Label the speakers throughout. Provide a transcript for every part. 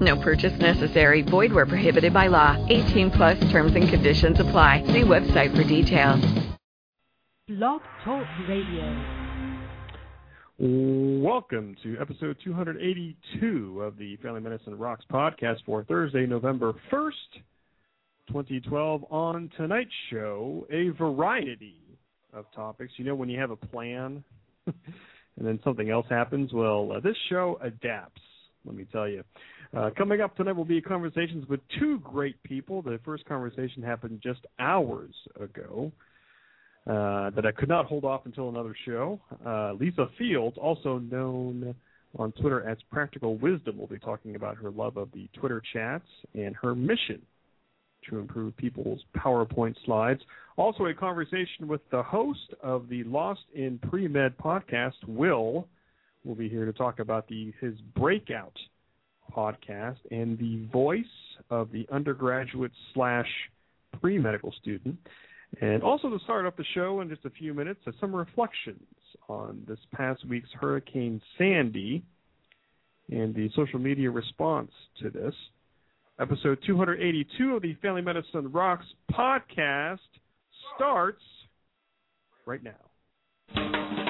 Speaker 1: No purchase necessary. Void where prohibited by law. 18 plus terms and conditions apply. See website for details.
Speaker 2: Blog Talk Radio.
Speaker 3: Welcome to episode 282 of the Family Medicine Rocks podcast for Thursday, November 1st, 2012. On tonight's show, a variety of topics. You know, when you have a plan and then something else happens, well, uh, this show adapts, let me tell you. Uh, coming up tonight will be conversations with two great people. The first conversation happened just hours ago. Uh, that I could not hold off until another show. Uh, Lisa Fields, also known on Twitter as Practical Wisdom, will be talking about her love of the Twitter chats and her mission to improve people's PowerPoint slides. Also, a conversation with the host of the Lost in Pre Med podcast, Will, will be here to talk about the his breakout podcast and the voice of the undergraduate slash pre medical student. And also to start off the show in just a few minutes, uh, some reflections on this past week's Hurricane Sandy and the social media response to this. Episode 282 of the Family Medicine Rocks podcast starts right now.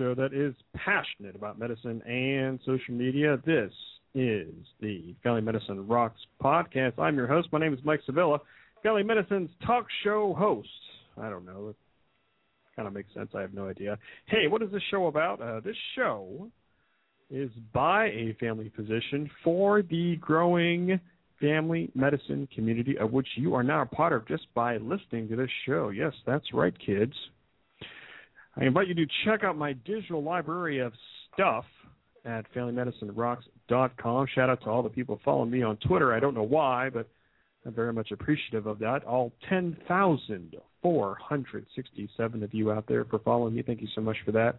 Speaker 3: Show that is passionate about medicine and social media. This is the Family Medicine Rocks podcast. I'm your host. My name is Mike Sevilla, Family Medicine's talk show host. I don't know. It kind of makes sense. I have no idea. Hey, what is this show about? Uh, this show is by a family physician for the growing family medicine community of which you are now a part of just by listening to this show. Yes, that's right, kids. I invite you to check out my digital library of stuff at FamilyMedicineRocks.com. Shout out to all the people following me on Twitter. I don't know why, but I'm very much appreciative of that. All 10,467 of you out there for following me. Thank you so much for that.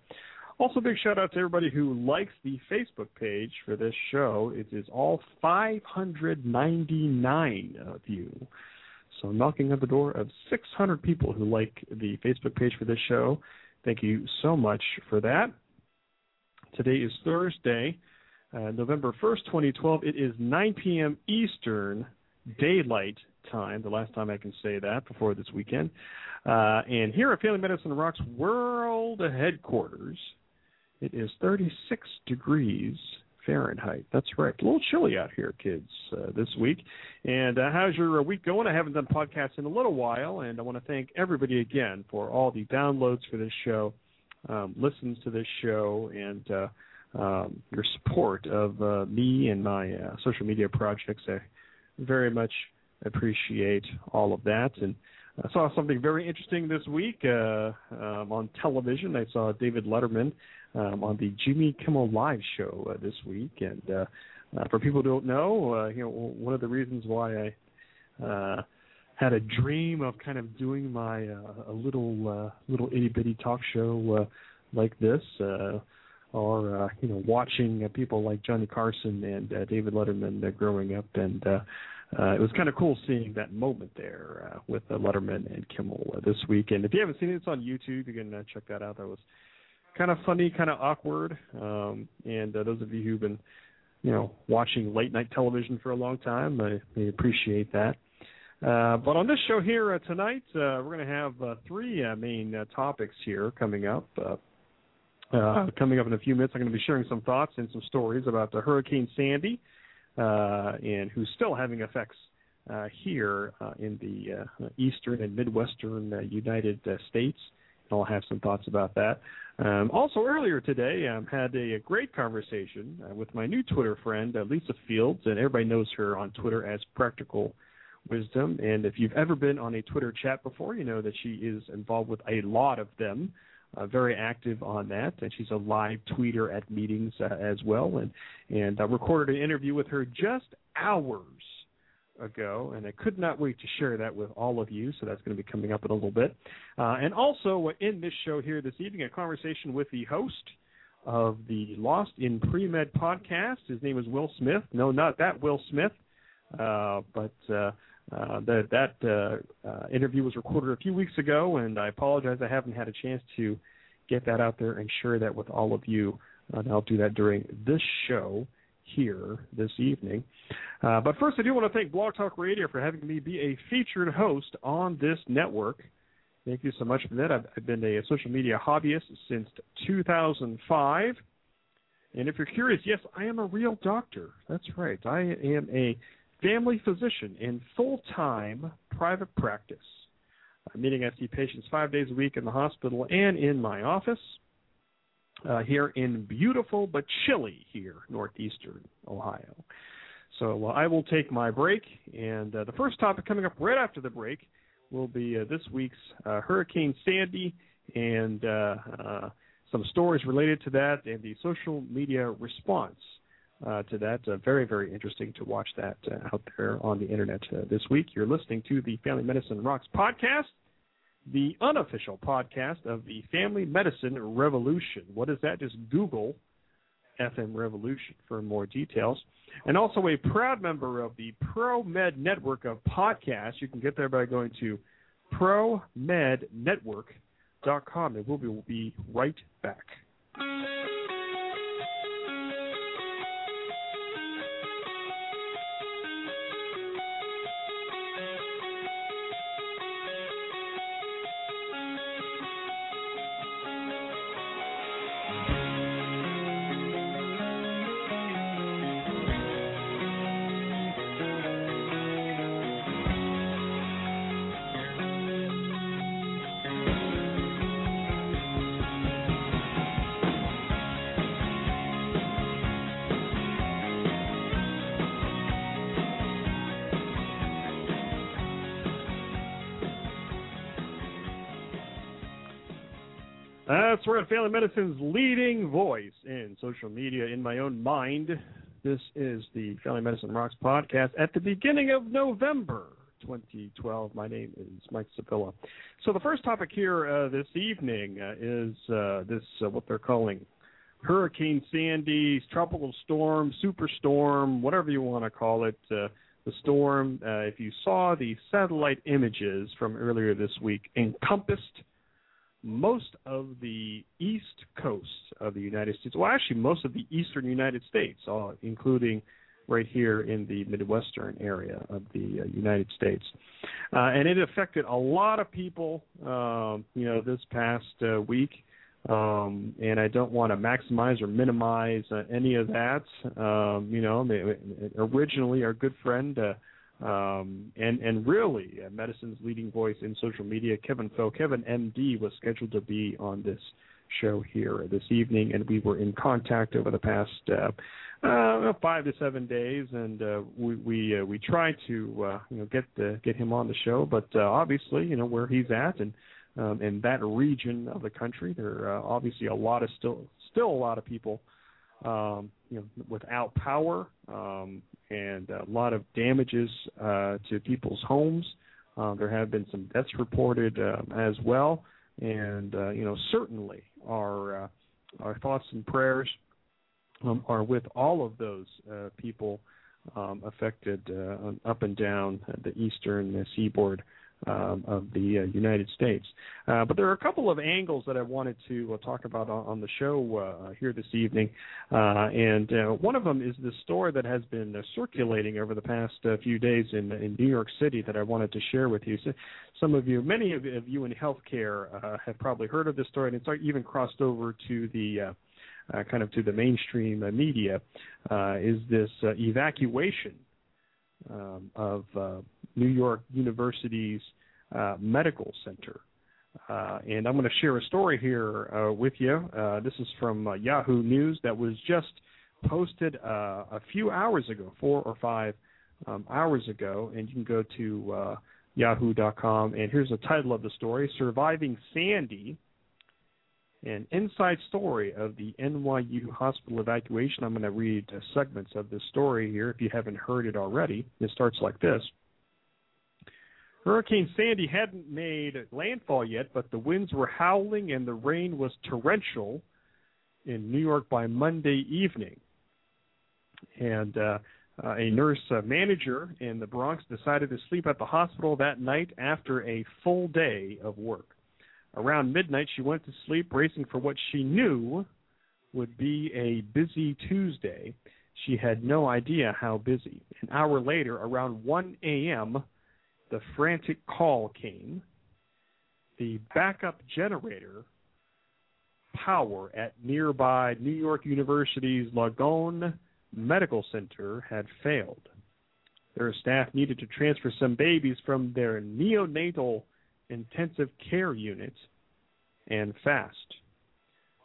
Speaker 3: Also, big shout out to everybody who likes the Facebook page for this show. It is all 599 of you. So knocking at the door of 600 people who like the Facebook page for this show. Thank you so much for that. Today is Thursday, uh, November 1st, 2012. It is 9 p.m. Eastern Daylight Time, the last time I can say that before this weekend. Uh, and here at Family Medicine Rocks World Headquarters, it is 36 degrees Fahrenheit. That's right. A little chilly out here, kids, uh, this week. And uh, how's your uh, week going? I haven't done podcasts in a little while, and I want to thank everybody again for all the downloads for this show, um, listens to this show, and uh, um, your support of uh, me and my uh, social media projects. I very much appreciate all of that. And I saw something very interesting this week uh, um, on television. I saw David Letterman um, on the Jimmy Kimmel Live show uh, this week, and uh, uh, for people who don't know, uh, you know, one of the reasons why I uh, had a dream of kind of doing my uh, a little uh, little itty bitty talk show uh, like this. Uh, or uh, you know, watching uh, people like Johnny Carson and uh, David Letterman uh, growing up, and uh, uh, it was kind of cool seeing that moment there uh, with uh, Letterman and Kimmel uh, this week. And if you haven't seen it, it's on YouTube. You can uh, check that out. That was kind of funny, kind of awkward. Um, and uh, those of you who've been, you know, watching late night television for a long time, I, I appreciate that. Uh, but on this show here uh, tonight, uh, we're going to have uh, three uh, main uh, topics here coming up. Uh, uh, coming up in a few minutes, I'm going to be sharing some thoughts and some stories about uh, Hurricane Sandy, and who's still having effects uh, here uh, in the uh, eastern and midwestern uh, United uh, States. And I'll have some thoughts about that. Um, also, earlier today, I um, had a, a, great conversation uh, with my new Twitter friend, uh, Lisa Fields, and everybody knows her on Twitter as Practical Wisdom. And if you've ever been on a Twitter chat before, you know that she is involved with a lot of them. Uh, very active on that, and she's a live tweeter at meetings uh, as well. And and I recorded an interview with her just hours ago, and I could not wait to share that with all of you. So that's going to be coming up in a little bit. Uh, and also uh, in this show here this evening, a conversation with the host of the Lost in Pre Med podcast. His name is Will Smith. No, not that Will Smith, uh, but. Uh, uh, that that uh, uh, interview was recorded a few weeks ago, and I apologize I haven't had a chance to get that out there and share that with all of you. and I'll do that during this show here this evening. Uh, but first, I do want to thank Blog Talk Radio for having me be a featured host on this network. Thank you so much for that. I've, I've been a social media hobbyist since 2005. And if you're curious, yes, I am a real doctor. That's right. I am a family physician in full time private practice, meaning I see patients five days a week in the hospital and in my office uh, here in beautiful but chilly here, northeastern Ohio. So uh, I will take my break, and uh, the first topic coming up right after the break will be uh, this week's uh, Hurricane Sandy and uh, some stories related to that and the social media response to that. Uh, very, very interesting to watch that uh, out there on the internet this week. You're listening to the Family Medicine Rocks podcast the unofficial podcast of the Family Medicine Revolution. What is that? Just Google FM Revolution for more details. And also a proud member of the ProMed Network of podcasts. You can get there by going to promednetwork.com. And we'll be, we'll be right back. That's at Family Medicine's leading voice in social media in my own mind. This is the Family Medicine Rocks podcast at the beginning of November 2012. My name is Mike Sevilla. So the first topic here uh, this evening uh, is uh, this uh, what they're calling Hurricane Sandy, tropical storm, superstorm, whatever you want to call it. Uh, the storm, uh, if you saw the satellite images from earlier this week, encompassed most of the east coast of the United States, well, actually, most of the eastern United States, uh, including right here in the Midwestern area of the uh, United States. Uh, and it affected a lot of people, um, you know, this past uh, week. Um, and I don't want to maximize or minimize uh, any of that. Um, you know, originally our good friend uh, um, and and really, uh, medicine's leading voice in social media, Kevin Pho. Kevin MD was scheduled to be on this show here this evening, and we were in contact over the past uh, uh, five to seven days, and uh, we we uh, we tried to uh, you know get the, get him on the show, but uh, obviously you know where he's at and um, in that region of the country, there are obviously a lot of still still a lot of people um, you know without power. Um, and a lot of damages uh, to people's homes. Uh, there have been some deaths reported um, as well, and uh, you know certainly our uh, our thoughts and prayers um, are with all of those uh, people um, affected uh, up and down the eastern seaboard um, of the uh, United States. Uh, but there are a couple of angles that I wanted to uh, talk about on, on the show uh, here this evening, uh, and uh, one of them is the story that has been circulating over the past few days in in New York City that I wanted to share with you. So some of you, many of, of you in healthcare, have probably heard of this story, and it's even crossed over to the kind of to the mainstream media is this evacuation um, of New York University's medical center. Uh, and I'm going to share a story here uh, with you. Uh, this is from Yahoo News that was just posted a few hours ago, four or five um, hours ago, and you can go to yahoo.com. And here's the title of the story: "Surviving Sandy." An inside story of the NYU hospital evacuation. I'm going to read segments of this story here if you haven't heard it already. It starts like this. Hurricane Sandy hadn't made landfall yet, but the winds were howling and the rain was torrential in New York by Monday evening. And uh, uh, a nurse uh, manager in the Bronx decided to sleep at the hospital that night after a full day of work. Around midnight, she went to sleep, bracing for what she knew would be a busy Tuesday. She had no idea how busy. An hour later, around 1 a.m., the frantic call came. The backup generator power at nearby New York University's Langone Medical Center had failed. Their staff needed to transfer some babies from their neonatal intensive care unit and fast.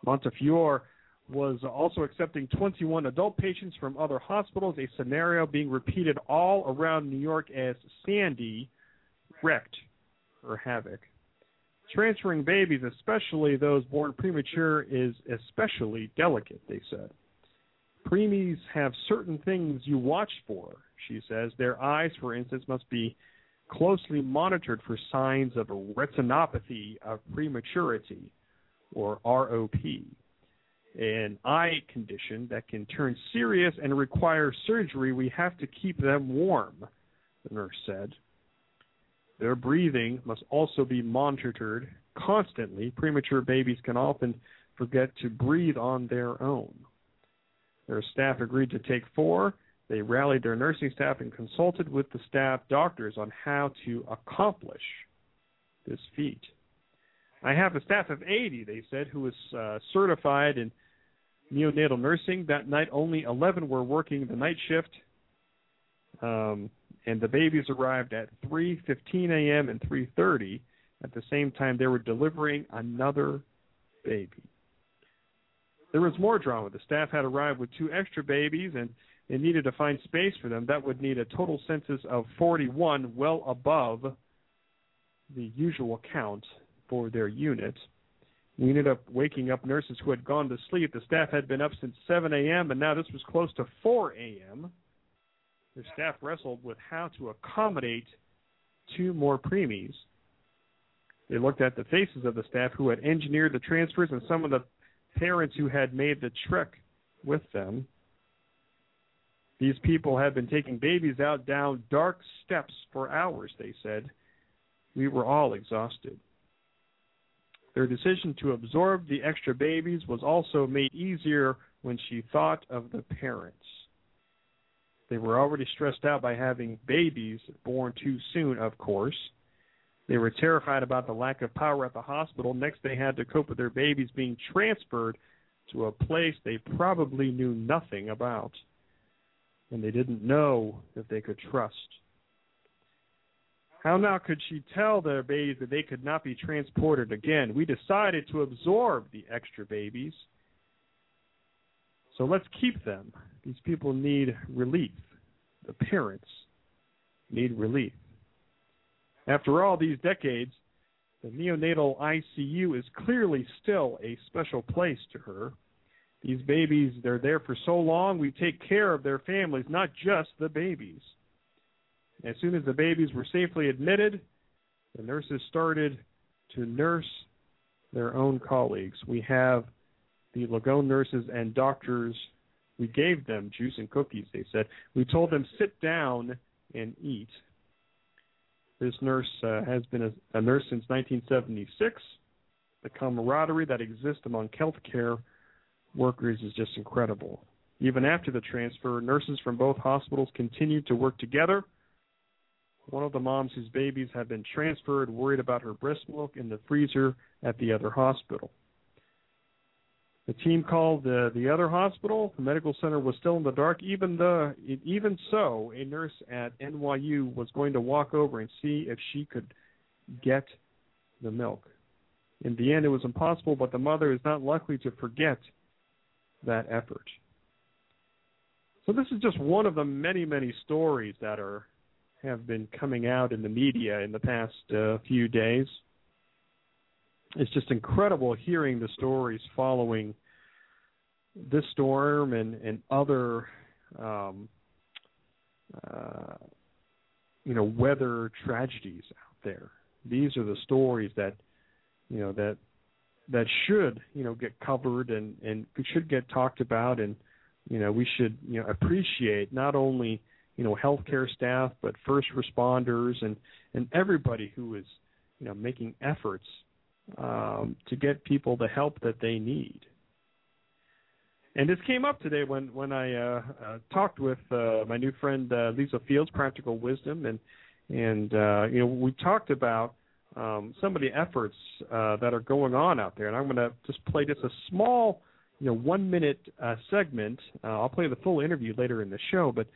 Speaker 3: Montefiore was also accepting 21 adult patients from other hospitals, a scenario being repeated all around New York as Sandy wrecked her havoc. Transferring babies, especially those born premature, is especially delicate, they said. Preemies have certain things you watch for, she says. Their eyes, for instance, must be closely monitored for signs of retinopathy of prematurity, or ROP, an eye condition that can turn serious and require surgery. We have to keep them warm, the nurse said. Their breathing must also be monitored constantly. Premature babies can often forget to breathe on their own. Their staff agreed to take four they rallied their nursing staff and consulted with the staff doctors on how to accomplish this feat. I have a staff of 80, they said, who was uh, certified in neonatal nursing. That night, only 11 were working the night shift, um, and the babies arrived at 3:15 a.m. and 3:30. At the same time, they were delivering another baby. There was more drama. The staff had arrived with two extra babies, and they needed to find space for them, that would need a total census of 41, well above the usual count for their unit. We ended up waking up nurses who had gone to sleep. The staff had been up since 7 a.m., and now this was close to 4 a.m. The staff wrestled with how to accommodate two more preemies. They looked at the faces of the staff who had engineered the transfers and some of the parents who had made the trek with them. These people had been taking babies out down dark steps for hours, they said. We were all exhausted. Their decision to absorb the extra babies was also made easier when she thought of the parents. They were already stressed out by having babies born too soon, of course. They were terrified about the lack of power at the hospital. Next, they had to cope with their babies being transferred to a place they probably knew nothing about and they didn't know if they could trust. How now could she tell their babies that they could not be transported again? We decided to absorb the extra babies. So let's keep them. These people need relief. The parents need relief. After all these decades, the neonatal ICU is clearly still a special place to her. These babies, they're there for so long, we take care of their families, not just the babies. As soon as the babies were safely admitted, the nurses started to nurse their own colleagues. We have the Langone nurses and doctors. We gave them juice and cookies, they said. We told them, sit down and eat. This nurse uh, has been a, a nurse since 1976. The camaraderie that exists among healthcare workers is just incredible. Even after the transfer, nurses from both hospitals continued to work together. One of the moms whose babies had been transferred worried about her breast milk in the freezer at the other hospital. The team called the the other hospital. The medical center was still in the dark. Even the even so, a nurse at NYU was going to walk over and see if she could get the milk. In the end, it was impossible, but the mother is not likely to forget that effort. So this is just one of the many many stories that are have been coming out in the media in the past uh, few days it's just incredible hearing the stories following this storm and and other um, uh, you know weather tragedies out there. These are the stories that you know that that should you know get covered and and should get talked about and you know we should you know appreciate not only you know healthcare staff but first responders and and everybody who is you know making efforts um, to get people the help that they need. And this came up today when when I uh, uh, talked with uh, my new friend uh, Lisa Fields, Practical Wisdom, and and uh, you know we talked about um, some of the efforts uh, that are going on out there. And I'm going to just play just a small, you know, one minute segment. I'll play the full interview later in the show, but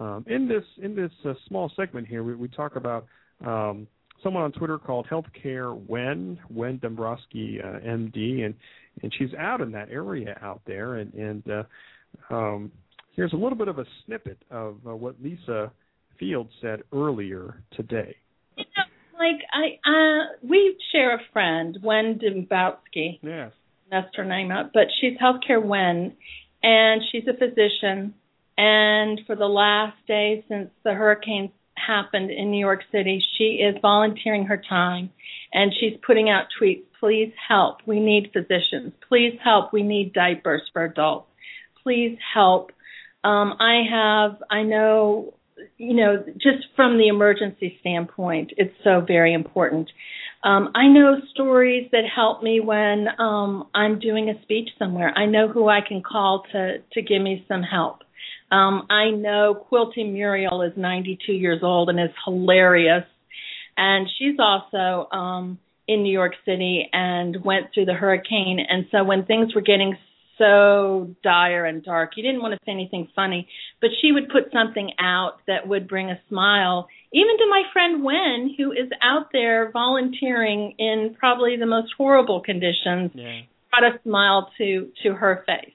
Speaker 3: um, in this in this small segment here, we, we talk about um, someone on Twitter called Healthcare Wen Wen Dombrowski uh, MD, and and she's out in that area out there, and and uh, um, here's a little bit of a snippet of uh, what Lisa Field said earlier today.
Speaker 4: You know, like I, uh, we share a friend, Wen Dombrowski.
Speaker 3: Yes,
Speaker 4: that's her name up, but she's Healthcare Wen, and she's a physician. And for the last day since the hurricane happened in New York City, she is volunteering her time and she's putting out tweets please help, we need physicians. Please help, we need diapers for adults. Please help. Um, I have, I know, you know, just from the emergency standpoint, it's so very important. Um, I know stories that help me when um, I'm doing a speech somewhere. I know who I can call to to give me some help. Um, I know Quilting Muriel is 92 years old and is hilarious, and she's also um, in New York City and went through the hurricane. And so when things were getting so dire and dark, you didn't want to say anything funny, but she would put something out that would bring a smile, even to my friend Wen, who is out there volunteering in probably the most horrible conditions.
Speaker 3: Yeah.
Speaker 4: Brought a smile to to her face.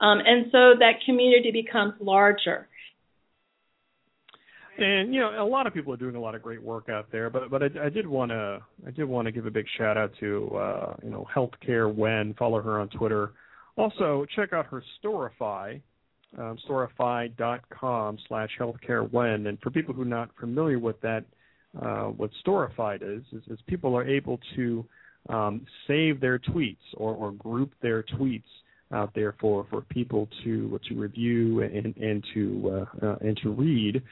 Speaker 4: Um, and so that community becomes larger.
Speaker 3: And you know, a lot of people are doing a lot of great work out there, but but I, did want to I did want to give a big shout out to uh, you know Healthcare Wen. Follow her on Twitter. Also, check out her Storify, um, storify.com slash healthcare wen. And for people who are not familiar with that, uh, what Storify is, is, is people are able to um, save their tweets or, or group their tweets out there for, for people to to review and and to uh, uh, and to read.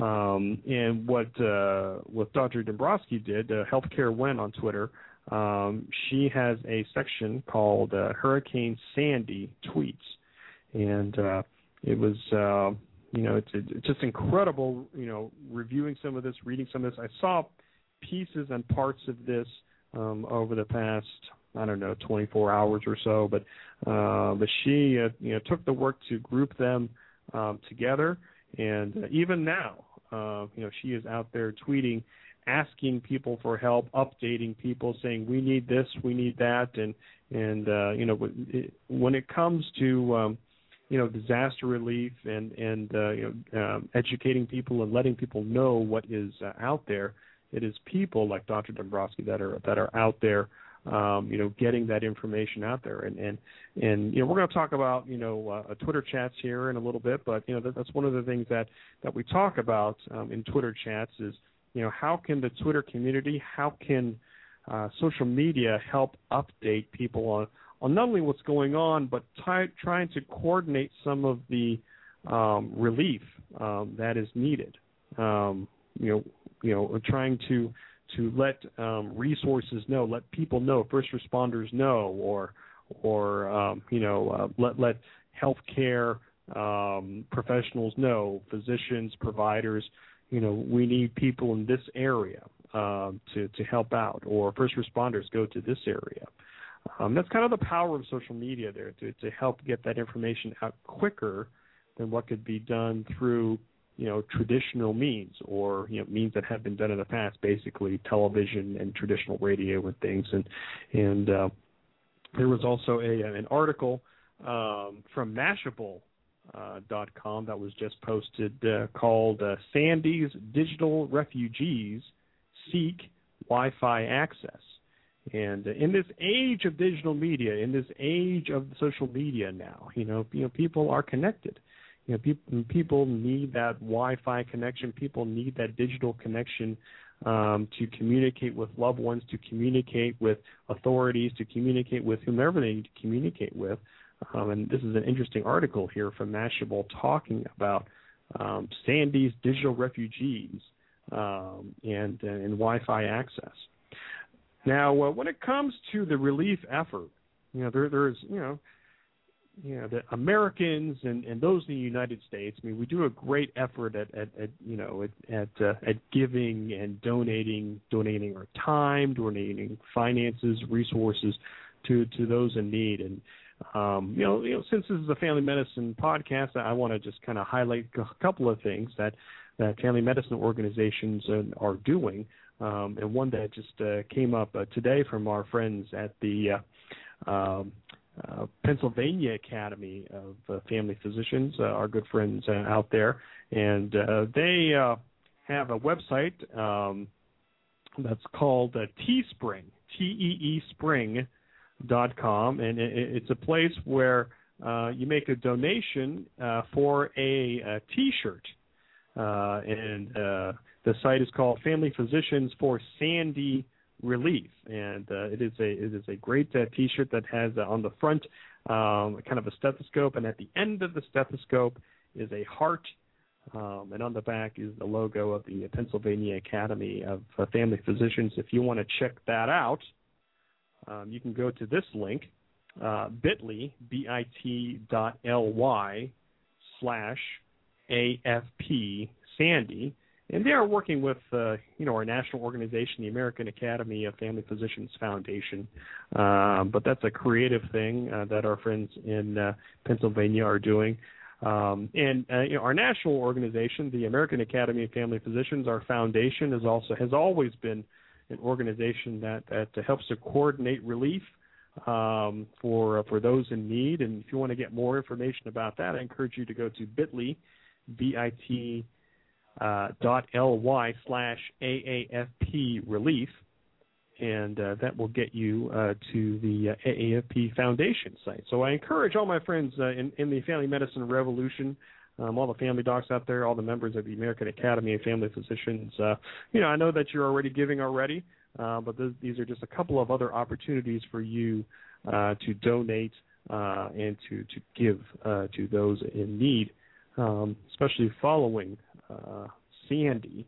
Speaker 3: Um, and what uh, what Dr. Dombrowski did, uh, Healthcare Wen on Twitter, um, she has a section called uh, Hurricane Sandy tweets, and uh, it was uh, you know it's, it's just incredible you know reviewing some of this, reading some of this. I saw pieces and parts of this um, over the past I don't know 24 hours or so, but uh, but she uh, you know took the work to group them um, together, and uh, even now uh, you know she is out there tweeting, asking people for help, updating people, saying we need this, we need that, and and uh, you know when it comes to um, you know disaster relief and and uh, you know um, educating people and letting people know what is uh, out there. It is people like Dr. Dombrowski that are that are out there um, you know, getting that information out there. And and and you know, we're going to talk about you know uh, Twitter chats here in a little bit, but you know that, that's one of the things that that we talk about um, in Twitter chats is you know how can the Twitter community, how can uh, social media help update people on on not only what's going on, but ty- trying to coordinate some of the um, relief um, that is needed. Um, you know, you know, trying to to let um, resources know, let people know, first responders know, or or um, you know, uh, let let healthcare um, professionals know, physicians, providers. You know, we need people in this area um, to to help out, or first responders go to this area. Um, that's kind of the power of social media there to to help get that information out quicker than what could be done through you know traditional means or you know means that have been done in the past, basically television and traditional radio and things. And and uh, there was also a an article um, from Mashable. Uh, dot com that was just posted uh, called uh, Sandy's Digital Refugees Seek Wi-Fi Access. And in this age of digital media, in this age of social media now, you know, you know, people are connected. You know, people people need that Wi-Fi connection. People need that digital connection um, to communicate with loved ones, to communicate with authorities, to communicate with whomever they need to communicate with. Um, and this is an interesting article here from Mashable talking about um, Sandy's digital refugees um, and and Wi-Fi access. Now, uh, when it comes to the relief effort, you know, there there's you know, you know, the Americans and and those in the United States. I mean, we do a great effort at at, at you know at at, uh, at giving and donating, donating our time, donating finances, resources to to those in need. And um, you know, you know, since this is a family medicine podcast, I want to just kind of highlight a couple of things that that family medicine organizations are doing um, and one that just uh, came up uh, today from our friends at the uh, um, uh, Pennsylvania Academy of uh, Family Physicians, uh, our good friends uh, out there, and uh, they uh, have a website um, that's called Teespring, T-E-E Spring dot com, and it, it's a place where uh, you make a donation uh, for a, a T-shirt, uh, and uh, the site is called Family Physicians for Sandy Relief, and uh, it is a it is a great uh, T-shirt that has uh, on the front um, kind of a stethoscope, and at the end of the stethoscope is a heart, um, and on the back is the logo of the Pennsylvania Academy of uh, Family Physicians. If you want to check that out, um, you can go to this link, uh, bit.ly, B-I-T dot L-Y slash AFP Sandy and they are working with uh, you know our national organization, the American Academy of Family Physicians Foundation. Um, but that's a creative thing uh, that our friends in uh, Pennsylvania are doing. Um, and uh, you know, our national organization, the American Academy of Family Physicians, our foundation, is also has always been an organization that that helps to coordinate relief um, for uh, for those in need. And if you want to get more information about that, I encourage you to go to Bitly, B-I-T uh, .ly slash AAFP relief, and uh, that will get you uh, to the uh, AAFP Foundation site. So I encourage all my friends uh, in, in the family medicine revolution, um, all the family docs out there, all the members of the American Academy of Family Physicians. Uh, you know, I know that you're already giving already, but th- these are just a couple of other opportunities for you to donate and to to give to those in need, um, especially following uh, Sandy,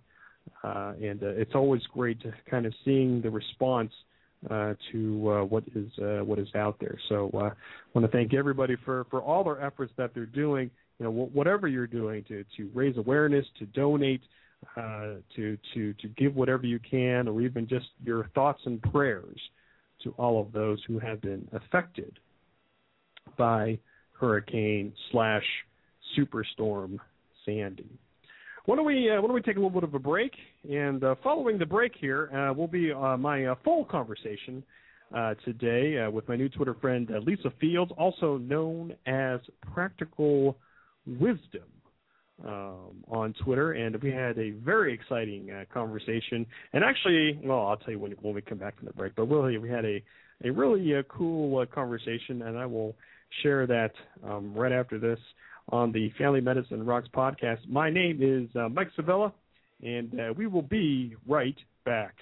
Speaker 3: uh, and uh, it's always great to kind of seeing the response uh, to uh, what is uh, what is out there. So uh, I want to thank everybody for for all their efforts that they're doing. You know, wh- whatever you're doing to to raise awareness, to donate, uh, to to to give whatever you can, or even just your thoughts and prayers to all of those who have been affected by Hurricane slash Superstorm Sandy. Why don't we uh, why don't we take a little bit of a break? And uh, following the break here uh, will be uh, my uh, full conversation uh, today with my new Twitter friend Lisa Fields, also known as Practical Wisdom. Um, on Twitter, and we had a very exciting conversation. And actually, well, I'll tell you when, when we come back from the break. But really, we had a a really cool conversation, and I will share that um, right after this on the Family Medicine Rocks podcast. My name is uh, Mike Sevilla, and uh, we will be right back.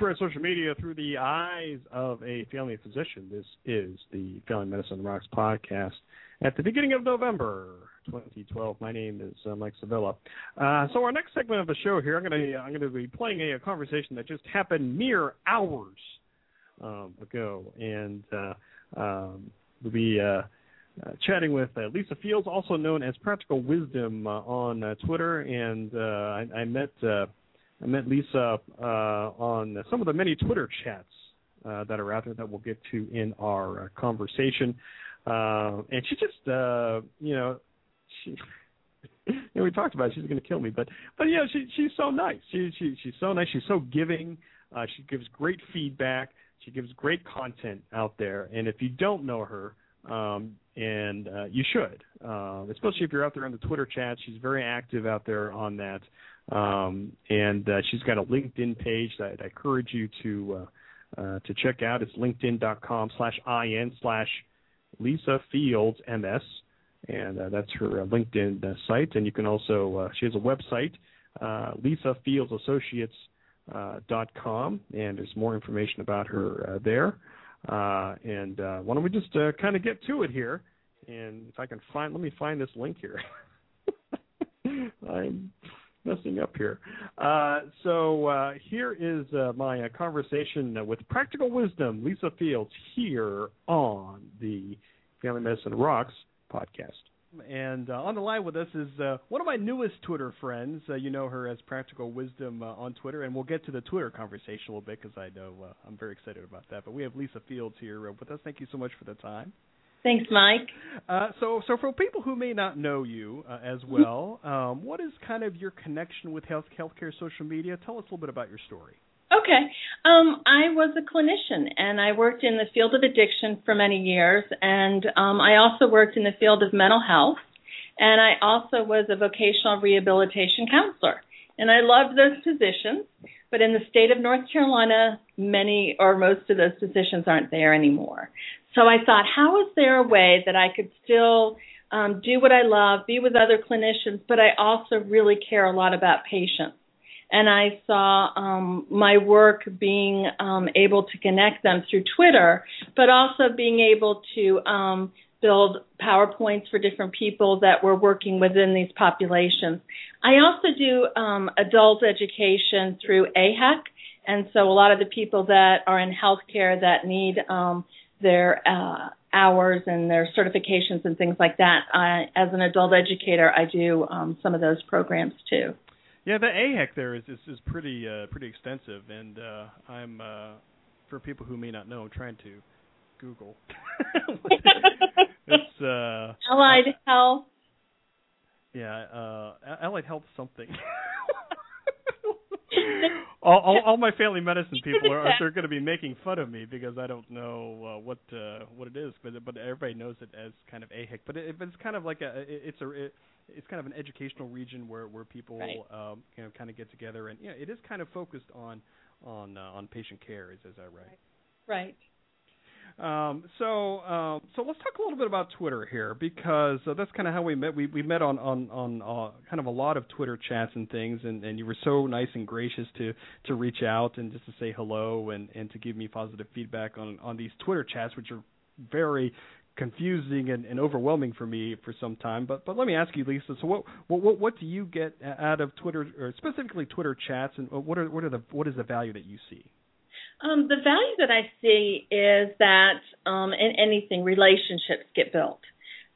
Speaker 3: We're at social media through the eyes of a family physician, this is the Family Medicine Rocks podcast. At the beginning of November 2012, my name is uh, Mike Sevilla. Uh, so our next segment of the show here, I'm going to I'm going to be playing a, a, conversation that just happened mere hours um, ago, and uh, um, we'll be uh, uh, chatting with uh, Lisa Fields, also known as Practical Wisdom on Twitter, and I, I, met. I met Lisa uh, on some of the many Twitter chats uh, that are out there that we'll get to in our uh, conversation. Uh, and she just, uh, you know, she. you know, we talked about it, she's going to kill me, but but yeah, she she's so nice. She she she's so nice. She's so giving. Uh, she gives great feedback. She gives great content out there. And if you don't know her, um, and you should, especially if you're out there on the Twitter chat. She's very active out there on that. Um, and uh, she's got a LinkedIn page that I encourage you to uh, uh, to check out. It's linkedin.com slash in slash Lisa Fields MS, and uh, that's her uh, LinkedIn uh, site. And you can also she has a website, Lisa Fields Associates. dot com, and there's more information about her there. and why don't we just kind of get to it here? And if I can find, let me find this link here. I'm messing up here. Uh, so uh, here is uh, my uh, conversation with Practical Wisdom, Lisa Fields, here on the Family Medicine Rocks podcast. And uh, on the line with us is uh, one of my newest Twitter friends. you know her as Practical Wisdom on Twitter, and we'll get to the Twitter conversation a little bit because I know I'm very excited about that. But we have Lisa Fields here with us. Thank you so much for the time.
Speaker 4: Thanks, Mike.
Speaker 3: Uh, so, so for people who may not know you uh, as well, um, what is kind of your connection with health healthcare social media? Tell us a little bit about your story.
Speaker 4: Okay. Um, I was a clinician and I worked in the field of addiction for many years, and um, I also worked in the field of mental health, and I also was a vocational rehabilitation counselor. And I loved those positions, but in the state of North Carolina, many or most of those positions aren't there anymore. So I thought, how is there a way that I could still um, do what I love, be with other clinicians, but I also really care a lot about patients. And I saw um, my work being um, able to connect them through Twitter, but also being able to um, build PowerPoints for different people that were working within these populations. I also do um, adult education through AHEC, and so a lot of the people that are in healthcare that need um, their uh, hours and their certifications and things like that. I, as an adult educator, I do um, some of those programs too.
Speaker 3: Yeah, the AHEC there is is, is pretty uh, pretty extensive, and uh, I'm uh, for people who may not know, I'm trying to Google. it's uh,
Speaker 4: Allied Health.
Speaker 3: Yeah, uh, Allied Health something. all, all, all, my family medicine people are, are going to be making fun of me because I don't know uh, what uh, what it is, but but everybody knows it as kind of AHEC. But it, it's kind of like a it's a it, it's kind of an educational region where where people right. um, you know kind of get together and you know it is kind of focused on on uh, on patient care. Is is that right?
Speaker 4: Right.
Speaker 3: Um, so, uh, so let's talk a little bit about Twitter here because uh, that's kind of how we met. We we met on on on uh, kind of a lot of Twitter chats and things, and, and you were so nice and gracious to to reach out and just to say hello and and to give me positive feedback on on these Twitter chats, which are very confusing and, and overwhelming for me for some time. But but let me ask you, Lisa. So what what what do you get out of Twitter, or specifically Twitter chats, and what are what are the what is the value that you see?
Speaker 4: Um, the value that I see is that um, in anything, relationships get built.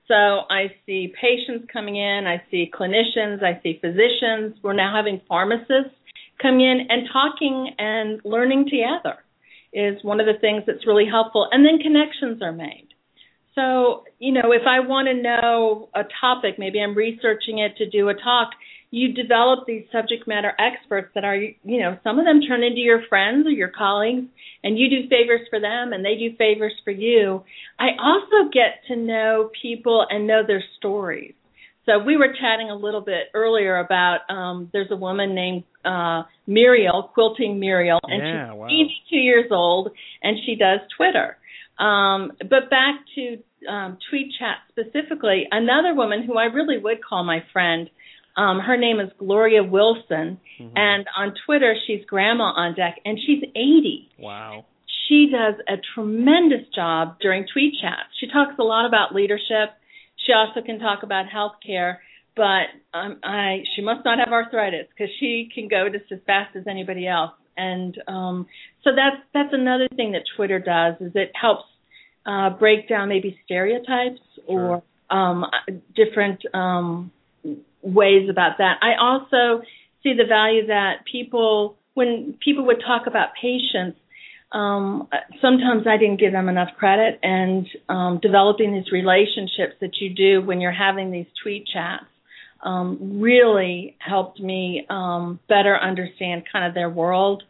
Speaker 4: So I see patients coming in, I see clinicians, I see physicians. We're now having pharmacists come in and talking and learning together is one of the things that's really helpful. And then connections are made. So, you know, if I want to know a topic, maybe I'm researching it to do a talk, you develop these subject matter experts that are, you know, some of them turn into your friends or your colleagues, and you do favors for them and they do favors for you. I also get to know people and know their stories. So we were chatting a little bit earlier about um there's a woman named uh Muriel, quilting Muriel, and
Speaker 3: yeah,
Speaker 4: she's
Speaker 3: wow.
Speaker 4: 82 years old and she does Twitter. Um but back to um tweet chat specifically, another woman who I really would call my friend Um, her name is Gloria Wilson,
Speaker 5: Mhm.
Speaker 4: and on Twitter she's Grandma on Deck, and she's 80.
Speaker 5: Wow.
Speaker 4: She does a tremendous job during tweet chats. She talks a lot about leadership. She also can talk about healthcare, but um, I she must not have arthritis because she can go just as fast as anybody else. And um, so that's that's another thing that Twitter does is it helps uh, break down maybe stereotypes or um, different um, ways about that. I also see the value that people, when people would talk about patients, um, sometimes I didn't give them enough credit, and um, developing these relationships that you do when you're having these tweet chats um, really helped me um, better understand kind of their world.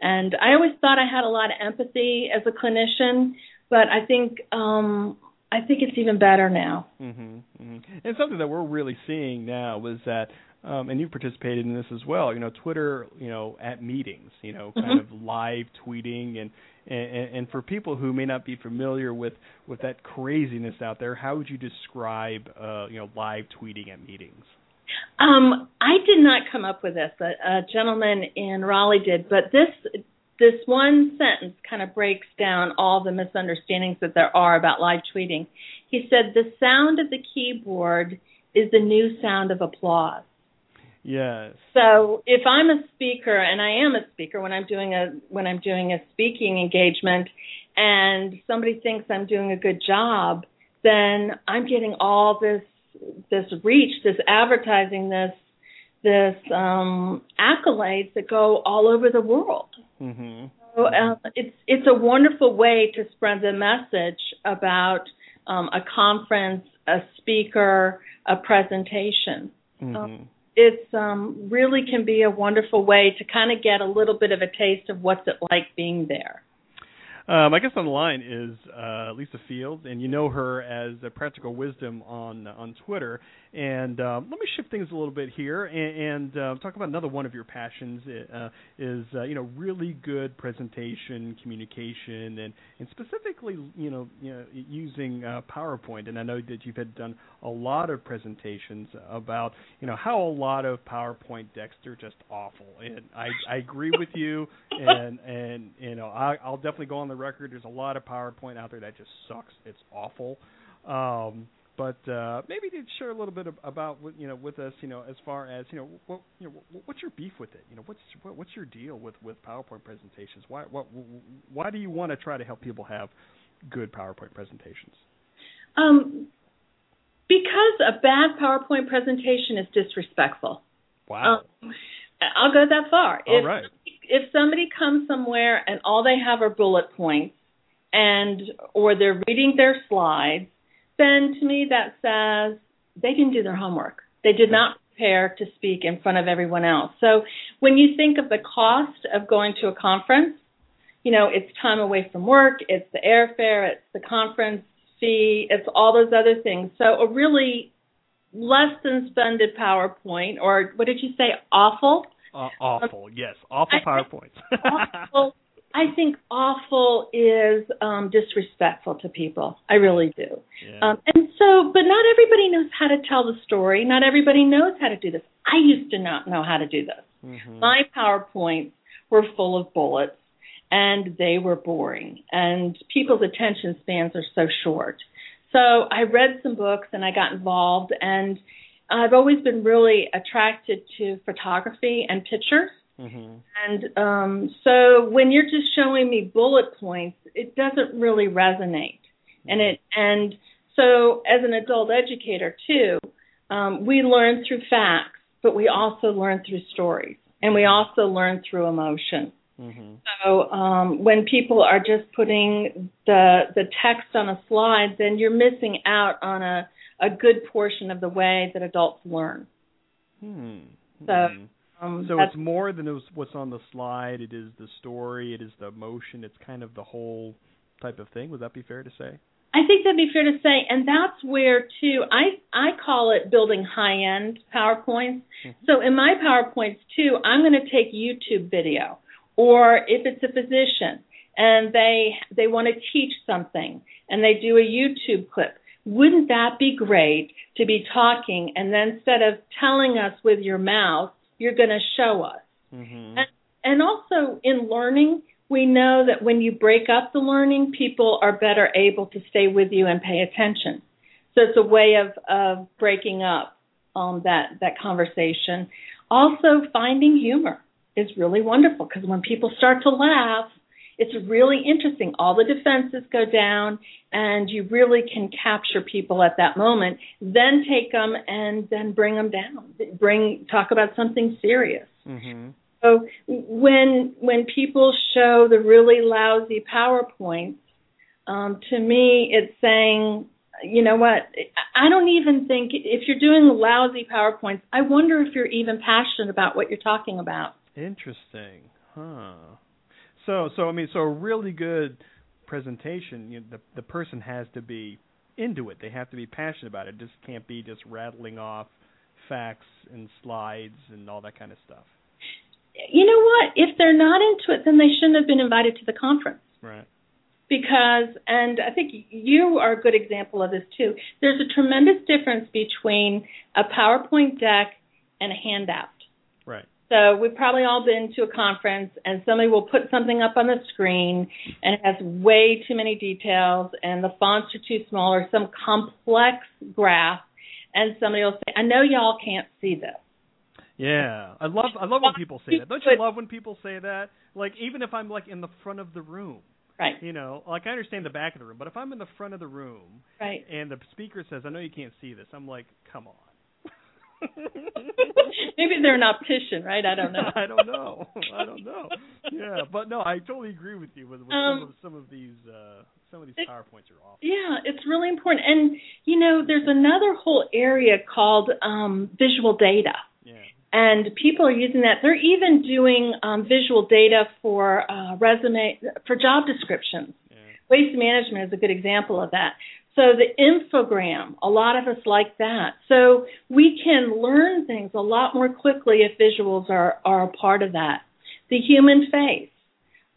Speaker 4: And I always thought I had a lot of empathy as a clinician, but I think um, I think it's even better now.
Speaker 5: hmm hmm And something that we're really seeing now was that, um, and you participated in this as well. You know, Twitter, you know, at meetings, you know, kind of live tweeting, and, and and for people who may not be familiar with with that craziness out there, how would you describe, uh, you know, live tweeting at meetings?
Speaker 4: Um, I did not come up with this. A, a gentleman in Raleigh did, but this this one sentence kind of breaks down all the misunderstandings that there are about live tweeting. He said, "The sound of the keyboard is the new sound of applause."
Speaker 5: Yes.
Speaker 4: So if I'm a speaker, and I am a speaker when I'm doing a when I'm doing a speaking engagement, and somebody thinks I'm doing a good job, then I'm getting all this this reach, this advertising, this this um, accolades that go all over the world.
Speaker 5: hmm
Speaker 4: So uh, it's it's a wonderful way to spread the message about um, a conference, a speaker, a presentation
Speaker 5: hmm
Speaker 4: it's um, really can be a wonderful way to kind of get a little bit of a taste of what's it like being there.
Speaker 5: Um, my guest on the line is uh, Lisa Fields, and you know her as Practical Wisdom on on Twitter. And um, let me shift things a little bit here and, and uh, talk about another one of your passions uh, is uh, you know really good presentation, communication, and and specifically you know, you know using uh, PowerPoint. And I know that you've had done a lot of presentations about you know how a lot of PowerPoint decks are just awful. And I I agree with you. And and you know I, I'll definitely go on the record. There's a lot of PowerPoint out there that just sucks. It's awful. Um, but uh, maybe to share a little bit of, about what, you know with us, you know, as far as you know, what, you know, what's your beef with it? You know, what's what, what's your deal with with PowerPoint presentations? Why what why do you want to try to help people have good PowerPoint presentations?
Speaker 4: Um, because a bad PowerPoint presentation is disrespectful.
Speaker 5: Wow.
Speaker 4: Um, I'll go that far.
Speaker 5: All
Speaker 4: if,
Speaker 5: right.
Speaker 4: If somebody comes somewhere and all they have are bullet points, and or they're reading their slides, then to me that says they didn't do their homework. They did not prepare to speak in front of everyone else. So when you think of the cost of going to a conference, you know, it's time away from work, it's the airfare, it's the conference fee, it's all those other things. So a really less than splendid PowerPoint, or what did you say, awful?
Speaker 5: Uh, awful, yes, awful PowerPoints.
Speaker 4: awful. I think awful is um, disrespectful to people. I really do.
Speaker 5: yeah.
Speaker 4: Um, and so, but not everybody knows how to tell the story. Not everybody knows how to do this. I used to not know how to do this.
Speaker 5: Mhm.
Speaker 4: My PowerPoints were full of bullets and they were boring and people's attention spans are so short. So I read some books and I got involved and I've always been really attracted to photography and pictures.
Speaker 5: Mhm.
Speaker 4: And um, so when you're just showing me bullet points, it doesn't really resonate. And it and so as an adult educator too, um, we learn through facts, but we also learn through stories, and we also learn through emotion.
Speaker 5: Mhm.
Speaker 4: So um, when people are just putting the the text on a slide, then you're missing out on a a good portion of the way that adults learn.
Speaker 5: Hmm.
Speaker 4: So,
Speaker 5: Hmm.
Speaker 4: Um,
Speaker 5: So it's more than those- what's on the slide. It is the story. It is the emotion. It's kind of the whole type of thing. Would that be fair to say?
Speaker 4: I think that'd be fair to say, and that's where too I I call it building high end PowerPoints. So in my PowerPoints too, I'm going to take YouTube video, or if it's a physician and they they want to teach something and they do a YouTube clip, wouldn't that be great to be talking and then instead of telling us with your mouth, you're going to show us?
Speaker 5: Mm-hmm.
Speaker 4: And, and also in learning, we know that when you break up the learning, people are better able to stay with you and pay attention. So it's a way of, of breaking up um, that that conversation. Also, finding humor is really wonderful because when people start to laugh, it's really interesting. All the defenses go down, and you really can capture people at that moment. Then take them and then bring them down. Bring talk about something serious.
Speaker 5: Mm-hmm.
Speaker 4: So when when people show the really lousy PowerPoints, um, to me it's saying, you know what? I don't even think if you're doing lousy PowerPoints, I wonder if you're even passionate about what you're talking about.
Speaker 5: Interesting, huh? So, so I mean, so a really good presentation, you know, the the person has to be into it. They have to be passionate about it. It just can't be just rattling off facts and slides and all that kind of stuff.
Speaker 4: You know what? If they're not into it, then they shouldn't have been invited to the conference.
Speaker 5: Right.
Speaker 4: Because, and I think you are a good example of this too. There's a tremendous difference between a PowerPoint deck and a handout. So we've probably all been to a conference and somebody will put something up on the screen and it has way too many details and the fonts are too small or some complex graph and somebody will say, I know y'all can't see this.
Speaker 5: Yeah, I love I love when people say that. Don't you love when people say that? Like even if I'm like in the front of the room,
Speaker 4: Right.
Speaker 5: you know, like I understand the back of the room, but if I'm in the front of the room
Speaker 4: Right.
Speaker 5: and the speaker says, "I know you can't see this," I'm like, "Come on."
Speaker 4: Maybe they're an optician, right? I don't know.
Speaker 5: I don't know. I don't know. Yeah, but no, I totally agree with you with, with
Speaker 4: Um,
Speaker 5: some of some of these uh some of these
Speaker 4: it-
Speaker 5: powerpoints are awful.
Speaker 4: Yeah, it's really important. And you know, there's another whole area called um, visual data.
Speaker 5: Yeah.
Speaker 4: and people are using that. They're even doing um, visual data for uh, resume for job descriptions.
Speaker 5: Yeah.
Speaker 4: Waste management is a good example of that. So the infogram, a lot of us like that. So we can learn things a lot more quickly if visuals are are a part of that. The human face.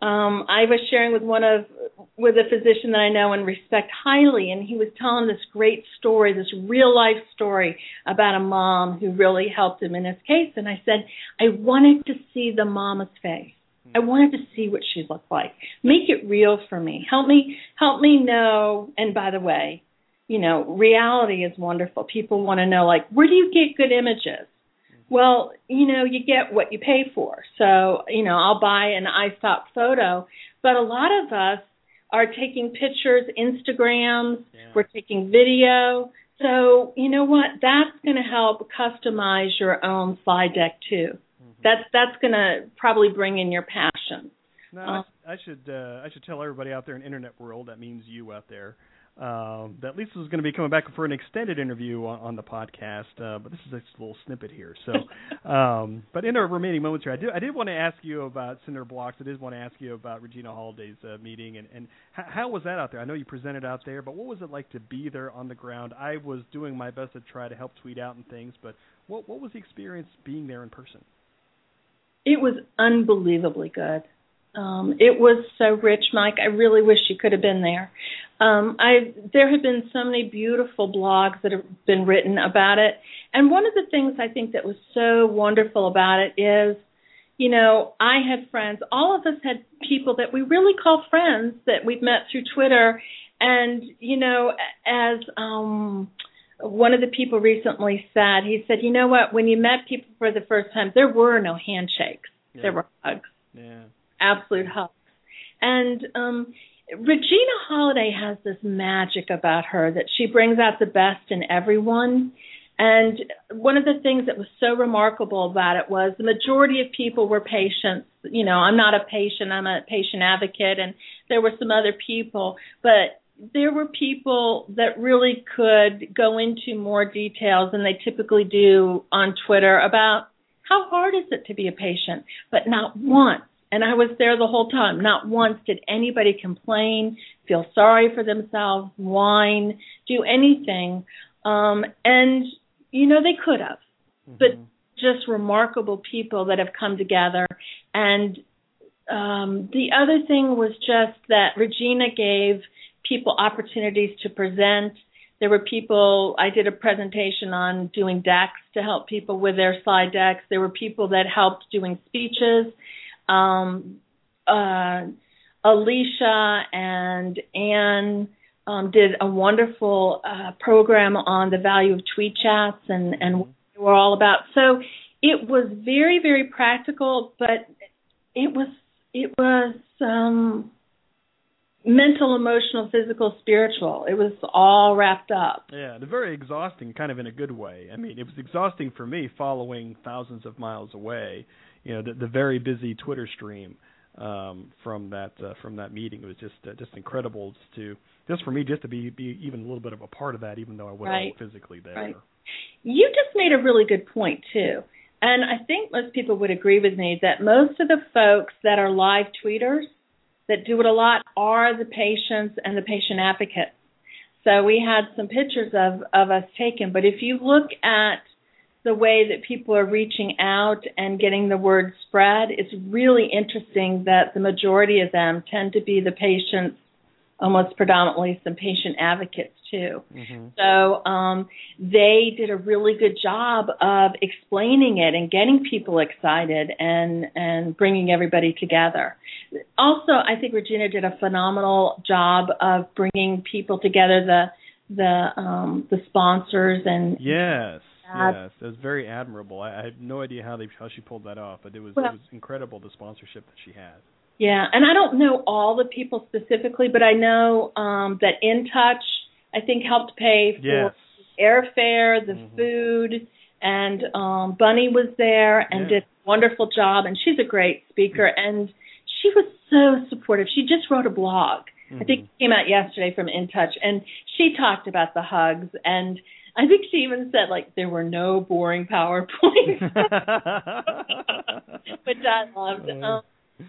Speaker 4: Um, I was sharing with one of with a physician that I know and respect highly, and he was telling this great story, this real life story about a mom who really helped him in his case. And I said, I wanted to see the mama's face. I wanted to see what she looked like. Make it real for me. Help me help me know and by the way, you know, reality is wonderful. People want to know like where do you get good images? Well, you know, you get what you pay for. So, you know, I'll buy an iStop photo, but a lot of us are taking pictures, Instagrams,
Speaker 5: Yeah.
Speaker 4: we're taking video. So, you know what? That's going to help customize your own slide deck too. That's that's going to probably bring in your passion.
Speaker 5: No,
Speaker 4: Uh,
Speaker 5: I, I should uh, I should tell everybody out there in internet world. That means you out there. Um, that Lisa is going to be coming back for an extended interview on, on the podcast, uh, but this is just a little snippet here. So, um, but in our remaining moments here, I do I did want to ask you about Cinderblocks. I did want to ask you about Regina Holliday's uh, meeting and and how, how was that out there? I know you presented out there, but what was it like to be there on the ground? I was doing my best to try to help tweet out and things, but what what was the experience being there in person?
Speaker 4: It was unbelievably good. Um, it was so rich, Mike. I really wish you could have been there. Um, I there have been so many beautiful blogs that have been written about it, and one of the things I think that was so wonderful about it is, you know, I had friends. All of us had people that we really call friends that we've met through Twitter, and you know, as um, one of the people recently said, he said, you know what? When you met people for the first time, there were no handshakes.
Speaker 5: Yeah.
Speaker 4: There were hugs
Speaker 5: Yeah.
Speaker 4: absolute hugs. And um Regina Holliday has this magic about her that she brings out the best in everyone. And one of the things that was so remarkable about it was the majority of people were patients. You know, I'm not a patient, I'm a patient advocate, and there were some other people, but there were people that really could go into more details than they typically do on Twitter about how hard is it to be a patient, but not once and I was there the whole time. Not once did anybody complain, feel sorry for themselves, whine, do anything. Um, and, you know, they could have, but just remarkable people that have come together. And um, the other thing was just that Regina gave people opportunities to present. There were people. I did a presentation on doing decks to help people with their slide decks. There were people that helped doing speeches. Um, uh, Alicia and Anne um, did a wonderful uh, program on the value of tweet chats and and what they were all about. So it was very very practical, but it was it was um, mental, emotional, physical, spiritual. It was all wrapped up.
Speaker 3: Yeah, and very exhausting, kind of in a good way. I mean, it was exhausting for me following thousands of miles away. You know, the, the very busy Twitter stream um, from that uh, from that meeting. It was just uh, just incredible to just for me just to be be even a little bit of a part of that, even though I wasn't
Speaker 4: right.
Speaker 3: physically there.
Speaker 4: Right. You just made a really good point too. And I think most people would agree with me that most of the folks that are live tweeters that do it a lot are the patients and the patient advocates. So we had some pictures of, of us taken, but if you look at the way that people are reaching out and getting the word spread, it's really interesting that the majority of them tend to be the patients almost predominantly some patient advocates too.
Speaker 3: Mm-hmm.
Speaker 4: So um, they did a really good job of explaining it and getting people excited and and bringing everybody together. Also, I think Regina did a phenomenal job of bringing people together. The the um, the sponsors and
Speaker 3: yes. Yes, it was very admirable. I, I have no idea how they how she pulled that off, but it was
Speaker 4: Well-
Speaker 3: it was incredible the sponsorship that she had.
Speaker 4: Yeah, and I don't know all the people specifically, but I know um, that In Touch, I think, helped pay for
Speaker 3: Yes.
Speaker 4: airfare, the
Speaker 3: Mhm.
Speaker 4: food, and um, Bunny was there and
Speaker 3: Yeah.
Speaker 4: did a wonderful job. And she's a great speaker, and she was so supportive. She just wrote a blog. I think it came out yesterday from In Touch, and she talked about the hugs, and I think she even said like there were no boring PowerPoints, which I loved. Um,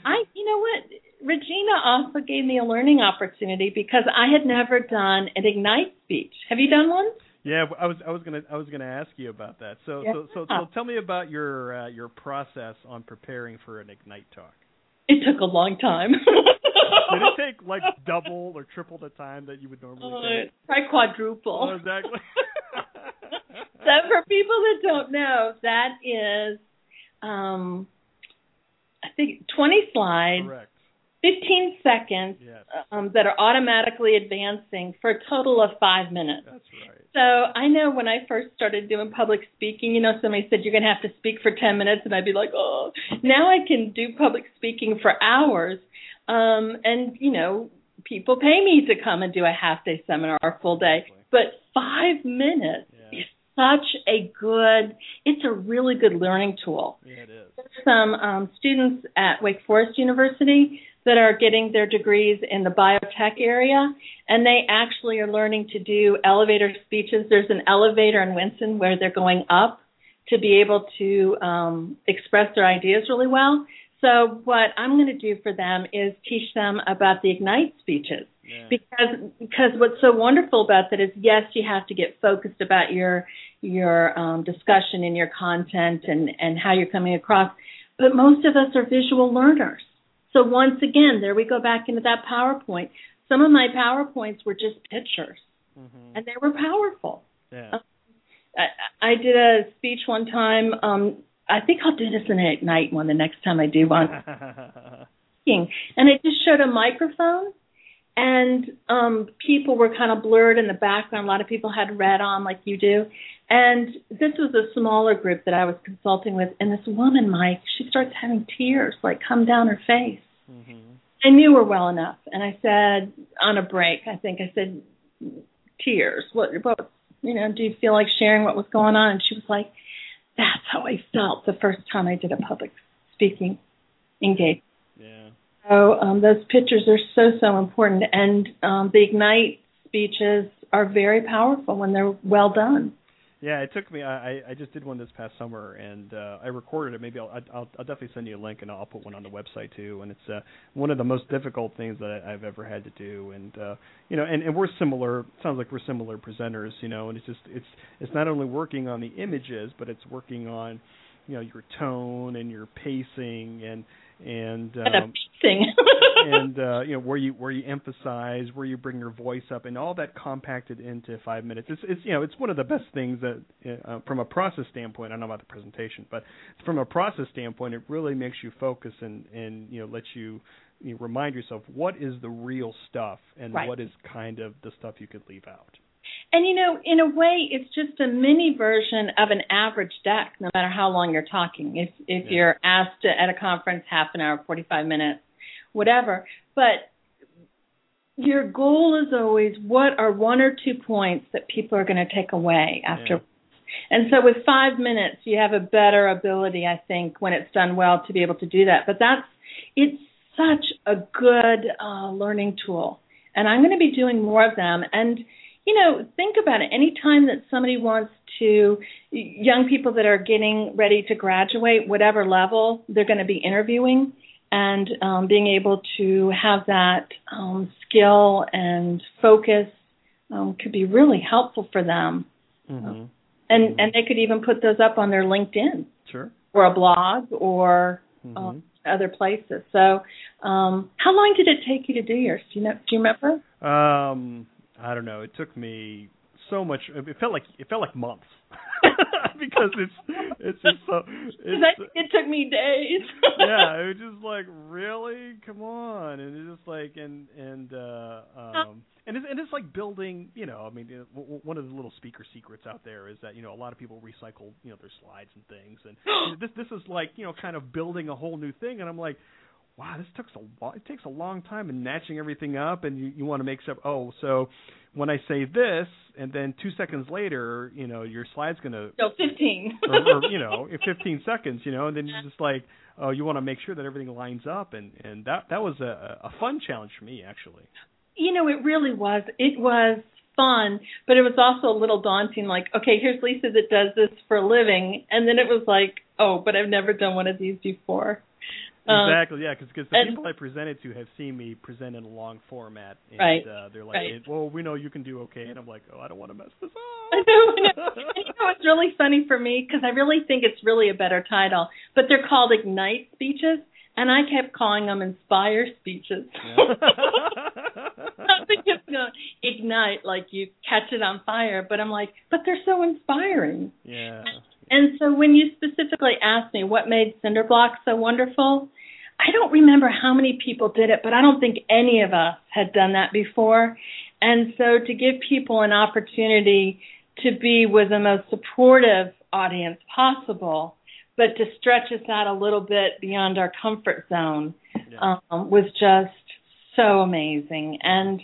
Speaker 4: I, you know what, Regina also gave me a learning opportunity because I had never done an Ignite speech. Have you done one?
Speaker 3: Yeah, I was I was gonna I was gonna ask you about that. So so so, so tell me about your uh, your process on preparing for an ignite talk.
Speaker 4: It took a long time.
Speaker 3: Did it take like double or triple the time that you would normally
Speaker 4: Uh,
Speaker 3: take?
Speaker 4: try quadruple.
Speaker 3: Oh, exactly.
Speaker 4: so for people that don't know, that is, um, I think 20 slides,
Speaker 3: Correct.
Speaker 4: 15 seconds
Speaker 3: Yes.
Speaker 4: um, that are automatically advancing for a total of five minutes.
Speaker 3: That's right.
Speaker 4: So I know when I first started doing public speaking, you know, somebody said you're going to have to speak for 10 minutes, and I'd be like, oh. Now I can do public speaking for hours, um, and you know, people pay me to come and do a half day seminar or a full day, but five minutes
Speaker 3: Yeah.
Speaker 4: Such a good. It's a really good learning tool
Speaker 3: Yeah, it is.
Speaker 4: some um, students at Wake Forest University that are getting their degrees in the biotech area, and they actually are learning to do elevator speeches. There's an elevator in Winston where they're going up to be able to um, express their ideas really well. So what I'm going to do for them is teach them about the Ignite speeches
Speaker 3: Yeah.
Speaker 4: because because what's so wonderful about that is yes you have to get focused about your your um, discussion and your content and and how you're coming across. But most of us are visual learners. So once again there we go back into that powerpoint. Some of my powerpoints were just pictures.
Speaker 3: Mhm.
Speaker 4: and they were powerful.
Speaker 3: Yeah.
Speaker 4: I, I did a speech one time um I think I'll do this in a night one the next time I do one. And it just showed a microphone and um people were kind of blurred in the background. A lot of people had red on like you do. And this was a smaller group that i was consulting with. And this woman mike she starts having tears like come down her face.
Speaker 3: Mhm.
Speaker 4: i knew her well enough. And i said on a break i think i said tears. What what you know do you feel like sharing what was going on? And she was like that's how i felt the first time i did a public speaking engagement. So um, those pictures are so so important, and um, the ignite speeches are very powerful when they're well done.
Speaker 3: Yeah, it took me. I I- just did one this past summer, and uh, I recorded it. Maybe I'll, I'll I'll definitely send you a link, and I'll put one on the website too. And it's uh, one of the most difficult things that I've ever had to do. And uh, you know, and, and we're similar. Sounds like we're similar presenters, you know. And it's just it's it's not only working on the images, but it's working on you know your tone and your pacing and and um, and uh, you know where you where you emphasize, where you bring your voice up, and all that compacted into five minutes. It's, it's you know it's one of the best things that uh, from a process standpoint. I don't know about the presentation, but from a process standpoint, it really makes you focus and and you know lets you, you know, remind yourself what is the real stuff and
Speaker 4: Right.
Speaker 3: what is kind of the stuff you could leave out.
Speaker 4: And you know, in a way, it's just a mini version of an average deck. No matter how long you're talking, if if
Speaker 3: Yeah.
Speaker 4: you're asked to, at a conference, half an hour, forty five minutes, whatever. But your goal is always what are one or two points that people are going to take away after.
Speaker 3: Yeah.
Speaker 4: And so with five minutes, you have a better ability, I think, when it's done well, to be able to do that. But that's it's such a good uh, learning tool, and I'm going to be doing more of them. And you know, think about it. Anytime that somebody wants to, young people that are getting ready to graduate, whatever level, they're going to be interviewing, and um, being able to have that um, skill and focus um, could be really helpful for them.
Speaker 3: Mm-hmm.
Speaker 4: And and they could even put those up on their LinkedIn
Speaker 3: Sure.
Speaker 4: or a blog or um, other places. So, um, how long did it take you to do yours? Do you know? Do you remember?
Speaker 3: Um, I don't know. It took me so much. It felt like it felt like months because it's it's just so. It's,
Speaker 4: it took me days.
Speaker 3: yeah, it was just like really, come on, and it's just like and and uh um and it's and it's like building, you know, I mean, you know, one of the little speaker secrets out there is that you know a lot of people recycle, you know, their slides and things, and this this is like you know kind of building a whole new thing, and I'm like. Wow, this took a. It takes a long time in matching everything up, and you, you want to make sure. Oh, so when I say this, and then two seconds later, you know, your slide's gonna
Speaker 4: no, fifteen.
Speaker 3: or, or you know, 15 seconds, you know, and then you're just like, oh, you want to make sure that everything lines up, and and that that was a a fun challenge for me actually.
Speaker 4: you know, it really was. It was fun, but it was also a little daunting. Like, okay, here's Lisa that does this for a living, and then it was like, oh, but I've never done one of these before. Um,
Speaker 3: exactly, yeah, because the
Speaker 4: and-
Speaker 3: people I presented to have seen me present in a long format, and
Speaker 4: Right,
Speaker 3: uh, they're like,
Speaker 4: right.
Speaker 3: well, we know you can do okay, and I'm like, oh, I don't want to mess this
Speaker 4: I
Speaker 3: up.
Speaker 4: know, I know. And you know what's really funny for me because I really think it's really a better title, but they're called Ignite speeches, and I kept calling them Inspire speeches. I think it's gonna ignite, like you catch it on fire, but I'm like, but they're so inspiring.
Speaker 3: yeah,
Speaker 4: And so when you specifically asked me what made Cinderblock so wonderful, I don't remember how many people did it, but I don't think any of us had done that before. And so to give people an opportunity to be with the most supportive audience possible, but to stretch us out a little bit beyond our comfort zone
Speaker 3: yeah.
Speaker 4: um, was just so amazing. And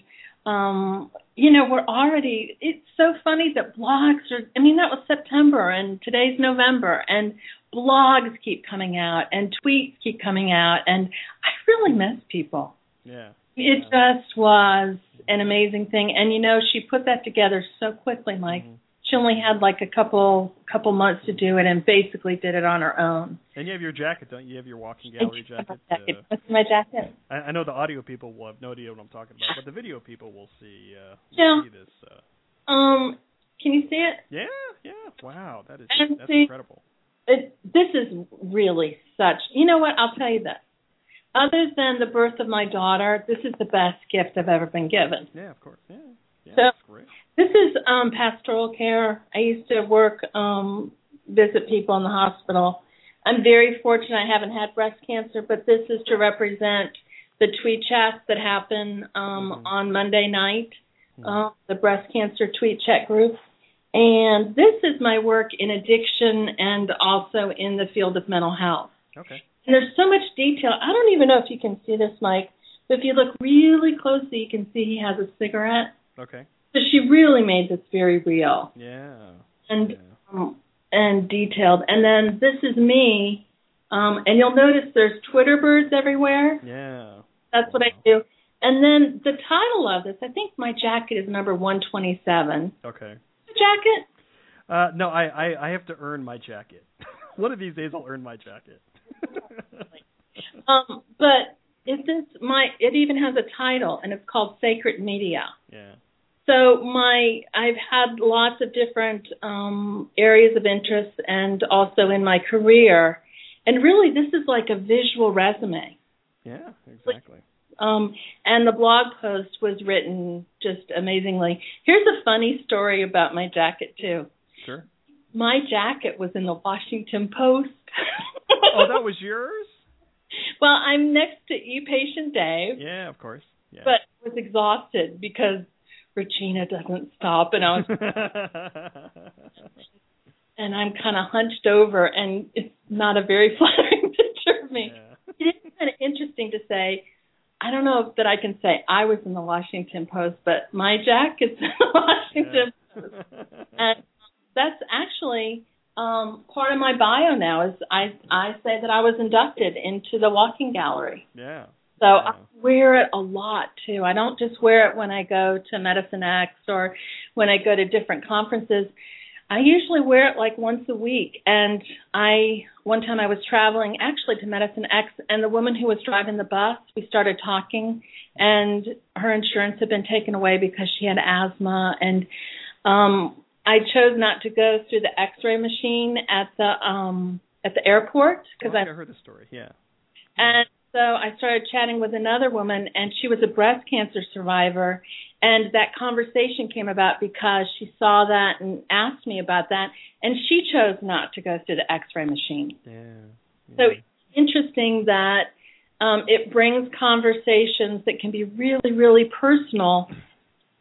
Speaker 4: um, you know, we're already. It's so funny that blogs are. I mean, that was September, and today's November, and blogs keep coming out, and tweets keep coming out, and I really miss people.
Speaker 3: yeah.
Speaker 4: It just was an amazing thing, and you know, she put that together so quickly, Mike.
Speaker 3: Mhm.
Speaker 4: She only had like a couple couple months to do it, and basically did it on her own.
Speaker 3: And you have your jacket, don't you? You have your walking gallery jacket.
Speaker 4: Jacket.
Speaker 3: Uh,
Speaker 4: What's my jacket?
Speaker 3: I, I know the audio people will have no idea what I'm talking about, but the video people will see. Uh,
Speaker 4: Yeah.
Speaker 3: see this. Uh,
Speaker 4: Um, can you see it?
Speaker 3: yeah, yeah. Wow, that is
Speaker 4: And
Speaker 3: that's
Speaker 4: see-
Speaker 3: incredible.
Speaker 4: it, this is really such. You know what? I'll tell you this. Other than the birth of my daughter, this is the best gift I've ever been given.
Speaker 3: Yeah, of course. Yeah, yeah.
Speaker 4: So-. This is um, pastoral care. I used to work, um, visit people in the hospital. I'm very fortunate I haven't had breast cancer, but this is to represent the tweet chats that happen um,
Speaker 3: Mhm.
Speaker 4: on Monday night,
Speaker 3: Mhm.
Speaker 4: uh, the breast cancer tweet chat group. And this is my work in addiction and also in the field of mental health.
Speaker 3: Okay.
Speaker 4: And there's so much detail. I don't even know if you can see this, Mike, but if you look really closely, you can see he has a cigarette.
Speaker 3: Okay.
Speaker 4: So she really made this very real
Speaker 3: Yeah.
Speaker 4: and
Speaker 3: yeah.
Speaker 4: um, and detailed. And then this is me, um, and you'll notice there's Twitter birds everywhere.
Speaker 3: Yeah.
Speaker 4: That's what I do. And then the title of this, I think my jacket is number 127.
Speaker 3: Okay.
Speaker 4: Jacket?
Speaker 3: Uh, no, I, I I have to earn my jacket. One of these days I'll earn my jacket.
Speaker 4: Um, but is this my? It even has a title, and it's called Sacred Media.
Speaker 3: yeah.
Speaker 4: So my I've had lots of different um, areas of interest, and also in my career. and really, this is like a visual resume.
Speaker 3: Yeah, exactly.
Speaker 4: Um, and the blog post was written just amazingly. Here's a funny story about my jacket too.
Speaker 3: Sure.
Speaker 4: My jacket was in the Washington Post.
Speaker 3: oh, that was yours?
Speaker 4: Well, I'm next to E Patient Dave.
Speaker 3: Yeah, of course. Yeah.
Speaker 4: But I was exhausted because Regina doesn't stop, and I was, and I'm kind of hunched over, and it's not a very flattering picture of me.
Speaker 3: Yeah.
Speaker 4: It is kind of interesting to say. I don't know that I can say I was in the Washington Post, but my Jack is in the Washington Post, and that's actually um, part of my bio now. Is I I say that I was inducted into the Walking Gallery.
Speaker 3: Yeah.
Speaker 4: So. I wear it a lot too. I don't just wear it when I go to Medicine X or when I go to different conferences. I usually wear it like once a week. And I one time I was traveling actually to Medicine X and the woman who was driving the bus, we started talking and her insurance had been taken away because she had asthma and um I chose not to go through the x-ray machine at the um at the airport because
Speaker 3: oh,
Speaker 4: I
Speaker 3: I heard the story. Yeah.
Speaker 4: and so I started chatting with another woman, and she was a breast cancer survivor. And that conversation came about because she saw that and asked me about that, and she chose not to go through the X-ray machine.
Speaker 3: Yeah. yeah.
Speaker 4: So it's interesting that um, it brings conversations that can be really, really personal.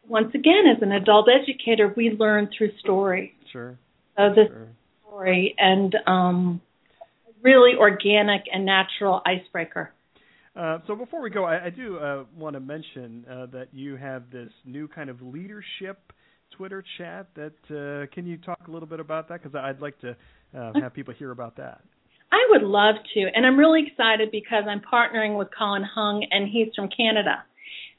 Speaker 4: Once again, as an adult educator, we learn through story.
Speaker 3: Sure.
Speaker 4: So this
Speaker 3: Sure.
Speaker 4: story and um, really organic and natural icebreaker.
Speaker 3: Uh, so before we go, I, I do uh, want to mention uh, that you have this new kind of leadership Twitter chat. That uh, can you talk a little bit about that? Because I'd like to uh, have people hear about that.
Speaker 4: I would love to, and I'm really excited because I'm partnering with Colin Hung, and he's from Canada,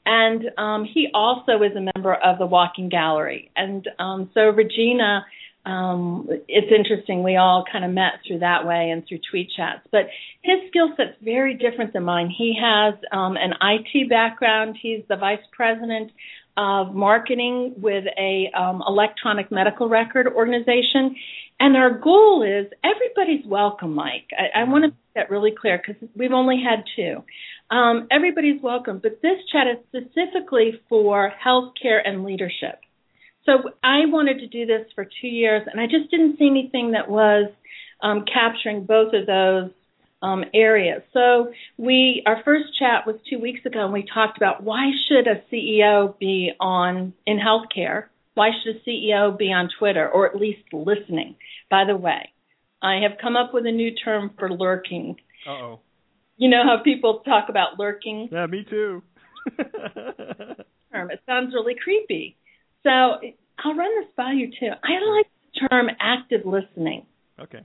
Speaker 4: and um, he also is a member of the Walking Gallery, and um, so Regina. Um, it's interesting. We all kind of met through that way and through tweet chats. But his skill set's very different than mine. He has um, an IT background. He's the vice president of marketing with a um, electronic medical record organization. And our goal is everybody's welcome, Mike. I, I want to make that really clear because we've only had two. Um, everybody's welcome, but this chat is specifically for healthcare and leadership. So I wanted to do this for two years, and I just didn't see anything that was um, capturing both of those um, areas. So we, our first chat was two weeks ago, and we talked about why should a CEO be on in healthcare? Why should a CEO be on Twitter or at least listening? By the way, I have come up with a new term for lurking.
Speaker 3: Uh oh.
Speaker 4: You know how people talk about lurking?
Speaker 3: Yeah, me too.
Speaker 4: It sounds really creepy. So I'll run this by you too. I like the term active listening.
Speaker 3: okay.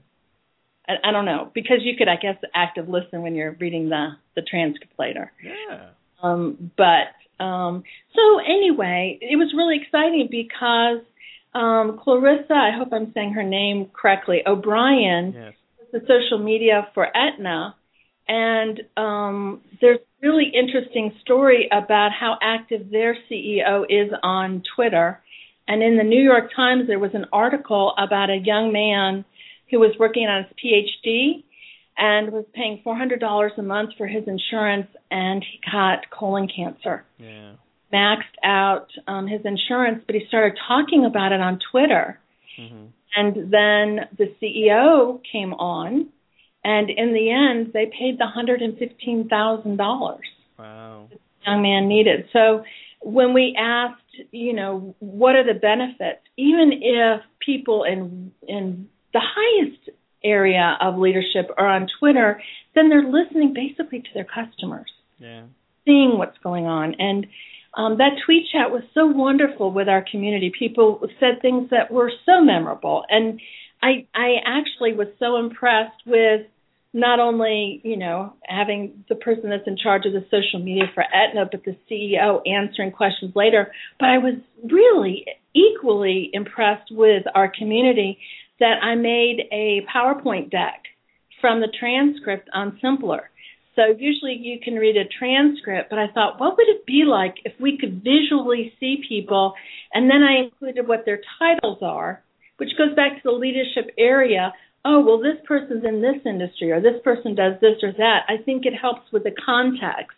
Speaker 4: I, I don't know because you could, I guess, active listen when you're reading the the transcript later.
Speaker 3: Yeah.
Speaker 4: Um, but um, so anyway, it was really exciting because um, Clarissa, I hope I'm saying her name correctly, O'Brien,
Speaker 3: Yes.
Speaker 4: the social media for Aetna, and um, there's really interesting story about how active their CEO is on Twitter. And in the New York Times, there was an article about a young man who was working on his PhD and was paying $400 a month for his insurance, and he got colon cancer.
Speaker 3: Yeah.
Speaker 4: Maxed out um, his insurance, but he started talking about it on Twitter.
Speaker 3: hmm
Speaker 4: And then the CEO came on, and in the end, they paid the hundred and fifteen thousand dollars
Speaker 3: Wow.
Speaker 4: the young man needed. So when we asked, you know, what are the benefits, even if people in in the highest area of leadership are on Twitter, then they're listening basically to their customers
Speaker 3: Yeah.
Speaker 4: seeing what's going on. And um, that tweet chat was so wonderful with our community. People said things that were so memorable, and I I actually was so impressed with not only you know having the person that's in charge of the social media for Aetna, but the CEO answering questions later. But I was really equally impressed with our community that I made a PowerPoint deck from the transcript on Symplur. So usually you can read a transcript, but I thought, what would it be like if we could visually see people? And then I included what their titles are, which goes back to the leadership area. Oh, well, this person's in this industry or this person does this or that. I think it helps with the context.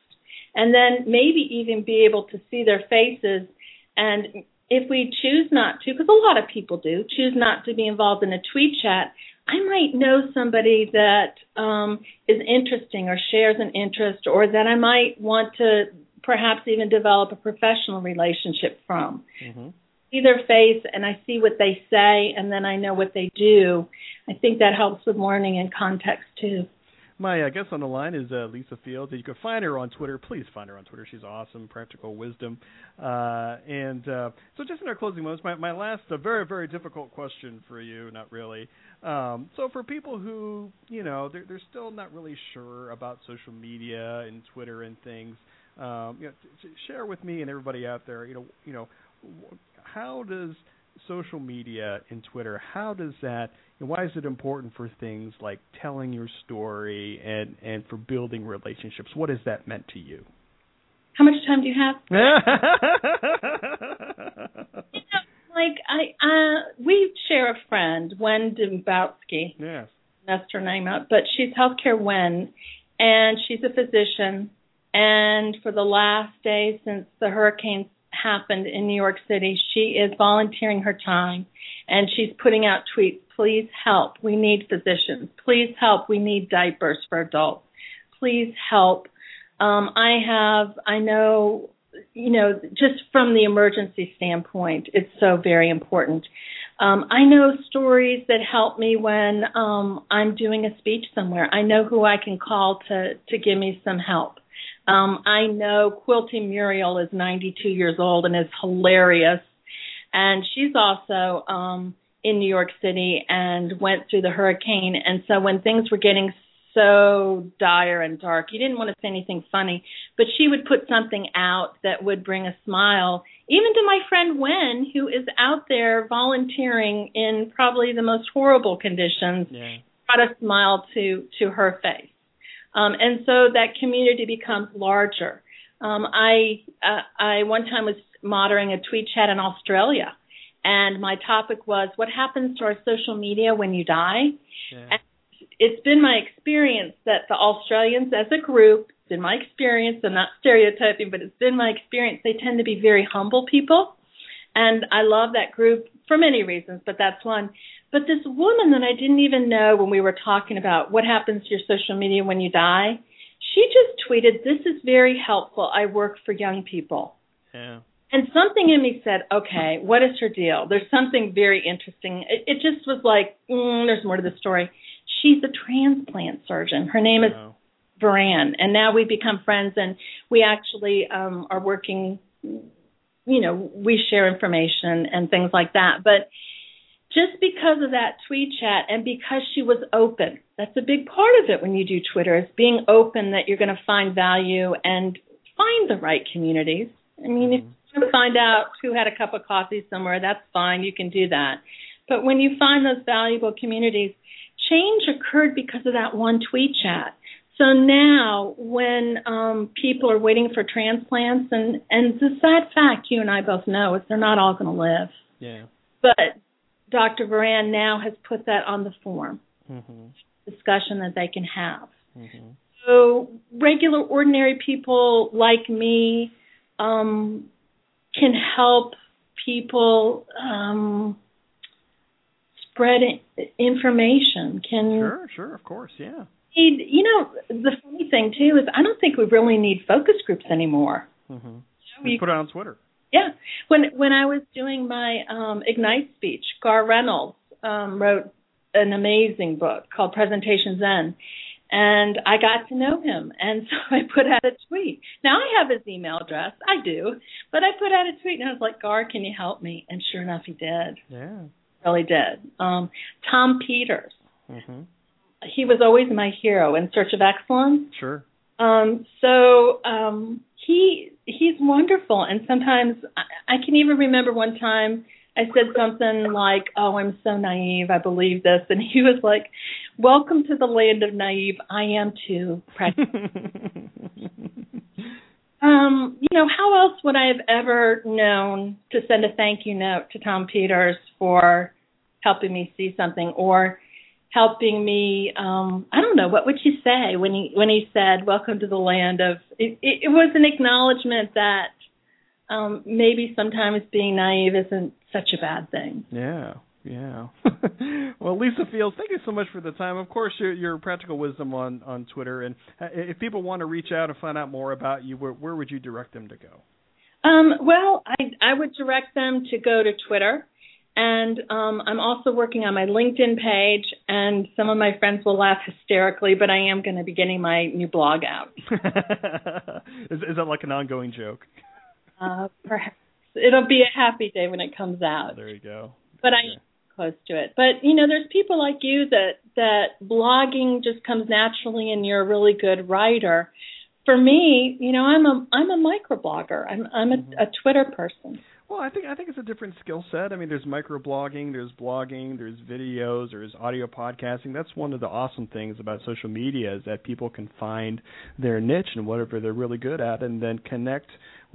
Speaker 4: And then maybe even be able to see their faces. And if we choose not to, because a lot of people do, choose not to be involved in a tweet chat, I might know somebody that um, is interesting or shares an interest or that I might want to perhaps even develop a professional relationship from. Mm-hmm. See their face and I see what they say and then I know what they do. I think that helps with learning and context too.
Speaker 3: My uh, guest on the line is uh, Lisa Fields. You can find her on Twitter. Please find her on Twitter. She's awesome, practical wisdom. Uh, and uh, so, just in our closing moments, my, my last uh, very, very difficult question for you, not really. Um, so, for people who, you know, they're, they're still not really sure about social media and Twitter and things, um, you know, t- t- share with me and everybody out there, you know, you know, how does social media and Twitter, how does that and why is it important for things like telling your story and and for building relationships? What has that meant to you?
Speaker 4: How much time do you have? you know, like I, uh, we share a friend, Wen Dombrowski.
Speaker 3: Yes,
Speaker 4: messed her name up, but she's healthcare Wen, and she's a physician. And for the last day since the hurricanes happened in New York City, she is volunteering her time, and she's putting out tweets Please help. We need physicians. Please help. We need diapers for adults. Please help. Um, I have, I know, you know, just from the emergency standpoint, it's so very important. Um, I know stories that help me when um, I'm doing a speech somewhere. I know who I can call to to give me some help. Um, I know Quilting Muriel is 92 years old and is hilarious, and she's also um, in New York City and went through the hurricane. And so when things were getting so dire and dark, you didn't want to say anything funny, but she would put something out that would bring a smile, even to my friend Wen, who is out there volunteering in probably the most horrible conditions,
Speaker 3: yeah.
Speaker 4: brought a smile to to her face. Um, and so that community becomes larger. Um, I uh, I one time was moderating a tweet chat in Australia and my topic was what happens to our social media when you die.
Speaker 3: Yeah.
Speaker 4: And it's been my experience that the Australians as a group, it's been my experience, I'm not stereotyping, but it's been my experience, they tend to be very humble people. And I love that group for many reasons, but that's one. But this woman that I didn't even know when we were talking about what happens to your social media when you die, she just tweeted, This is very helpful. I work for young people.
Speaker 3: Yeah.
Speaker 4: And something in me said, okay, what is her deal? There's something very interesting. It, it just was like, mm, there's more to the story. She's a transplant surgeon. Her name is
Speaker 3: wow.
Speaker 4: Varan, and now we've become friends, and we actually um, are working. You know, we share information and things like that. But just because of that tweet chat, and because she was open, that's a big part of it when you do Twitter. Is being open that you're going to find value and find the right communities. I mean, mm-hmm. if to find out who had a cup of coffee somewhere, that's fine. You can do that. But when you find those valuable communities, change occurred because of that one tweet chat. So now, when um, people are waiting for transplants, and and the sad fact you and I both know is they're not all going to live.
Speaker 3: Yeah.
Speaker 4: But Dr. Varan now has put that on the form
Speaker 3: mm-hmm.
Speaker 4: discussion that they can have.
Speaker 3: Mm-hmm.
Speaker 4: So regular, ordinary people like me um, can help people um, spread information. Can
Speaker 3: sure, sure, of course, yeah.
Speaker 4: Need, you know, the funny thing too is I don't think we really need focus groups anymore.
Speaker 3: Mm-hmm. We put it on Twitter.
Speaker 4: Yeah, when when I was doing my um, Ignite speech, Garr Reynolds um, wrote an amazing book called Presentation Zen, and I got to know him. And so I put out a tweet. Now I have his email address. I do. But I put out a tweet and I was like, Garr, can you help me? And sure enough, he did.
Speaker 3: Yeah.
Speaker 4: Really did. Um, Tom Peters.
Speaker 3: Mm-hmm.
Speaker 4: He was always my hero in Search of Excellence.
Speaker 3: Sure.
Speaker 4: Um, so um, he he's wonderful, and sometimes I, I can even remember one time I said something like, "Oh, I'm so naive. I believe this," and he was like, "Welcome to the land of naive. I am too." um, you know, how else would I have ever known to send a thank you note to Tom Peters for helping me see something, or helping me. Um, I don't know what would you say when he when he said, "Welcome to the land of." It, it, it was an acknowledgement that um, maybe sometimes being naive isn't such a bad thing.
Speaker 3: Yeah. Yeah. well, Lisa Fields, thank you so much for the time. Of course, your, your practical wisdom on on Twitter, and uh, if people want to reach out and find out more about you, where, where would you direct them to go?
Speaker 4: Um, well, I I would direct them to go to Twitter, and um, I'm also working on my LinkedIn page. And some of my friends will laugh hysterically, but I am going to be getting my new blog out.
Speaker 3: is, is that like an ongoing joke?
Speaker 4: Uh, perhaps it'll be a happy day when it comes out.
Speaker 3: There you go.
Speaker 4: But okay. I close to it. But you know, there's people like you that that blogging just comes naturally, and you're a really good writer. For me, you know, I'm a I'm a microblogger. I'm I'm a,
Speaker 3: Mm-hmm.
Speaker 4: a Twitter person.
Speaker 3: Well, I think I think it's a different skill set. I mean, there's microblogging, there's blogging, there's videos, there's audio podcasting. That's one of the awesome things about social media is that people can find their niche and whatever they're really good at, and then connect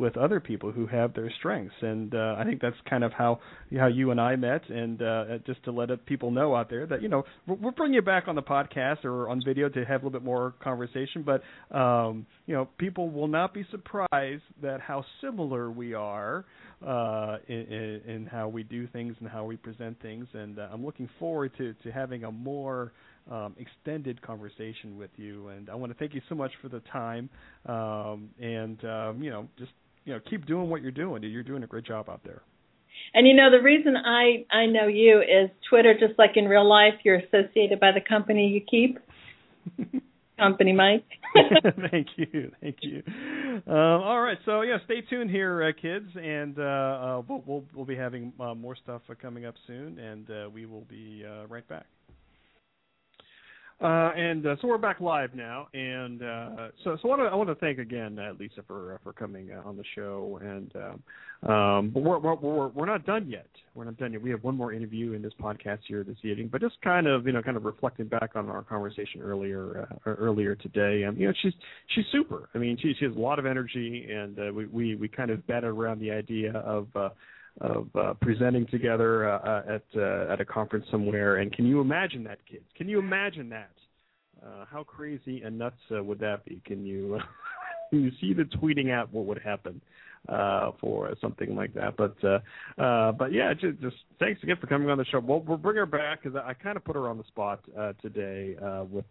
Speaker 3: with other people who have their strengths. And uh, I think that's kind of how how you and I met. And uh, just to let people know out there that you know we'll bring you back on the podcast or on video to have a little bit more conversation. But um, you know, people will not be surprised that how similar we are uh, in, in, how we do things and how we present things. And uh, I'm looking forward to, to having a more um, extended conversation with you. And I want to thank you so much for the time. Um, and um, you know, just you know, keep doing what you're doing. You're doing a great job out there.
Speaker 4: And you know, the reason I I know you is Twitter. Just like in real life, you're associated by the company you keep. company, Mike.
Speaker 3: thank you, thank you. Um, all right, so yeah, stay tuned here, uh, kids, and uh, uh, we'll, we'll, we'll be having uh, more stuff uh, coming up soon, and uh, we will be right back. Uh, and uh, so we're back live now, and uh, so so I want to I want to thank again uh, Lisa for for coming on the show, and um, um, but we're, we're we're not done yet. We're not done yet. We have one more interview in this podcast here this evening, but just kind of you know kind of reflecting back on our conversation earlier earlier today. Um, you know she's she's super. I mean she she has a lot of energy, and we we we kind of batted around the idea of of uh, presenting together uh, uh, at uh, at a conference somewhere. And can you imagine that, kids? Can you imagine that? Uh, how crazy and nuts uh, would that be? Can you can you see the tweeting out what would happen for something like that? But but yeah, just, just, thanks again for coming on the show. We'll we'll bring her back because I, I kind of put her on the spot today with.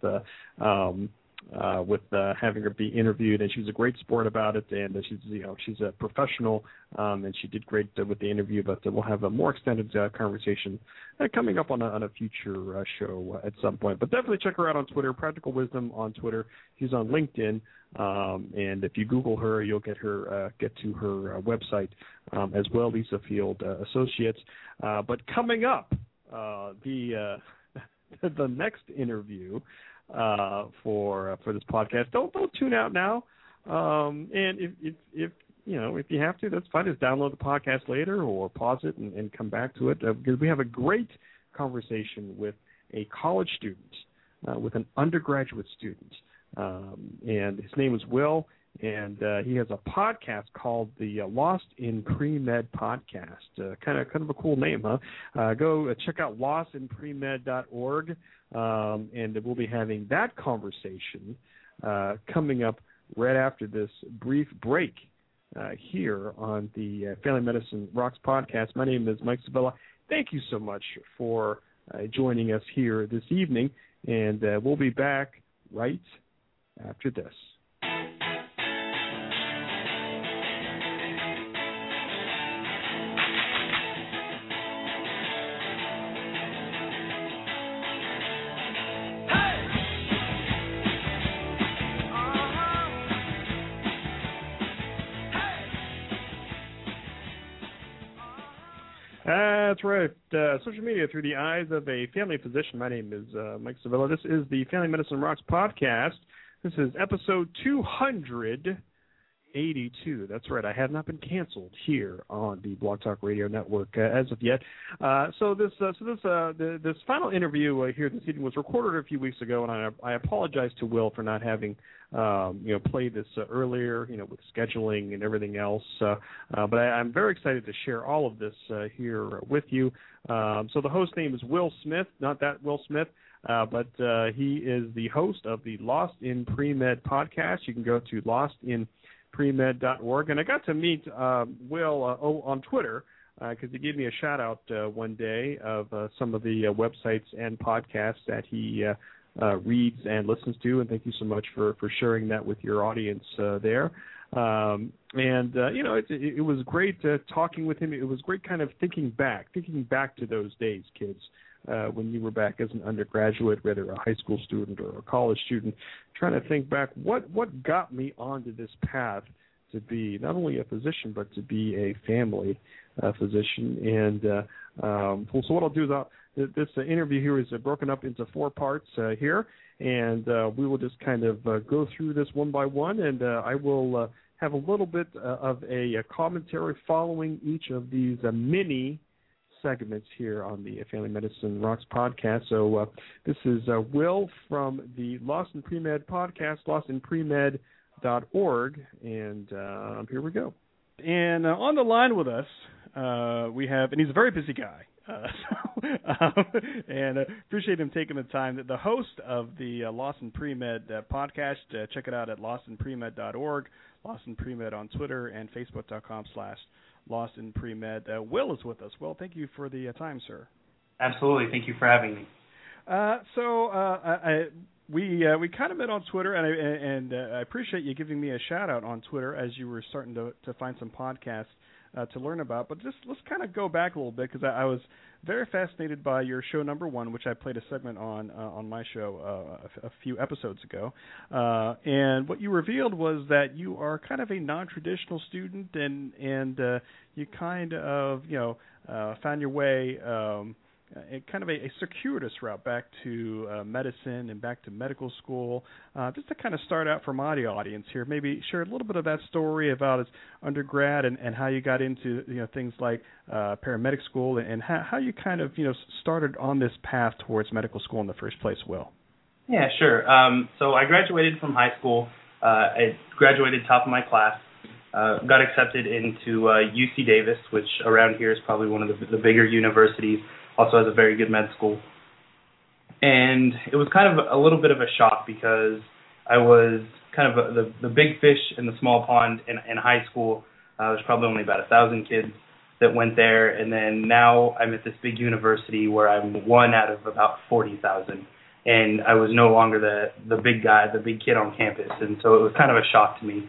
Speaker 3: Um, uh, with uh, having her be interviewed, and she was a great sport about it. And uh, she's you know she's a professional, um, and she did great uh, with the interview. But uh, we'll have a more extended uh, conversation uh, coming up on a, on a future uh, show uh, at some point. But definitely check her out on Twitter, Practical Wisdom on Twitter. She's on LinkedIn, um, and if you Google her, you'll get her uh, get to her uh, website um, as well, Lisa Field uh, Associates. Uh, but coming up, uh, the uh, the next interview uh, for uh, for this podcast. Don't don't tune out now. Um, and if, if if you know if you have to, that's fine. Just download the podcast later or pause it and, and come back to it uh, because we have a great conversation with a college student, uh, with an undergraduate student, um, and his name is Will. And uh, he has a podcast called the uh, Lost in Pre Med podcast. kind of kind of a cool name, huh? go check out lostinpremed.org. Um, and we'll be having that conversation uh, coming up right after this brief break uh, here on the uh, Family Medicine Rocks podcast. My name is Mike Sevilla. Thank you so much for uh, joining us here this evening, and uh, we'll be back right after this. That's right. Uh, social media through the eyes of a family physician. My name is uh, Mike Sevilla. This is the Family Medicine Rocks podcast. This is episode 282. That's right. I have not been canceled here on the Blog Talk Radio Network uh, as of yet. Uh, so this, uh, so this, uh, the, this final interview here this evening was recorded a few weeks ago, and I, I apologize to Will for not having um, you know, played this uh, earlier, you know, with scheduling and everything else. Uh, uh, but I, am very excited to share all of this uh, here with you. Um, so the host name is Will Smith, not that Will Smith. Uh, but uh, he is the host of the Lost in Pre-Med podcast. You can go to lostinpremed.org. And I got to meet uh, Will uh, on Twitter because uh, he gave me a shout out uh, one day of some of the websites and podcasts that he reads and listens to. And thank you so much for, for sharing that with your audience there. Um, and uh, you know, it, it, it was great uh, talking with him. It was great, kind of thinking back, thinking back to those days, kids, uh, when you were back as an undergraduate, whether a high school student or a college student, trying to think back what what got me onto this path to be not only a physician but to be a family uh, physician. And uh, um, so what I'll do is I'll, this interview here is uh, broken up into four parts uh, here, and uh, we will just kind of go through this one by one, and I will have a little bit of a, commentary following each of these mini segments here on the Family Medicine Rocks podcast. So uh, this is Will from the Lost in Pre-Med podcast, lostinpremed.org, and here we go. And on the line with us, we have, and he's a very busy guy. Uh, so, um, and uh, appreciate him taking the time. The host of the uh, Lost in Pre-Med uh, podcast, uh, check it out at lostinpremed.org, Lost in Pre-Med on Twitter, and facebook.com slash Lost in Pre-Med. Uh, Will is with us. Will, thank you for the uh, time, sir.
Speaker 6: Absolutely. Thank you for having me.
Speaker 3: so I, I, we we kind of met on Twitter, and I, and I appreciate you giving me a shout out on Twitter as you were starting to to find some podcasts uh, to learn about. But just let's kind of go back a little bit because I, I, was very fascinated by your show number one, which I played a segment on uh, on my show uh, a, a, few episodes ago. Uh, and what you revealed was that you are kind of a non-traditional student, and and uh, you kind of you know uh, found your way. Um, a, kind of a, a, circuitous route back to uh, medicine and back to medical school. Uh, just to kind of start out for my audience here, maybe share a little bit of that story about his undergrad and, and how you got into you know things like uh, paramedic school and, and how, how you kind of you know started on this path towards medical school in the first place. Will.
Speaker 6: Yeah, sure. Um, so I graduated from high school. Uh, I graduated top of my class. Uh, got accepted into uh, UC Davis, which around here is probably one of the, the bigger universities also has a very good med school. And it was kind of a little bit of a shock because I was kind of a, the the big fish in the small pond in, in high school. Uh, there's probably only about a thousand kids that went there, and then now I'm at this big university where I'm one out of about forty thousand, and I was no longer the the big guy, the big kid on campus, and so it was kind of a shock to me.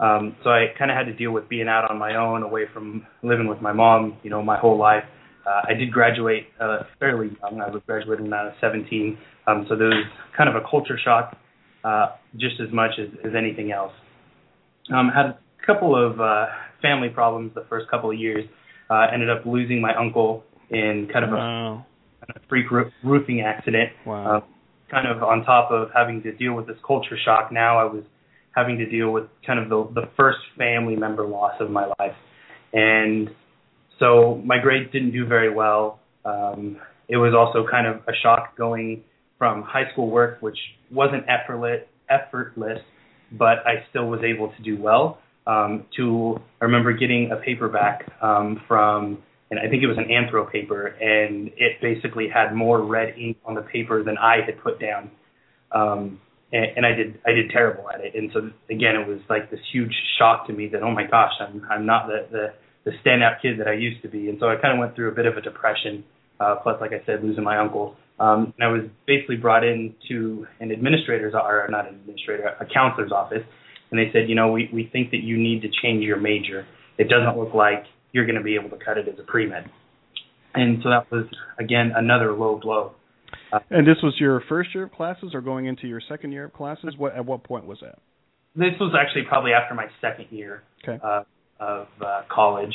Speaker 6: Um, so I kind of had to deal with being out on my own, away from living with my mom, you know, my whole life. Uh, I did graduate uh, fairly young. I was graduating when I was 17, um, so there was kind of a culture shock, uh, just as much as, as anything else. Um, had a couple of uh, family problems the first couple of years. Uh, ended up losing my uncle in kind of wow. a, a freak roofing accident.
Speaker 3: Wow. Uh,
Speaker 6: kind of on top of having to deal with this culture shock, now I was having to deal with kind of the the first family member loss of my life, and so my grades didn't do very well. Um, it was also kind of a shock going from high school work, which wasn't effortless, effortless, but I still was able to do well. Um, to I remember getting a paperback um, from, and I think it was an anthro paper, and it basically had more red ink on the paper than I had put down. Um, and, and I did I did terrible at it. And so again, it was like this huge shock to me that oh my gosh, I'm I'm not the the the standout kid that I used to be. And so I kind of went through a bit of a depression. Uh, plus, like I said, losing my uncle. Um, and I was basically brought in to an administrator's, or not an administrator, a counselor's office. And they said, you know, we, we think that you need to change your major. It doesn't look like you're going to be able to cut it as a pre med. And so that was, again, another low blow.
Speaker 3: Uh, and this was your first year of classes or going into your second year of classes? What At what point was that?
Speaker 6: This was actually probably after my second year.
Speaker 3: Okay.
Speaker 6: Uh, of uh, college.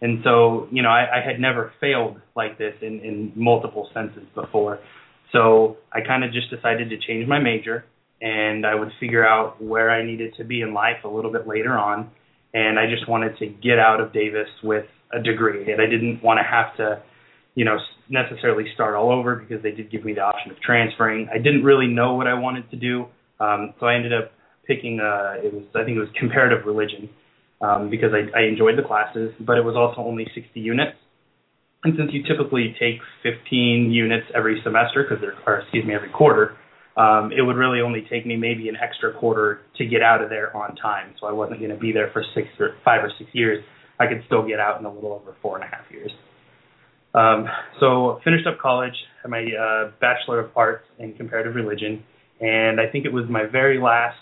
Speaker 6: And so, you know, I, I had never failed like this in, in multiple senses before. So I kind of just decided to change my major and I would figure out where I needed to be in life a little bit later on. And I just wanted to get out of Davis with a degree. And I didn't want to have to, you know, necessarily start all over because they did give me the option of transferring. I didn't really know what I wanted to do. Um, so I ended up picking, uh, it was, I think it was comparative religion um, because I, I enjoyed the classes, but it was also only 60 units. And since you typically take 15 units every semester, because they're, or excuse me, every quarter, um, it would really only take me maybe an extra quarter to get out of there on time. So I wasn't going to be there for six or five or six years. I could still get out in a little over four and a half years. Um, so finished up college, had my uh, bachelor of arts in comparative religion, and I think it was my very last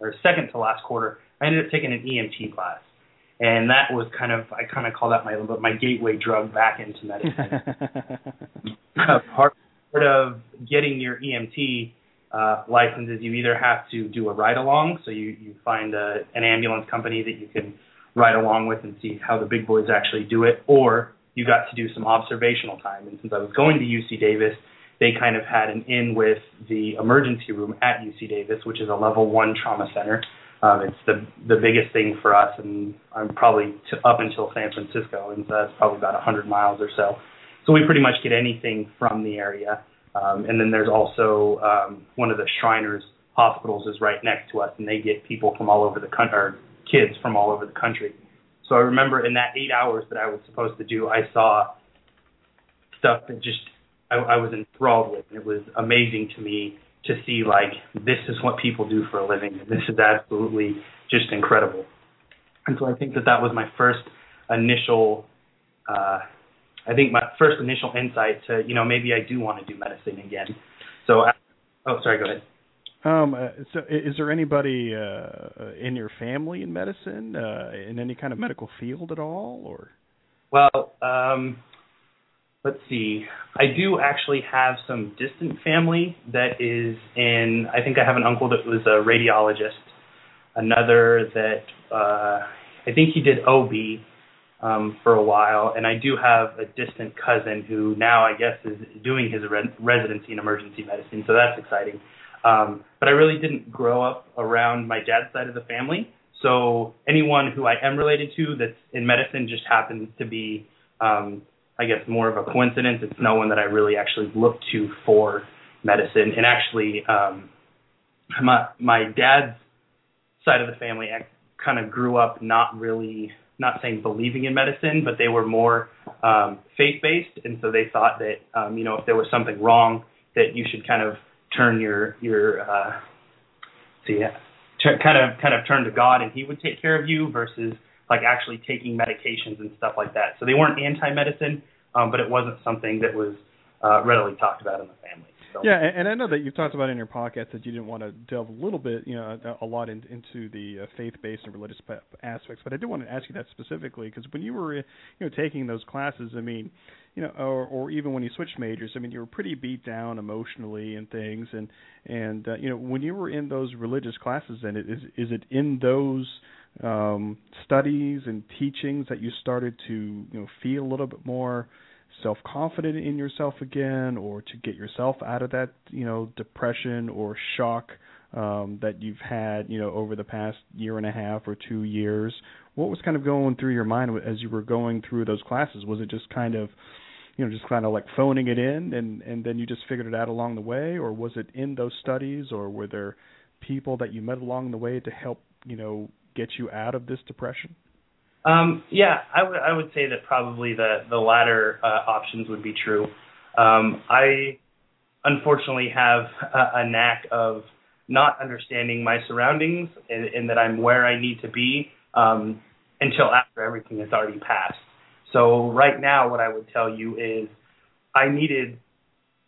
Speaker 6: or second to last quarter. I ended up taking an EMT class, and that was kind of I kind of call that my my gateway drug back into medicine. part part of getting your EMT uh, license is you either have to do a ride along, so you you find a, an ambulance company that you can ride along with and see how the big boys actually do it, or you got to do some observational time. And since I was going to UC Davis, they kind of had an in with the emergency room at UC Davis, which is a level one trauma center. Um, it's the the biggest thing for us, and I'm probably to, up until San Francisco, and so that's probably about 100 miles or so. So we pretty much get anything from the area. Um, and then there's also um, one of the Shriners hospitals is right next to us, and they get people from all over the country, or kids from all over the country. So I remember in that eight hours that I was supposed to do, I saw stuff that just I, I was enthralled with, and it was amazing to me to see like this is what people do for a living, and this is absolutely just incredible. And so I think that that was my first initial uh, I think my first initial insight to you know maybe I do want to do medicine again. So, oh, sorry, go ahead.
Speaker 5: Um, uh, so, is there anybody uh, in your family in medicine, uh, in any kind of medical field at all, or?
Speaker 6: Well, um, let's see. I do actually have some distant family that is in. I think I have an uncle that was a radiologist. Another that uh, I think he did OB um, for a while, and I do have a distant cousin who now I guess is doing his re- residency in emergency medicine, so that's exciting. Um, but I really didn't grow up around my dad's side of the family, so anyone who I am related to that's in medicine just happens to be, um, I guess, more of a coincidence. It's no one that I really actually look to for medicine, and actually, um, my my dad's side of the family kind of grew up not really not saying believing in medicine, but they were more um, faith based, and so they thought that um, you know if there was something wrong, that you should kind of turn your your uh, see t- kind of kind of turn to God, and He would take care of you versus like actually taking medications and stuff like that. So they weren't anti medicine, um, but it wasn't something that was uh, readily talked about in the family.
Speaker 5: So. Yeah, and I know that you've talked about in your podcast that you didn't want to delve a little bit, you know, a, lot in, into the uh, faith-based and religious aspects, but I did want to ask you that specifically because when you were, you know, taking those classes, I mean, you know, or, or even when you switched majors, I mean, you were pretty beat down emotionally and things, and and uh, you know, when you were in those religious classes, and is is it in those um, studies and teachings that you started to, you know, feel a little bit more self confident in yourself again or to get yourself out of that you know depression or shock um, that you've had you know over the past year and a half or two years? What was kind of going through your mind as you were going through those classes? Was it just kind of you know just kind of like phoning it in and and then you just figured it out along the way? Or was it in those studies? Or were there people that you met along the way to help you know get you out of this depression
Speaker 6: um, yeah, I would I would say that probably the the latter uh, options would be true. Um, I unfortunately have a, a knack of not understanding my surroundings and, and that I'm where I need to be um, until after everything has already passed. So right now, what I would tell you is I needed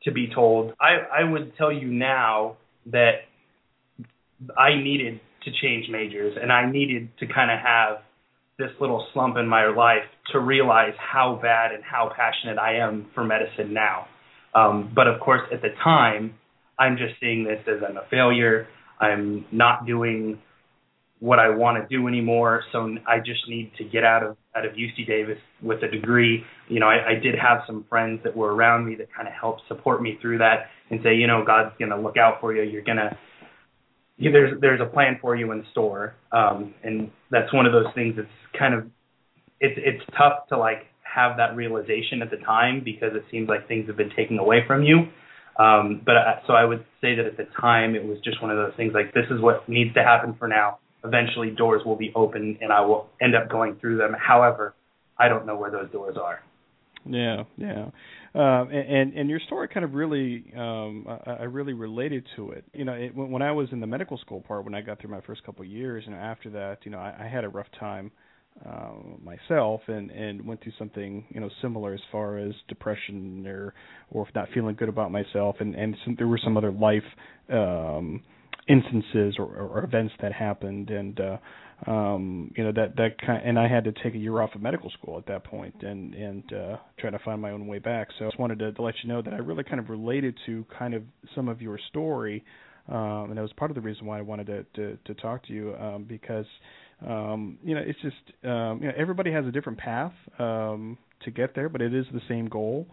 Speaker 6: to be told. I I would tell you now that I needed to change majors and I needed to kind of have this little slump in my life to realize how bad and how passionate I am for medicine now. Um, but of course, at the time, I'm just seeing this as I'm a failure. I'm not doing what I want to do anymore. So I just need to get out of out of UC Davis with a degree. You know, I, I did have some friends that were around me that kind of helped support me through that and say, you know, God's to look out for you. You're gonna there's there's a plan for you in store, um, and that's one of those things that's kind of it's it's tough to like have that realization at the time because it seems like things have been taken away from you. Um, but I, so I would say that at the time it was just one of those things like this is what needs to happen for now. Eventually doors will be open and I will end up going through them. However, I don't know where those doors are.
Speaker 5: Yeah, yeah, um, and and your story kind of really, um, I, I really related to it. You know, it, when I was in the medical school part, when I got through my first couple of years, and after that, you know, I, I had a rough time uh, myself, and and went through something you know similar as far as depression or or not feeling good about myself, and and some, there were some other life um, instances or, or events that happened, and uh, um you know that that kind and I had to take a year off of medical school at that point and and uh try to find my own way back. So I just wanted to, to let you know that I really kind of related to kind of some of your story um and that was part of the reason why I wanted to to, to talk to you um because um you know it's just um you know everybody has a different path um to get there but it is the same goal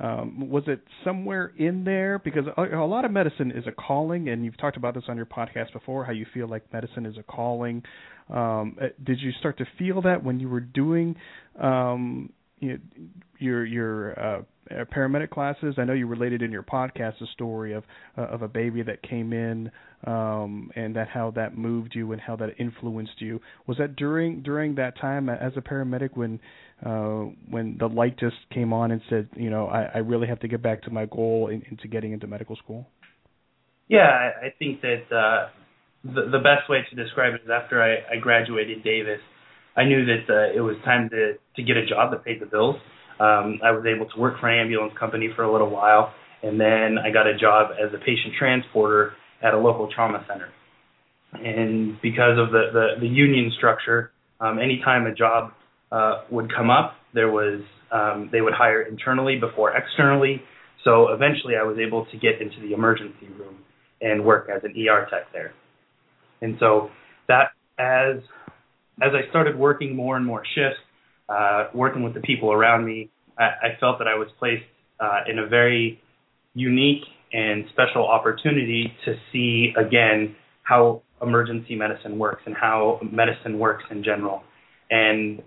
Speaker 5: um, was it somewhere in there? Because a, a, lot of medicine is a calling, and you've talked about this on your podcast before. How you feel like medicine is a calling. Um, uh, did you start to feel that when you were doing um, you know, your your uh, paramedic classes? I know you related in your podcast a story of uh, of a baby that came in um, and that how that moved you and how that influenced you. Was that during during that time as a paramedic when uh, when the light just came on and said, you know, I, I really have to get back to my goal in, into getting into medical school?
Speaker 6: Yeah, I, I think that uh, the, the best way to describe it is after I, I graduated Davis, I knew that uh, it was time to to get a job that paid the bills. Um, I was able to work for an ambulance company for a little while, and then I got a job as a patient transporter at a local trauma center. And because of the the, the union structure, um, anytime a job uh, would come up, there was um, they would hire internally before externally. So eventually, I was able to get into the emergency room and work as an ER tech there. And so that as as I started working more and more shifts, uh, working with the people around me, I, I felt that I was placed uh, in a very unique and special opportunity to see again how emergency medicine works and how medicine works in general. And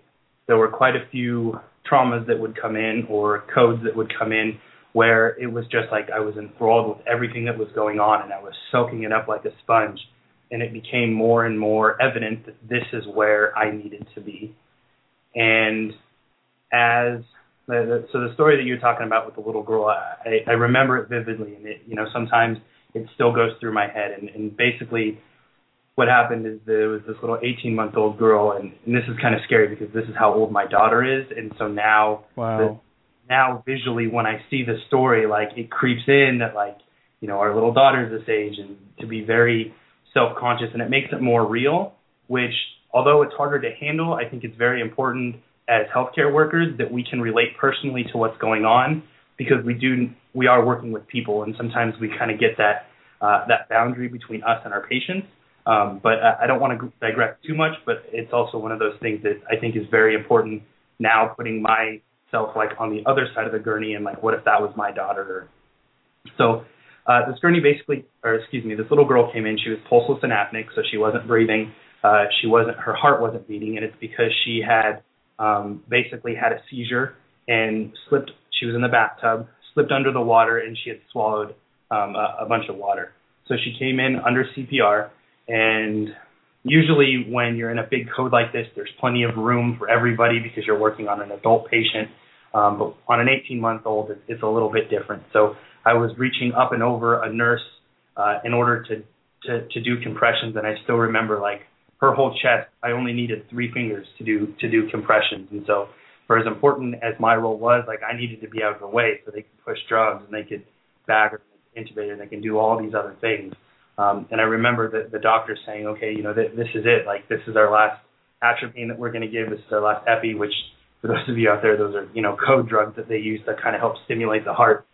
Speaker 6: there were quite a few traumas that would come in or codes that would come in where it was just like I was enthralled with everything that was going on and I was soaking it up like a sponge and it became more and more evident that this is where I needed to be. And as the, so the story that you're talking about with the little girl, I, I remember it vividly, and it you know sometimes it still goes through my head. And, and basically, what happened is there was this little 18 month old girl, and, and this is kind of scary because this is how old my daughter is, and so now
Speaker 5: wow.
Speaker 6: the, now visually when I see the story, like it creeps in that like you know our little daughter's this age, and to be very self conscious and it makes it more real, which although it's harder to handle, I think it's very important as healthcare workers that we can relate personally to what's going on because we do we are working with people and sometimes we kind of get that uh, that boundary between us and our patients. Um, but I, I don't want to digress too much, but it's also one of those things that I think is very important now putting myself like on the other side of the gurney and like what if that was my daughter so uh, this gurney basically, or excuse me, this little girl came in. She was pulseless and apneic, so she wasn't breathing. Uh, she wasn't, her heart wasn't beating, and it's because she had um, basically had a seizure and slipped. She was in the bathtub, slipped under the water, and she had swallowed um, a, a bunch of water. So she came in under CPR, and usually when you're in a big code like this, there's plenty of room for everybody because you're working on an adult patient. Um, but on an 18 month old, it's, it's a little bit different. So I was reaching up and over a nurse uh, in order to, to to do compressions, and I still remember like her whole chest. I only needed three fingers to do to do compressions, and so for as important as my role was, like I needed to be out of the way so they could push drugs and they could bag or intubate and they can do all these other things. Um, and I remember the, the doctor saying, okay, you know, th- this is it. Like this is our last atropine that we're going to give. This is our last epi, which for those of you out there, those are you know code drugs that they use to kind of help stimulate the heart.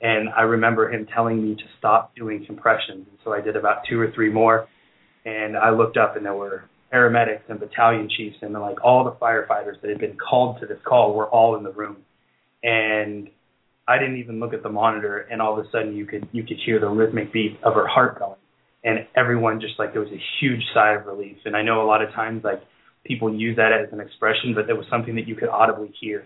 Speaker 6: And I remember him telling me to stop doing compressions. And so I did about two or three more. And I looked up and there were paramedics and battalion chiefs and like all the firefighters that had been called to this call were all in the room. And I didn't even look at the monitor and all of a sudden you could you could hear the rhythmic beat of her heart going. And everyone just like there was a huge sigh of relief. And I know a lot of times like people use that as an expression, but it was something that you could audibly hear.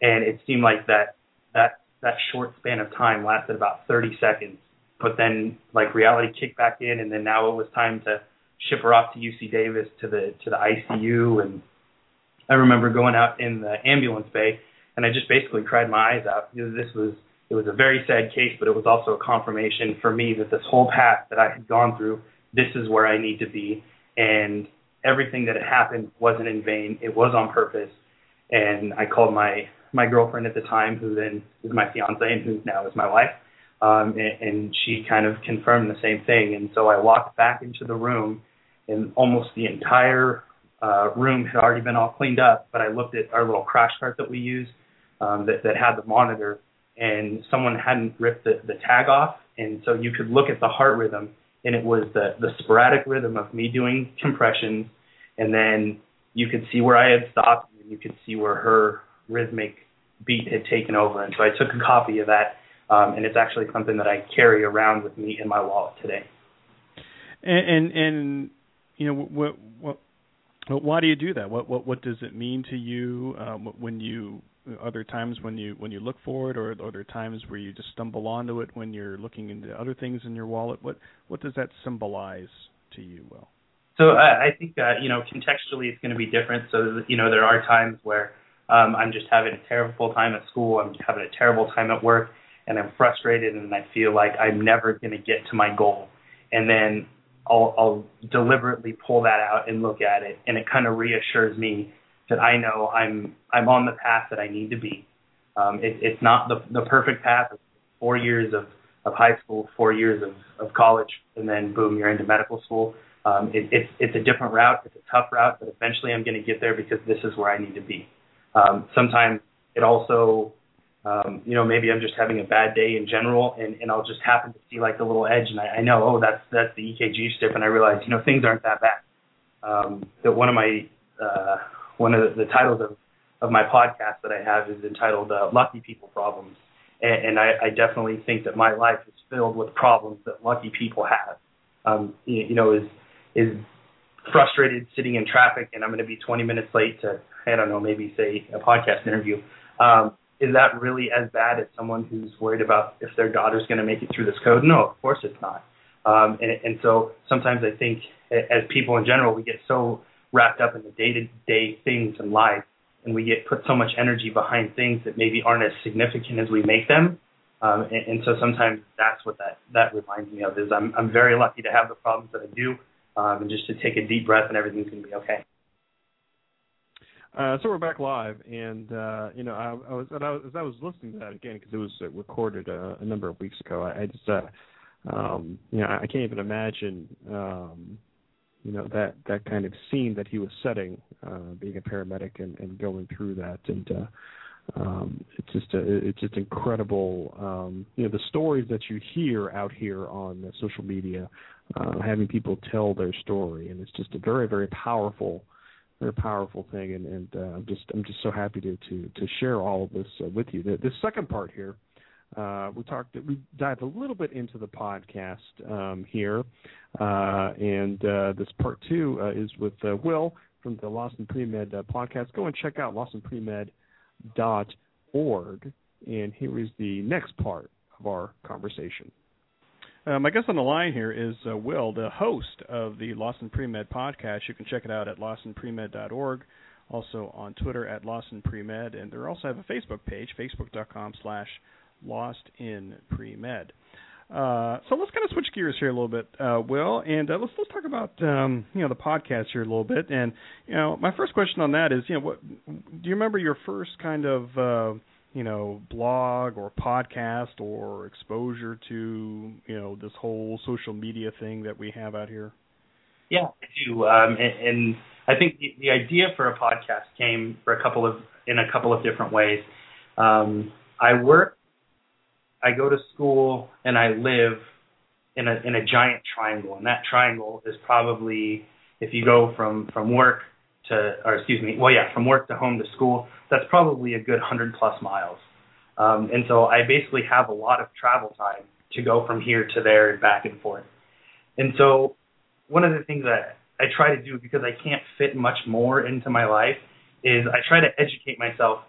Speaker 6: And it seemed like that that that short span of time lasted about 30 seconds. But then like reality kicked back in, and then now it was time to ship her off to UC Davis to the to the ICU. And I remember going out in the ambulance bay, and I just basically cried my eyes out. This was it was a very sad case, but it was also a confirmation for me that this whole path that I had gone through, this is where I need to be, and everything that had happened wasn't in vain. It was on purpose. And I called my my girlfriend at the time, who then is my fiance and who now is my wife, um, and, and she kind of confirmed the same thing. And so I walked back into the room, and almost the entire uh, room had already been all cleaned up. But I looked at our little crash cart that we use um, that that had the monitor, and someone hadn't ripped the, the tag off, and so you could look at the heart rhythm, and it was the the sporadic rhythm of me doing compressions, and then you could see where I had stopped, and you could see where her rhythmic beat had taken over, and so I took a copy of that, um, and it's actually something that I carry around with me in my wallet today.
Speaker 3: And and, and you know what what why do you do that? What what what does it mean to you um, when you are there times when you when you look for it, or are there times where you just stumble onto it when you're looking into other things in your wallet? What what does that symbolize to you, Will?
Speaker 6: So uh, I think uh, you know contextually it's going to be different. So you know there are times where um, I'm just having a terrible time at school, I'm having a terrible time at work, and I'm frustrated, and I feel like I'm never going to get to my goal. And then I'll, I'll deliberately pull that out and look at it, and it kind of reassures me that I know I'm I'm on the path that I need to be. Um, it, it's not the the perfect path. Four years of of high school, four years of of college, and then boom, you're into medical school. Um, it, it's it's a different route. It's a tough route, but eventually I'm going to get there because this is where I need to be. Um, sometimes it also, um, you know, maybe I'm just having a bad day in general, and, and I'll just happen to see like the little edge, and I, I know, oh, that's that's the EKG strip, and I realize, you know, things aren't that bad. Um, that one of my uh, one of the, the titles of of my podcast that I have is entitled uh, "Lucky People Problems," and, and I, I definitely think that my life is filled with problems that lucky people have. Um, you, you know, is is frustrated sitting in traffic and I'm going to be 20 minutes late to, I don't know, maybe say a podcast interview. Um, is that really as bad as someone who's worried about if their daughter's going to make it through this code? No, of course it's not. Um, and, and so sometimes I think as people in general, we get so wrapped up in the day to day things in life and we get put so much energy behind things that maybe aren't as significant as we make them. Um, and, and so sometimes that's what that, that reminds me of is I'm, I'm very lucky to have the problems that I do um, and just to take a deep breath and everything's going to be okay.
Speaker 3: Uh, so we're back live, and uh, you know, I, I was, I as I was listening to that again because it was uh, recorded uh, a number of weeks ago. I, I just, uh, um, you know, I can't even imagine, um, you know, that that kind of scene that he was setting, uh, being a paramedic and, and going through that, and uh, um, it's just a, it's just incredible. Um, you know, the stories that you hear out here on social media uh, having people tell their story, and it's just a very very powerful, very powerful thing. And, and uh, I'm just I'm just so happy to to to share all of this uh, with you. The, the second part here. Uh, we talked. We dived a little bit into the podcast um, here, uh, and uh, this part two uh, is with Will from the Lost in Pre-Med podcast. Go and check out lostinpremed.org, and here is the next part of our conversation. Um, my guest on the line here is uh, Will, the host of the Lost in Pre-Med podcast. You can check it out at lostinpremed.org, also on Twitter at Lost in Pre-Med, and they also have a Facebook page, facebook.com slash Lost in Pre-Med. Uh, so let's kind of switch gears here a little bit, uh, Will, and uh, let's let's talk about um, you know the podcast here a little bit. And you know, my first question on that is, you know, what do you remember your first kind of uh, you know blog or podcast or exposure to you know this whole social media thing that we have out here?
Speaker 6: Yeah, I do, um, and, and I think the, the idea for a podcast came for a couple of in a couple of different ways. Um, I work, I go to school, and I live in a in a giant triangle, and that triangle is probably if you go from from work to, or excuse me, well, yeah, from work to home to school, that's probably a good 100 plus miles. Um, and so I basically have a lot of travel time to go from here to there and back and forth. And so one of the things that I try to do because I can't fit much more into my life is I try to educate myself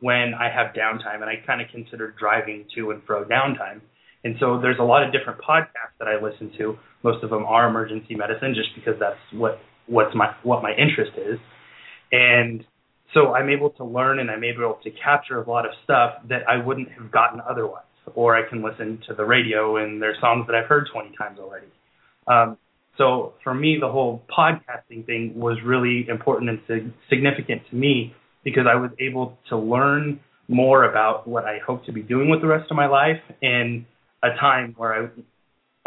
Speaker 6: when I have downtime, and I kind of consider driving to and fro downtime. And so there's a lot of different podcasts that I listen to. Most of them are emergency medicine, just because that's what what's my what my interest is. And so I'm able to learn and I'm able to capture a lot of stuff that I wouldn't have gotten otherwise. Or I can listen to the radio and there's songs that I've heard 20 times already. Um, so for me, the whole podcasting thing was really important and sig- significant to me because I was able to learn more about what I hope to be doing with the rest of my life in a time where I,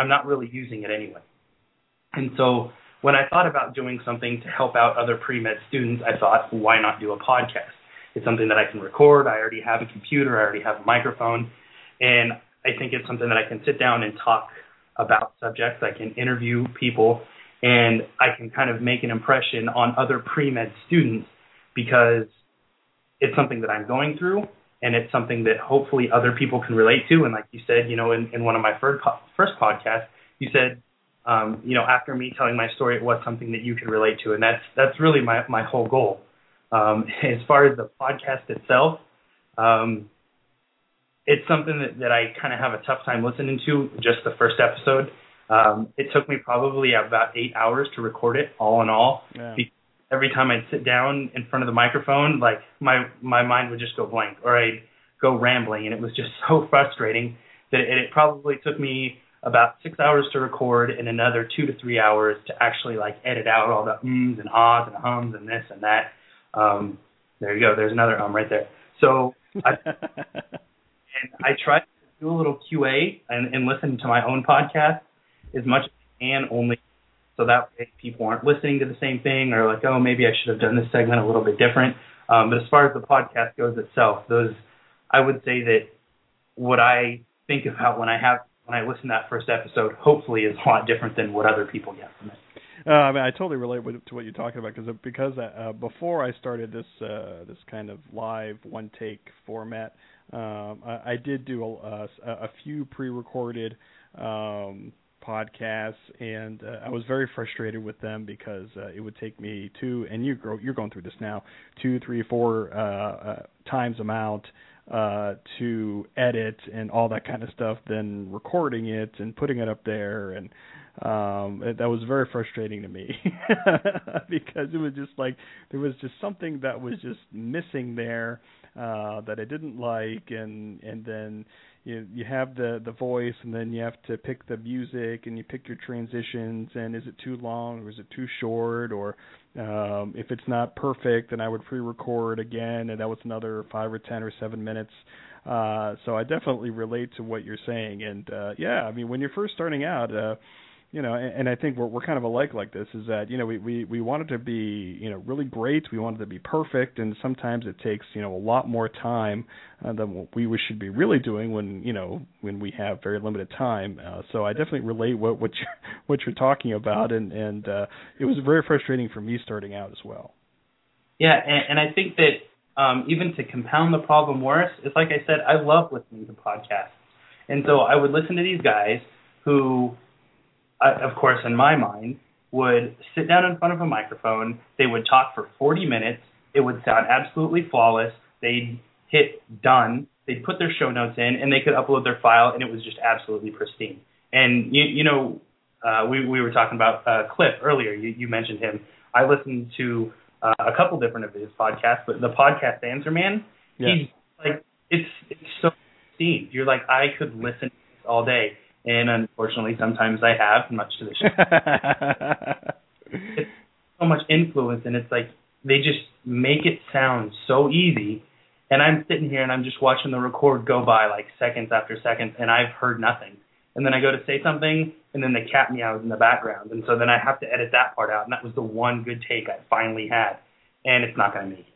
Speaker 6: I'm not really using it anyway. And so when I thought about doing something to help out other pre med students, I thought, why not do a podcast? It's something that I can record. I already have a computer. I already have a microphone. And I think it's something that I can sit down and talk about subjects. I can interview people and I can kind of make an impression on other pre med students because it's something that I'm going through and it's something that hopefully other people can relate to. And like you said, you know, in, in one of my first, first podcasts, you said um, you know, after me telling my story, it was something that you could relate to, and that's that's really my my whole goal. Um, as far as the podcast itself, um, it's something that, that I kind of have a tough time listening to. Just the first episode, um, it took me probably about eight hours to record it, all in all.
Speaker 5: Yeah.
Speaker 6: Every time I'd sit down in front of the microphone, like my my mind would just go blank, or I'd go rambling, and it was just so frustrating that it, it probably took me about six hours to record and another two to three hours to actually like edit out all the ums and ahs and hums and this and that. Um, there you go. There's another um right there. So I and I try to do a little QA and, and listen to my own podcast as much as I can, only so that way people aren't listening to the same thing or like, oh, maybe I should have done this segment a little bit different. Um, but as far as the podcast goes itself, those I would say that what I think about when I have when I listen to that first episode, hopefully is a lot different than what other people get from it.
Speaker 5: Uh, I mean, I totally relate with, to what you're talking about because because uh, before I started this uh, this kind of live one take format, um, I, I did do a, a, a few pre-recorded um, podcasts, and uh, I was very frustrated with them because uh, it would take me two, and you grow, you're going through this now, two, three, four uh, uh, times amount uh, to edit and all that kind of stuff than recording it and putting it up there. And um it, that was very frustrating to me because it was just like there was just something that was just missing there uh that I didn't like. And and then you you have the the voice and then you have to pick the music and you pick your transitions and is it too long or is it too short or um if it's not perfect then I would pre-record again and that was another 5 or 10 or 7 minutes. Uh so I definitely relate to what you're saying and uh yeah I mean when you're first starting out uh you know, and, and I think we're we're kind of alike like this is that you know we we we want it to be you know really great, we want it to be perfect, and sometimes it takes you know a lot more time uh, than what we should be really doing when you know when we have very limited time. Uh, so I definitely relate what what you're, what you're talking about, and and uh, it was very frustrating for me starting out as well.
Speaker 6: Yeah, and, and I think that um, even to compound the problem worse, it's like I said, I love listening to podcasts, and so I would listen to these guys who of course, in my mind, would sit down in front of a microphone. They would talk for 40 minutes. It would sound absolutely flawless. They'd hit done. They'd put their show notes in, and they could upload their file, and it was just absolutely pristine. And you, you know, uh, we we were talking about uh, Cliff earlier. You, you mentioned him. I listened to uh, a couple different of his podcasts, but the podcast Answer Man,
Speaker 5: yes.
Speaker 6: he's like it's it's so pristine. You're like I could listen to this all day and unfortunately, sometimes I have, much to the shame. it's so much influence, and it's like they just make it sound so easy. And I'm sitting here and I'm just watching the record go by like seconds after seconds, and I've heard nothing. And then I go to say something, and then they the cat meows in the background, and so then I have to edit that part out. And that was the one good take I finally had, and it's not going to make it.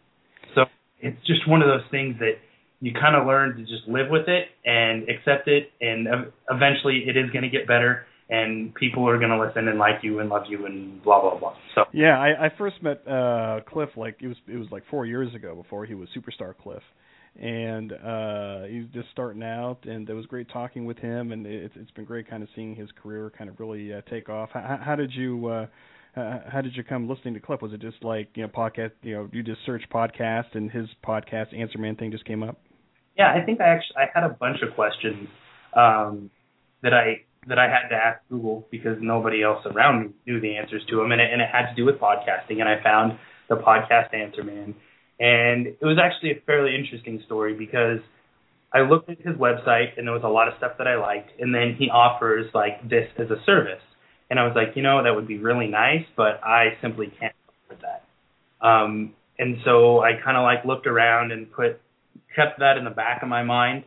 Speaker 6: So it's just one of those things that you kind of learn to just live with it and accept it, and eventually it is going to get better, and people are going to listen and like you and love you and blah blah blah. So
Speaker 5: yeah, I, I first met uh Cliff like it was it was like four years ago before he was superstar Cliff, and uh he's just starting out, and it was great talking with him, and it's it's been great kind of seeing his career kind of really uh, take off. How, how did you? uh uh, how did you come listening to Cliff? Was it just like you know podcast? You know, you just search podcast and his podcast Answer Man thing just came up?
Speaker 6: Yeah, I think I actually I had a bunch of questions um, that I that I had to ask Google because nobody else around me knew the answers to them, and it, and it had to do with podcasting. And I found the podcast answer man, And it was actually a fairly interesting story because I looked at his website and there was a lot of stuff that I liked, and then he offers like this as a service, and I was like, you know, that would be really nice, but I simply can't afford that. Um, and so I kind of like looked around and put kept that in the back of my mind,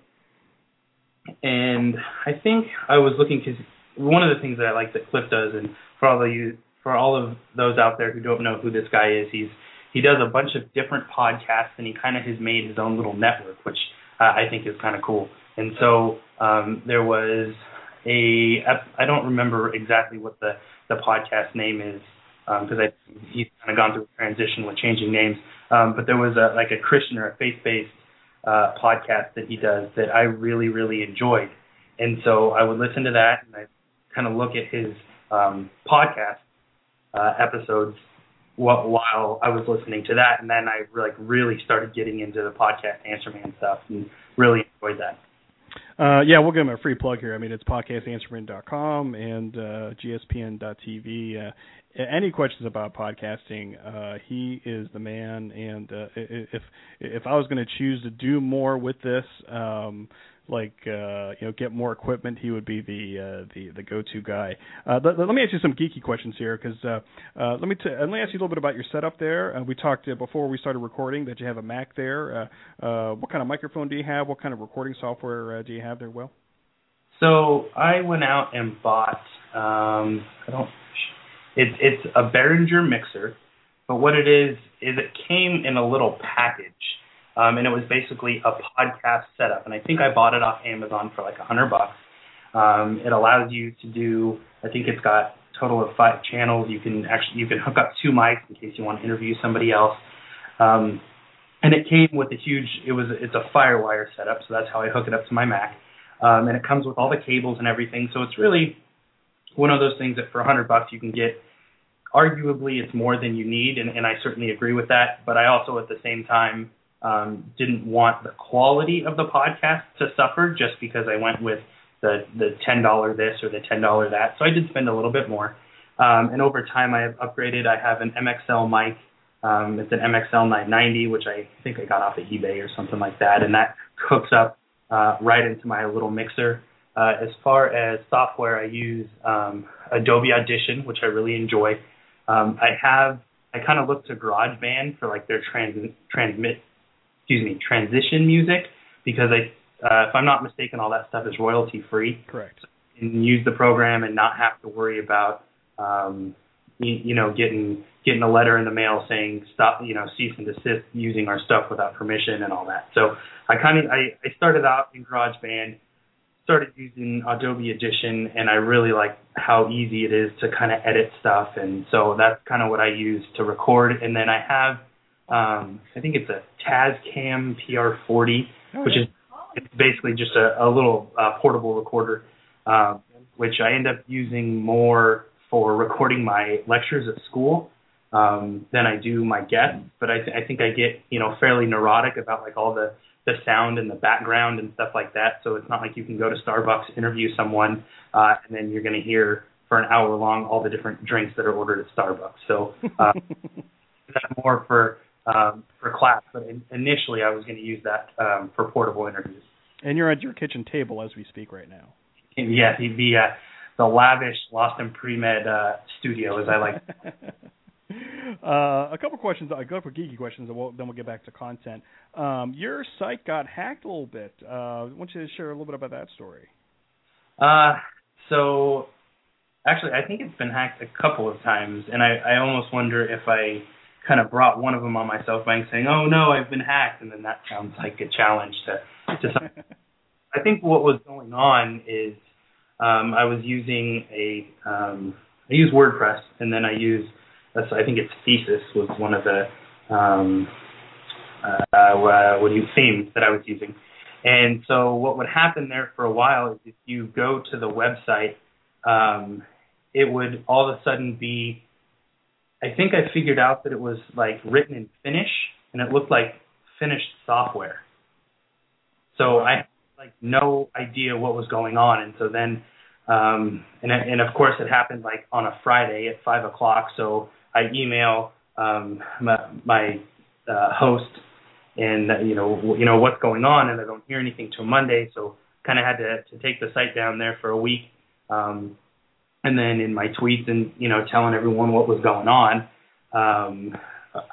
Speaker 6: and I think I was looking because one of the things that I like that Cliff does, and for all of you, for all of those out there who don't know who this guy is, he's he does a bunch of different podcasts, and he kind of has made his own little network, which uh, I think is kind of cool. And so um, there was a I don't remember exactly what the the podcast name is because um, he's kind of gone through a transition with changing names. Um, but there was a like a Christian or a faith based uh, podcast that he does that I really really enjoyed, and so I would listen to that and I kind of look at his um, podcast uh, episodes while I was listening to that, and then I like really started getting into the podcast Answer Man stuff and really enjoyed that.
Speaker 3: Uh, yeah, we'll give him a free plug here. I mean, it's podcastanswerman.com and uh, gspn.tv. Uh, any questions about podcasting, uh, he is the man. And uh, if if I was going to choose to do more with this, um, like uh, you know get more equipment, he would be the uh, the the go-to guy. Uh, let, let, me ask you some geeky questions here, because uh, uh, let me t- let me ask you a little bit about your setup there. Uh, we talked before we started recording that you have a Mac there. uh what kind of microphone do you have? What kind of recording software do you have there, Will?
Speaker 6: So I went out and bought. Um, I don't. It's it's a Behringer mixer, but what it is is it came in a little package um, and it was basically a podcast setup. And I think I bought it off Amazon for like a hundred bucks. Um, it allows you to do. I think it's got total of five channels. You can actually you can hook up two mics in case you want to interview somebody else. Um, and it came with a huge. It was it's a FireWire setup, so that's how I hook it up to my Mac. Um, and it comes with all the cables and everything. So it's really one of those things that for a hundred bucks you can get. Arguably, it's more than you need, and, and I certainly agree with that. But I also, at the same time, um, didn't want the quality of the podcast to suffer just because I went with the the ten dollar this or the ten dollar that. So I did spend a little bit more. Um, and over time, I have upgraded. I have an MXL mic. Um, it's an MXL 990, which I think I got off of eBay or something like that, and that hooks up uh, right into my little mixer. Uh, as far as software, I use um, Adobe Audition, which I really enjoy. Um, I have I kind of look to GarageBand for like their trans transmit excuse me, transition music because I, uh, if I'm not mistaken, all that stuff is royalty free.
Speaker 3: Correct.
Speaker 6: And use the program and not have to worry about, um, you, you know, getting getting a letter in the mail saying stop, you know, cease and desist using our stuff without permission and all that. So I kind of I, I started out in GarageBand, started using Adobe Audition, and I really like how easy it is to kind of edit stuff, and so that's kind of what I use to record. And then I have um, I think it's a Tascam PR40, oh, which is it's basically just a, a little uh, portable recorder, uh, which I end up using more for recording my lectures at school um, than I do my guests. But I, th- I think I get you know fairly neurotic about like all the the sound and the background and stuff like that. So it's not like you can go to Starbucks, interview someone, uh, and then you're going to hear for an hour long all the different drinks that are ordered at Starbucks. So uh, that more for um, for class. But in, initially, I was going to use that um, for portable interviews.
Speaker 3: And you're at your kitchen table as we speak right now.
Speaker 6: Yeah, the the, uh, the lavish Lost in Pre-Med uh, studio, as I like.
Speaker 3: uh, a couple questions. I go for geeky questions, and we'll, then we'll get back to content. Um, your site got hacked a little bit. Uh, I want you to share a little bit about that story.
Speaker 6: Uh, so actually, I think it's been hacked a couple of times, and I, I almost wonder if I kind of brought one of them on myself by saying, "Oh no, I've been hacked," and then that sounds like a challenge to to some. I think what was going on is um, I was using a um, I use WordPress and then I use I think it's Thesis was one of the um, uh, what do you themes that I was using, and so what would happen there for a while is if you go to the website, um, it would all of a sudden be I think I figured out that it was like written in Finnish and it looked like finished software. So I had like no idea what was going on, and so then, um, and and of course it happened like on a Friday at five o'clock. So I email um, my, my uh, host and uh, you know you know what's going on, and I don't hear anything till Monday, so kind of had to to take the site down there for a week. Um, and then in my tweets and you know telling everyone what was going on, um,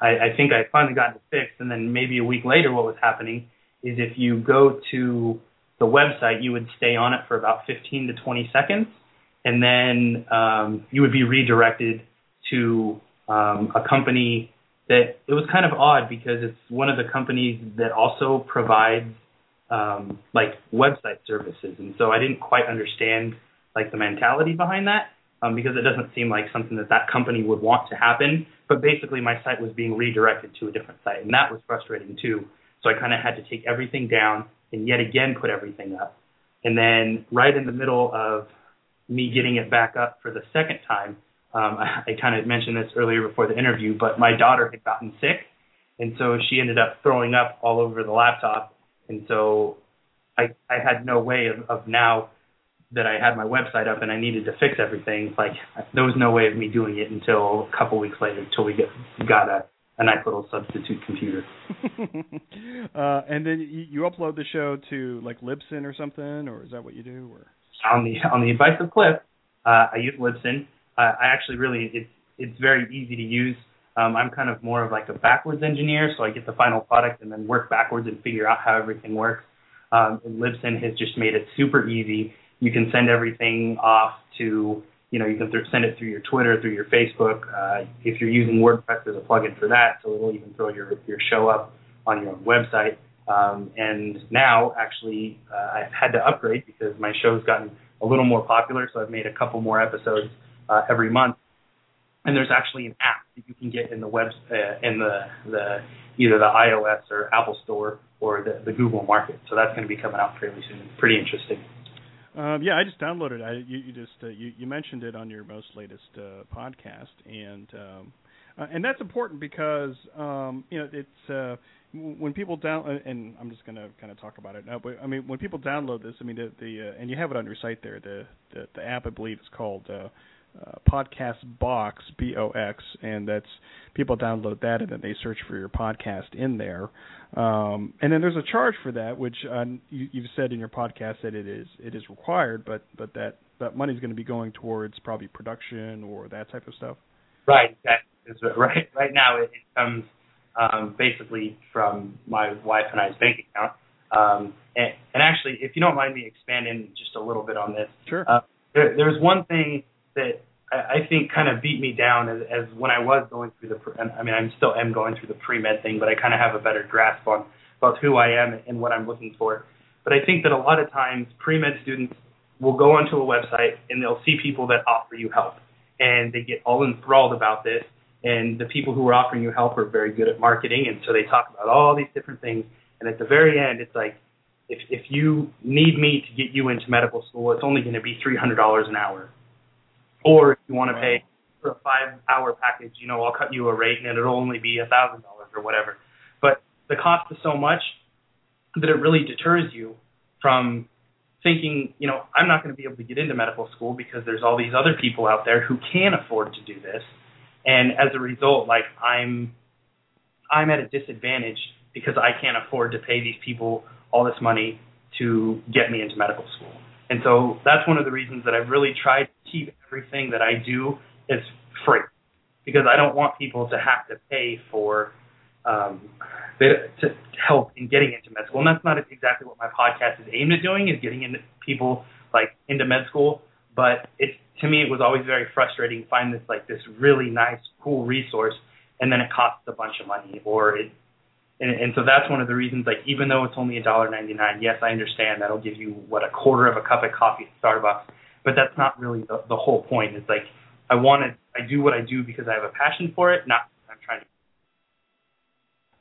Speaker 6: I, I think I finally got it fixed. And then maybe a week later, what was happening is if you go to the website, you would stay on it for about 15 to 20 seconds, and then um, you would be redirected to um, a company that it was kind of odd because it's one of the companies that also provides um, like website services, and so I didn't quite understand like the mentality behind that um, because it doesn't seem like something that that company would want to happen. But basically, my site was being redirected to a different site, and that was frustrating too. So I kind of had to take everything down and yet again put everything up. And then right in the middle of me getting it back up for the second time, um, I, I kind of mentioned this earlier before the interview, but my daughter had gotten sick, and so she ended up throwing up all over the laptop, and so I I had no way of, of now that I had my website up and I needed to fix everything. Like there was no way of me doing it until a couple weeks later, until we get got a a nice little substitute computer.
Speaker 5: uh, and then you, you upload the show to like Libsyn or something, or is that what you do? Or
Speaker 6: on the on the advice of Cliff, uh, I use Libsyn. Uh, I actually really it's it's very easy to use. Um, I'm kind of more of like a backwards engineer, so I get the final product and then work backwards and figure out how everything works. Um, and Libsyn has just made it super easy. You can send everything off to you know, you can th- send it through your Twitter, through your Facebook. Uh, if you're using WordPress, there's a plugin for that, so it'll even throw your your show up on your own website. Um, and now, actually, uh, I've had to upgrade because my show's gotten a little more popular, so I've made a couple more episodes uh, every month. And there's actually an app that you can get in the web uh, in the the either the iOS or Apple Store or the, the Google Market. So that's going to be coming out fairly soon. Pretty interesting.
Speaker 5: Um, yeah, I just downloaded. I you, you just uh, you, you mentioned it on your most latest uh, podcast, and um, uh, and that's important because um, you know it's uh, when people down uh, and I'm just going to kind of talk about it now. But I mean, when people download this, I mean the the uh, and you have it on your site there. The the, the app I believe is called uh, uh, podcast box b o x and that's people download that and then they search for your podcast in there. Um, and then there's a charge for that which uh, you, you've said in your podcast that it is it is required but but that that money is going to be going towards probably production or that type of stuff?
Speaker 6: Right. That is right right now it, it comes um, basically from my wife and I's bank account. Um, and, and actually if you don't mind me expanding just a little bit on this.
Speaker 5: Sure.
Speaker 6: Uh, there, there's one thing that I, think kind of beat me down as, as when I was going through the. I mean, I'm still am going through the pre med thing, but I kind of have a better grasp on about who I am and what I'm looking for. But I think that a lot of times pre med students will go onto a website and they'll see people that offer you help, and they get all enthralled about this. And the people who are offering you help are very good at marketing, and so they talk about all these different things. And at the very end, it's like, if if you need me to get you into medical school, it's only going to be three hundred dollars an hour or if you want to pay for a five hour package, you know, I'll cut you a rate and it'll only be a thousand dollars or whatever. But the cost is so much that it really deters you from thinking, you know, I'm not going to be able to get into medical school because there's all these other people out there who can afford to do this. And as a result, like I'm I'm at a disadvantage because I can't afford to pay these people all this money to get me into medical school. And so that's one of the reasons that I've really tried to keep everything that I do is free because I don't want people to have to pay for um, to help in getting into med school. And that's not exactly what my podcast is aimed at doing is getting into people like into med school. But it to me it was always very frustrating to find this like this really nice, cool resource and then it costs a bunch of money or it and, and so that's one of the reasons. Like even though it's only a dollar ninety nine, yes, I understand that'll give you what a quarter of a cup of coffee at Starbucks, but that's not really the, the whole point. It's like I want to, I do what I do because I have a passion for it, not I'm trying to.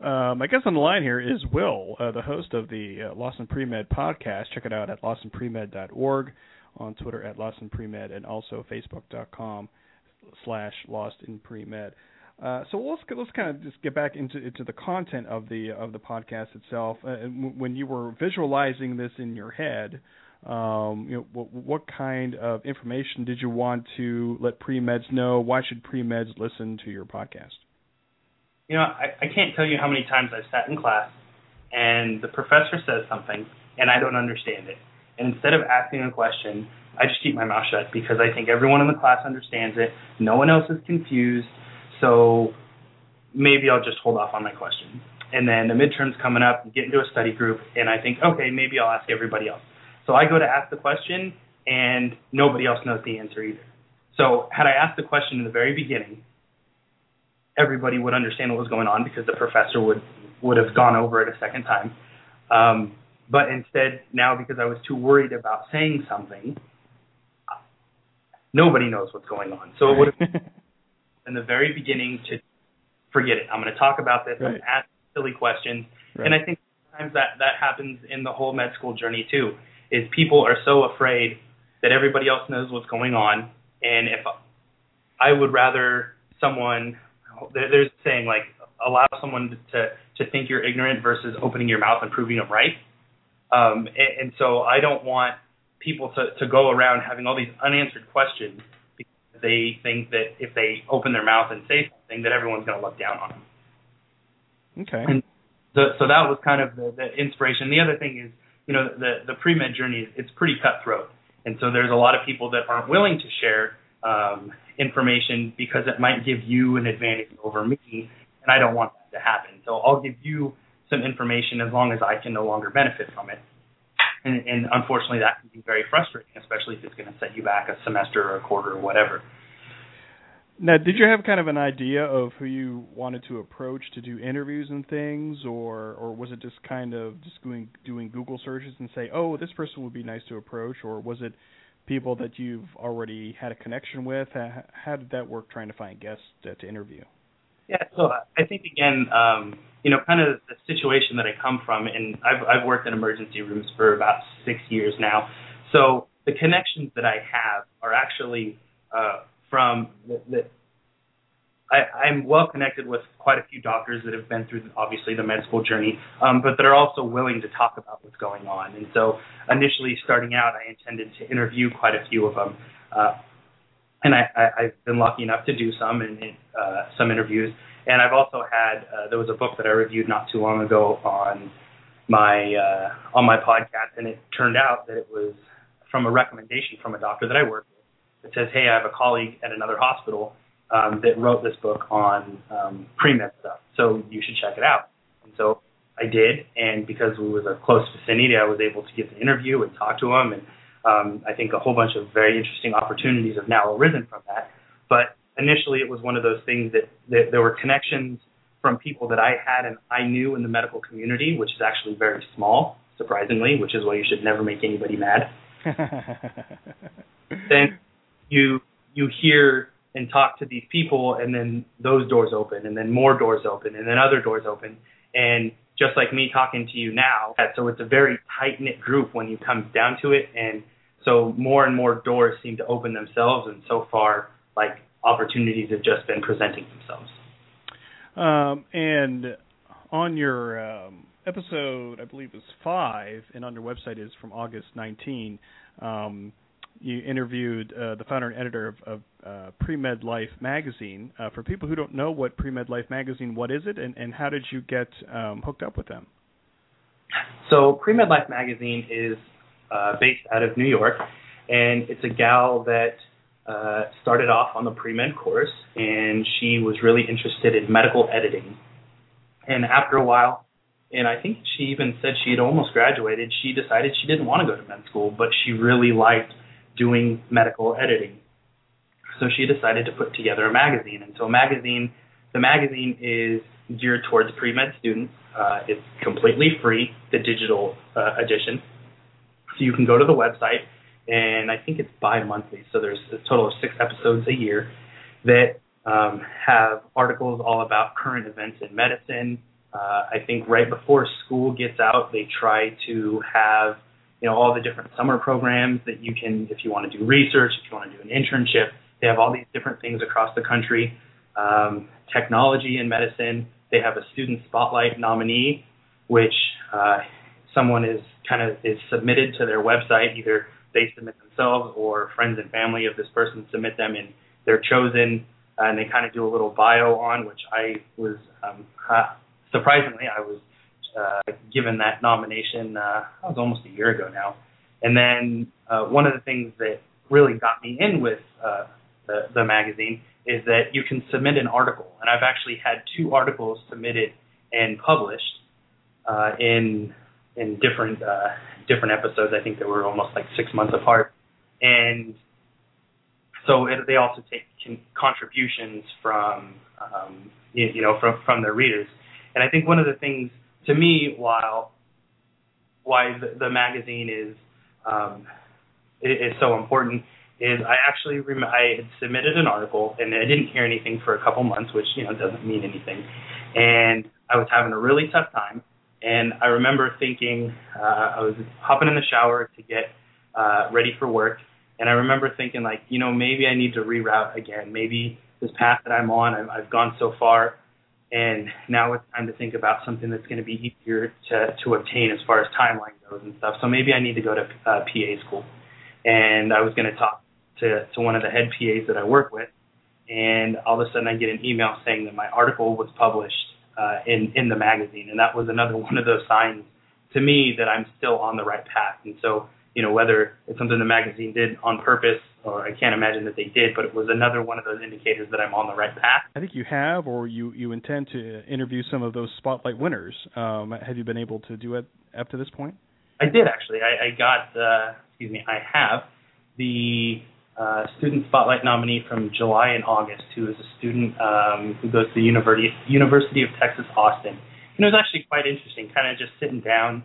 Speaker 5: Um, I guess on the line here is Will, uh, the host of the uh, Lost in Premed podcast. Check it out at lostinpremed.org, on Twitter at Lost in Premed, and also Facebook.com slash Lost in Premed. Uh, so let's let's kind of just get back into into the content of the of the podcast itself. Uh, when you were visualizing this in your head, um, you know, what, what, kind of information did you want to let pre meds know? Why should pre meds listen to your podcast?
Speaker 6: You know, I, I can't tell you how many times I've sat in class and the professor says something and I don't understand it. And instead of asking a question, I just keep my mouth shut because I think everyone in the class understands it. No one else is confused. So maybe I'll just hold off on my question. And then the midterm's coming up, and get into a study group, and I think, okay, maybe I'll ask everybody else. So I go to ask the question, and nobody else knows the answer either. So had I asked the question in the very beginning, everybody would understand what was going on because the professor would would have gone over it a second time. Um, but instead, now because I was too worried about saying something, nobody knows what's going on. So it would have in the very beginning to forget it. I'm going to talk about this.
Speaker 3: Right.
Speaker 6: I'm going to ask silly questions.
Speaker 3: Right.
Speaker 6: And I think sometimes that that happens in the whole med school journey too. Is people are so afraid that everybody else knows what's going on, and if I would rather someone there's a saying like allow someone to to think you're ignorant versus opening your mouth and proving them right. Um, and, and so I don't want people to to go around having all these unanswered questions they think that if they open their mouth and say something that everyone's going to look down on them.
Speaker 3: Okay.
Speaker 6: And so, so that was kind of the, the inspiration. The other thing is, you know, the the pre med journey it's pretty cutthroat, and so there's a lot of people that aren't willing to share um, information because it might give you an advantage over me, and I don't want that to happen. So I'll give you some information as long as I can no longer benefit from it. And, and unfortunately, that can be very frustrating, especially if it's going to set you back a semester or a quarter or whatever.
Speaker 3: Now, did you have kind of an idea of who you wanted to approach to do interviews and things, or or was it just kind of just doing doing Google searches and say, oh, this person would be nice to approach, or was it people that you've already had a connection with? How, did that work, trying to find guests to interview?
Speaker 6: Yeah, so I think again, um, you know, kind of the situation that I come from, and I've I've worked in emergency rooms for about six years now. So the connections that I have are actually uh, from the, the I, I'm well connected with quite a few doctors that have been through obviously the med school journey, um, but that are also willing to talk about what's going on. And so initially starting out, I intended to interview quite a few of them. Uh, and I, I, I've been lucky enough to do some and uh, some interviews. And I've also had uh, there was a book that I reviewed not too long ago on my uh, on my podcast, and it turned out that it was from a recommendation from a doctor that I work with. It says, "Hey, I have a colleague at another hospital um, that wrote this book on um, pre med stuff, so you should check it out." And so I did, and because it was a close vicinity, I was able to get the interview and talk to him and um, I think a whole bunch of very interesting opportunities have now arisen from that. But initially, it was one of those things that, that there were connections from people that I had and I knew in the medical community, which is actually very small, surprisingly, which is why you should never make anybody mad. then you you hear and talk to these people, and then those doors open, and then more doors open, and then other doors open, and just like me talking to you now. So it's a very tight knit group when you come down to it, and so more and more doors seem to open themselves. And so far, like opportunities have just been presenting themselves.
Speaker 3: Um, and on your um, episode, I believe was five, and on your website is from August 19. Um, you interviewed uh, the founder and editor of, of uh, Pre-Med Life magazine. Uh, for people who don't know what Pre-Med Life magazine, what is it, and, and how did you get um, hooked up with them?
Speaker 6: So Pre-Med Life magazine is uh, based out of New York, and it's a gal that uh, started off on the pre-med course, and she was really interested in medical editing. And after a while, and I think she even said she had almost graduated, she decided she didn't want to go to med school, but she really liked doing medical editing. So she decided to put together a magazine. And so a magazine, the magazine is geared towards pre-med students. Uh, it's completely free, the digital uh, edition. So you can go to the website, and I think it's bi-monthly. So there's a total of six episodes a year that um, have articles all about current events in medicine. Uh, I think right before school gets out, they try to have you know all the different summer programs that you can if you want to do research if you want to do an internship they have all these different things across the country. Um, technology and medicine they have a student spotlight nominee which uh, someone is kind of is submitted to their website. Either they submit themselves or friends and family of this person submit them and they're chosen. And they kind of do a little bio on which i was um, uh, surprisingly i was uh, given that nomination. Uh, that was almost a year ago now. And then uh, one of the things that really got me in with uh, the, the magazine is that you can submit an article, and I've actually had two articles submitted and published uh, in in different uh, different episodes. I think they were almost like six months apart, and so it, they also take contributions from um, you, you know from from their readers. And I think one of the things to me, while why the, the magazine is um, is so important, is I actually rem- I had submitted an article and I didn't hear anything for a couple months, which you know doesn't mean anything, and I was having a really tough time. And I remember thinking uh, I was hopping in the shower to get uh, ready for work, and I remember thinking like you know maybe I need to reroute again. Maybe this path that I'm on, I've, I've gone so far, and now it's time to think about something that's going to be easier to to obtain as far as timeline goes and stuff. So maybe I need to go to uh, PA school, and I was going to talk to to one of the head PAs that I work with, and all of a sudden I get an email saying that my article was published uh, in in the magazine, and that was another one of those signs to me that I'm still on the right path. And so you know whether it's something the magazine did on purpose or I can't imagine that they did, but it was another one of those indicators that I'm on the right path.
Speaker 5: I think you have, or you you intend to interview some of those spotlight winners. Um, have you been able to do it up to this point?
Speaker 6: I did actually. I, I got, uh, excuse me, I have the uh, student spotlight nominee from July and August, who is a student um, who goes to the University University of Texas Austin. And it was actually quite interesting, kind of just sitting down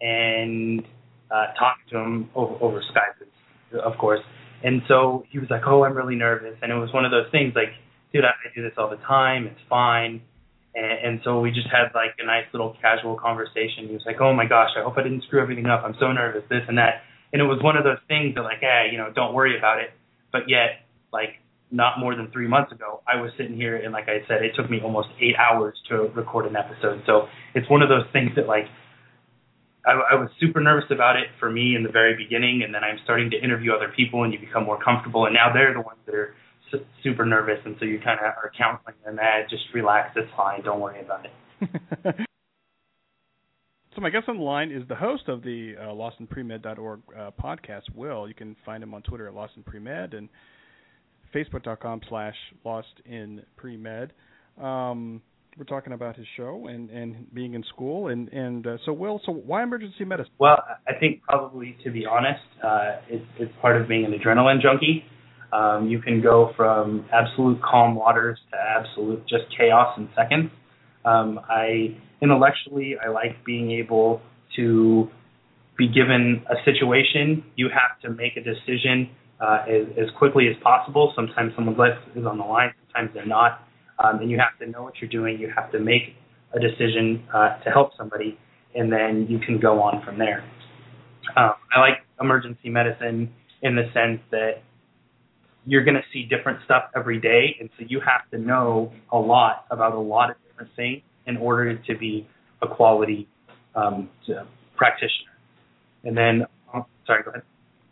Speaker 6: and uh, talking to him over, over Skype, of course. And so he was like, "Oh, I'm really nervous," and it was one of those things like, "Dude, I, I do this all the time. It's fine." And, and so we just had like a nice little casual conversation. He was like, "Oh my gosh, I hope I didn't screw everything up. I'm so nervous, this and that." And it was one of those things that like, "Hey, you know, don't worry about it." But yet, like not more than three months ago, I was sitting here and like I said, it took me almost eight hours to record an episode. So it's one of those things that like I, I was super nervous about it for me in the very beginning, and then I'm starting to interview other people, and you become more comfortable, and now they're the ones that are su- super nervous, and so you kind of are counseling them, "Ah, just relax, it's fine, don't worry about it."
Speaker 5: So my guest on the line is the host of the uh, LostInPremed.org uh, podcast, Will. You can find him on Twitter at LostInPremed and Facebook.com slash LostInPremed. Um, we're talking about his show and, and being in school. And, and uh, so, Will, so why emergency medicine?
Speaker 6: Well, I think probably, to be honest, uh, it's, it's part of being an adrenaline junkie. Um, you can go from absolute calm waters to absolute just chaos in seconds. Um, I intellectually, I like being able to be given a situation. You have to make a decision uh, as, as quickly as possible. Sometimes someone's life is on the line. Sometimes they're not. Um, and you have to know what you're doing. You have to make a decision uh, to help somebody, and then you can go on from there. Um, I like emergency medicine in the sense that you're going to see different stuff every day, and so you have to know a lot about a lot of different things in order to be a quality um, practitioner. And then, oh, sorry, go ahead.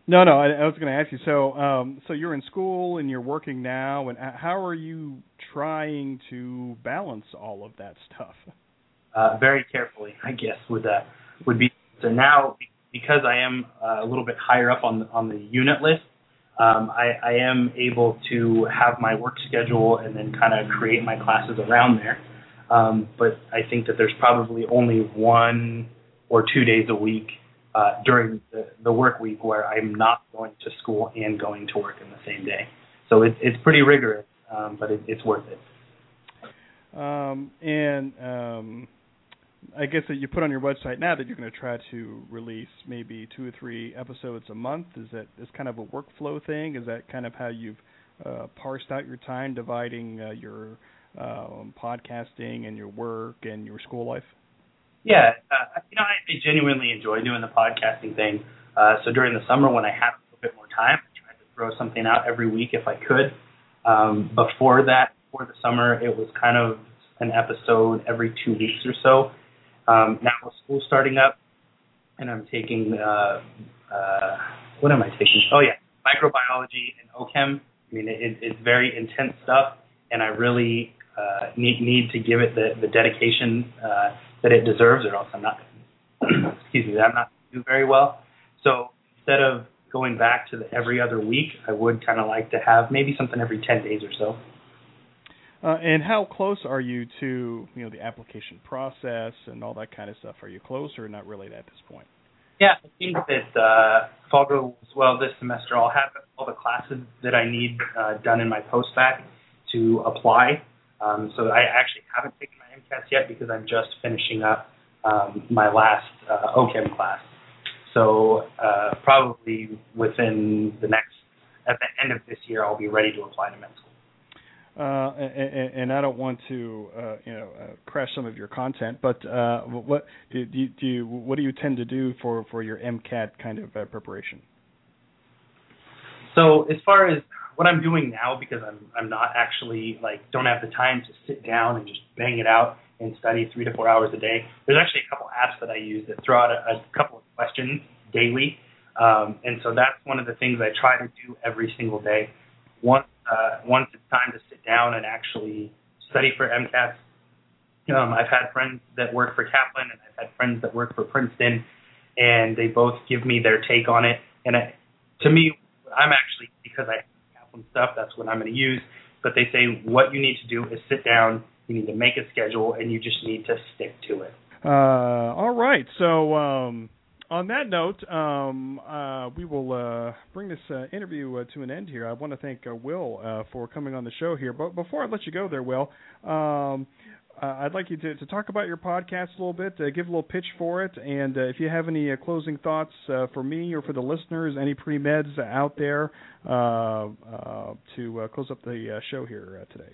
Speaker 5: No, no, I, I was going to ask you. So, um, so you're in school and you're working now, and how are you trying to balance all of that stuff?
Speaker 6: Uh, very carefully, I guess would uh, would be. So now, because I am uh, a little bit higher up on the, on the unit list, um, I, I am able to have my work schedule and then kind of create my classes around there. Um, but I think that there's probably only one or two days a week uh, during the, the work week where I'm not going to school and going to work in the same day. So it, it's pretty rigorous, um, but it, it's worth it.
Speaker 5: Um, and um, I guess that you put on your website now that you're going to try to release maybe two or three episodes a month. Is that is kind of a workflow thing? Is that kind of how you've uh, parsed out your time, dividing uh, your um, podcasting and your work and your school life?
Speaker 6: Yeah, uh, you know, I, I genuinely enjoy doing the podcasting thing. Uh, so during the summer when I have a little bit more time, I tried to throw something out every week if I could. Um, before that, before the summer, it was kind of an episode every two weeks or so. Um, now with school starting up, and I'm taking uh, uh, what am I taking? Oh yeah, microbiology and OChem. I mean, it, it's very intense stuff, and I really uh, need need to give it the the dedication uh, that it deserves, or else I'm not. excuse me, I'm not do very well. So instead of going back to the every other week, I would kind of like to have maybe something every ten days or so.
Speaker 3: Uh, and how close are you to you know the application process and all that kind of stuff? Are you close or not really at this point?
Speaker 6: Yeah, I think that uh, if all goes well this semester, I'll have all the classes that I need uh, done in my post-bac to apply. Um, so I actually haven't taken my MCATs yet because I'm just finishing up um, my last uh, OCHEM class. So uh, probably within the next, at the end of this year, I'll be ready to apply to med school.
Speaker 3: Uh, and, and, I don't want to, uh, you know, uh, crash some of your content, but uh, what do, do, you, do you, what do you tend to do for, for your MCAT kind of uh, preparation?
Speaker 6: So as far as what I'm doing now, because I'm I'm not actually like don't have the time to sit down and just bang it out and study three to four hours a day. There's actually a couple apps that I use that throw out a, a couple of questions daily, um, and so that's one of the things I try to do every single day. Once uh, once it's time to sit down and actually study for MCATs, um, I've had friends that work for Kaplan and I've had friends that work for Princeton, and they both give me their take on it. And I, to me, I'm actually because I Kaplan stuff, that's what I'm going to use. But they say what you need to do is sit down, you need to make a schedule, and you just need to stick to it.
Speaker 3: Uh, all right. So um, on that note, um, uh, we will uh, bring this uh, interview uh, to an end here. I want to thank uh, Will for coming on the show here. But before I let you go there, Will, um, Uh, I'd like you to, to, talk about your podcast a little bit, uh, give a little pitch for it, and uh, if you have any closing thoughts for me or for the listeners, any pre meds out there to close up the show here today.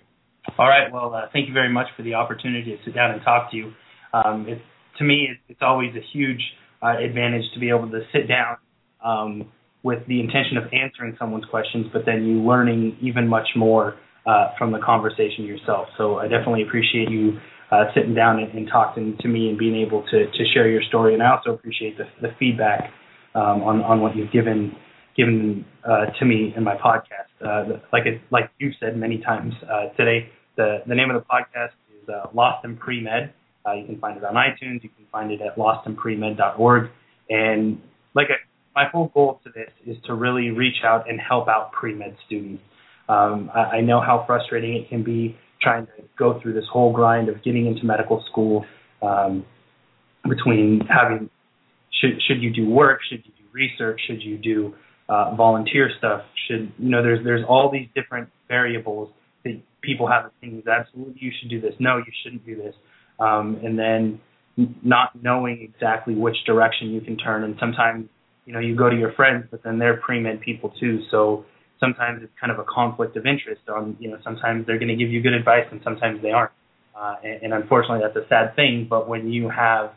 Speaker 6: All right. Well, thank you very much for the opportunity to sit down and talk to you. Um, it, to me, it, it's always a huge uh, advantage to be able to sit down um, with the intention of answering someone's questions, but then you learning even much more uh, from the conversation yourself. So I definitely appreciate you uh, sitting down and, and, talking to me and being able to, to share your story. And I also appreciate the, the feedback um, on, on what you've given given uh, to me in my podcast. Uh, like it, like you've said many times uh, today, the the name of the podcast is Lost in Pre Med. Uh, you can find it on iTunes. You can find it at lostinpremed.org. And like I, my whole goal to this is to really reach out and help out pre-med students. Um, I, I know how frustrating it can be trying to go through this whole grind of getting into medical school um, between having should should you do work, should you do research, should you do uh, volunteer stuff, should you know there's there's all these different variables that people have opinions. Absolutely, you should do this. No, you shouldn't do this um, and then not knowing exactly which direction you can turn. And sometimes, you know, you go to your friends, but then they're pre-med people too. So sometimes it's kind of a conflict of interest. On you know, sometimes they're going to give you good advice, and sometimes they aren't. Uh, and, and unfortunately, that's a sad thing. But when you have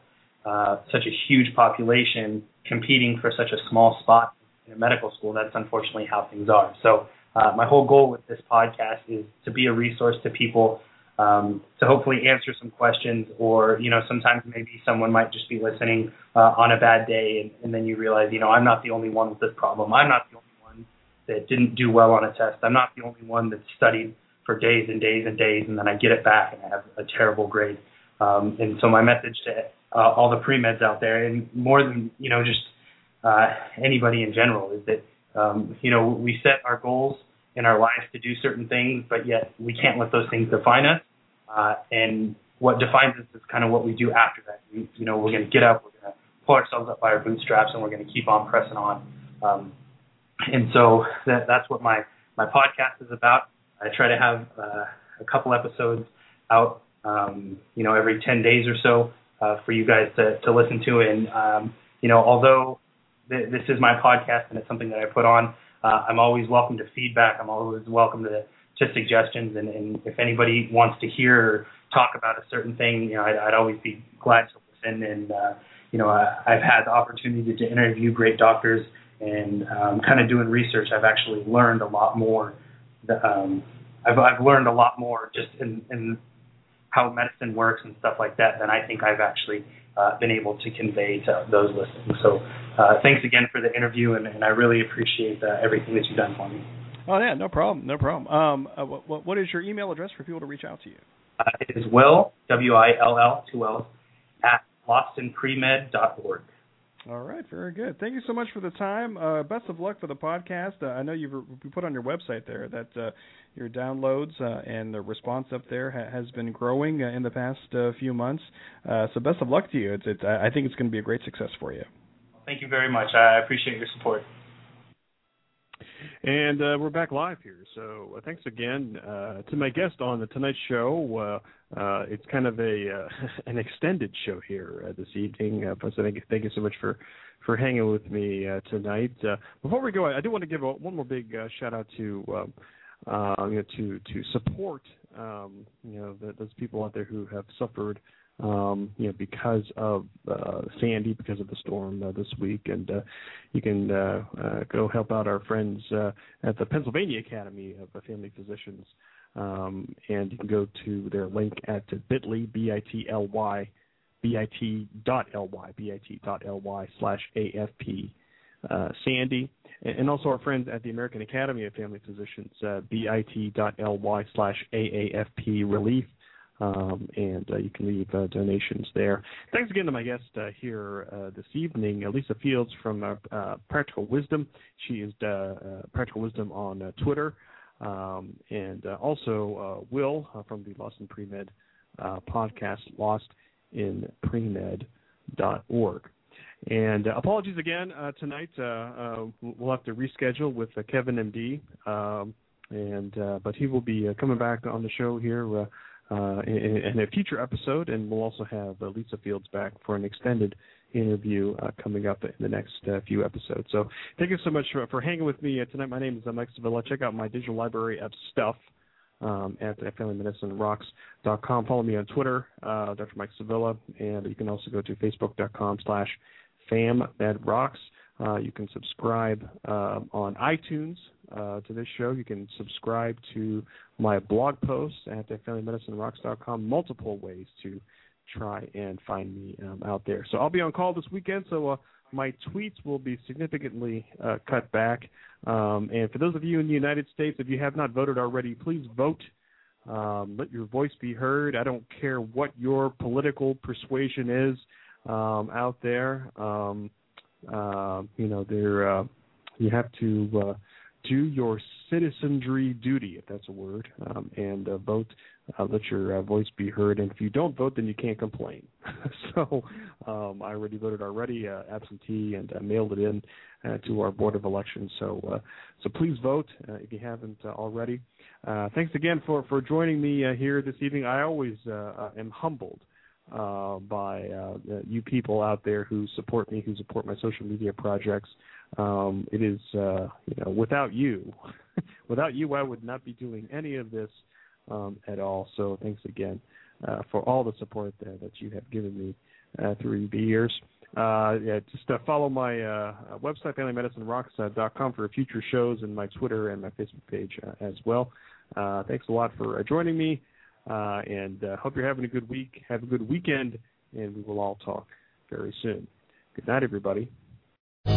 Speaker 6: uh, such a huge population competing for such a small spot in a medical school, that's unfortunately how things are. So uh, my whole goal with this podcast is to be a resource to people um, to hopefully answer some questions or you know sometimes maybe someone might just be listening uh, on a bad day and, and then you realize you know I'm not the only one with this problem I'm not the only that didn't do well on a test I'm not the only one that studied for days and days and days and then I get it back and I have a terrible grade um, and so my message to uh, all the pre-meds out there and more than you know just uh, anybody in general is that um, you know we set our goals in our lives to do certain things, but yet we can't let those things define us. Uh, and what defines us is kind of what we do after that. We, you know, we're going to get up, we're going to pull ourselves up by our bootstraps, and we're going to keep on pressing on. Um, and so that, that's what my my podcast is about. I try to have uh, a couple episodes out, um, you know, every 10 days or so uh, for you guys to, to listen to. And, um, you know, although th- this is my podcast and it's something that I put on, uh, I'm always welcome to feedback. I'm always welcome to, to suggestions. And, and if anybody wants to hear or talk about a certain thing, you know, I'd, I'd always be glad to listen. And, uh, you know, I, I've had the opportunity to interview great doctors and um, kind of doing research. I've actually learned a lot more. Um, I've, I've learned a lot more just in, in how medicine works and stuff like that than I think I've actually uh, been able to convey to those listening. So uh, thanks again for the interview, and, and I really appreciate uh, everything that you've done for me.
Speaker 3: Oh yeah, no problem, no problem. Um, uh, what, what is your email address for people to reach out to you?
Speaker 6: Uh, it is Will W I L L two L's at lostinpremed.org.
Speaker 3: All right, very good. Thank you so much for the time. Uh, best of luck for the podcast. Uh, I know you've put on your website there that uh, your downloads uh, and the response up there ha- has been growing uh, in the past uh, few months. so best of luck to you. It's, it's, I think it's going to be a great success for you.
Speaker 6: Thank you very much. I appreciate your support.
Speaker 3: And uh, we're back live here. So uh, thanks again uh, to my guest on the Tonight Show. Uh, uh, it's kind of a uh, an extended show here this evening. So thank you, thank you so much for for hanging with me tonight. before we go, I, I do want to give a, one more big shout out to. Um, you know, to to support um, you know the, those people out there who have suffered um, you know, because of uh, Sandy, because of the storm uh, this week, and uh, you can uh, uh, go help out our friends uh, at the Pennsylvania Academy of Family Physicians, um, and you can go to their link at bit.ly, b-i-t-l-y, bit.ly, bit.ly slash afp uh, Sandy, and also our friends at the American Academy of Family Physicians, uh, bit.ly slash aafp relief um, and uh, you can leave uh, donations there. Thanks again to my guest uh, here uh, this evening, Lisa Fields from uh, uh, Practical Wisdom. She is Practical Wisdom on Twitter, um, and also Will from the Lost in Premed podcast, lostinpremed.org. And apologies again tonight. we'll have to reschedule with Kevin MD, um, and but he will be coming back on the show here uh, in, in, a future episode, and we'll also have uh, Lisa Fields back for an extended interview uh, coming up in the next uh, few episodes. So thank you so much for, for hanging with me uh, tonight. My name is uh, Mike Sevilla. Check out my digital library of stuff um, at FamilyMedicineRocks.com. Follow me on Twitter, Dr. Mike Sevilla, and you can also go to Facebook.com slash FamMedRocks. Uh, you can subscribe uh, on iTunes uh, to this show. You can subscribe to my blog posts at FamilyMedicineRocks.com. Multiple ways to try and find me um, out there. So I'll be on call this weekend. So uh, my tweets will be significantly uh, cut back. Um, and for those of you in the United States, if you have not voted already, please vote. Um, let your voice be heard. I don't care what your political persuasion is um, out there. Uh, you know, there uh, you have to uh, do your citizenry duty, if that's a word, um, and uh, vote. Uh, let your uh, voice be heard. And if you don't vote, then you can't complain. so um, I already voted already, uh, absentee, and uh, mailed it in uh, to our board of elections. So uh, so please vote uh, if you haven't uh, already. Uh, thanks again for for joining me uh, here this evening. I always uh, uh, am humbled uh, by uh, you people out there who support me, who support my social media projects. Um, it is, uh, you know, without you, without you, I would not be doing any of this um, at all. So thanks again uh, for all the support that, that you have given me uh, through the years. Uh, yeah, just uh, follow my uh, website, FamilyMedicineRocks.com, for future shows and my Twitter and my Facebook page uh, as well. Uh, thanks a lot for joining me. Uh, and uh, hope you're having a good week. Have a good weekend, and we will all talk very soon. Good night, everybody.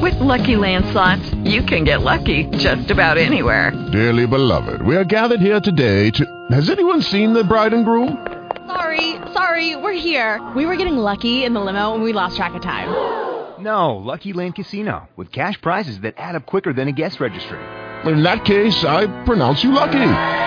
Speaker 1: With lucky Land slots, you can get lucky just about anywhere.
Speaker 7: Dearly beloved, we are gathered here today to. Has anyone seen the bride and groom?
Speaker 8: Sorry, sorry, we're here. We were getting lucky in the limo, and we lost track of time.
Speaker 9: No, Lucky Land Casino with cash prizes that add up quicker than a guest registry.
Speaker 7: In that case, I pronounce you lucky.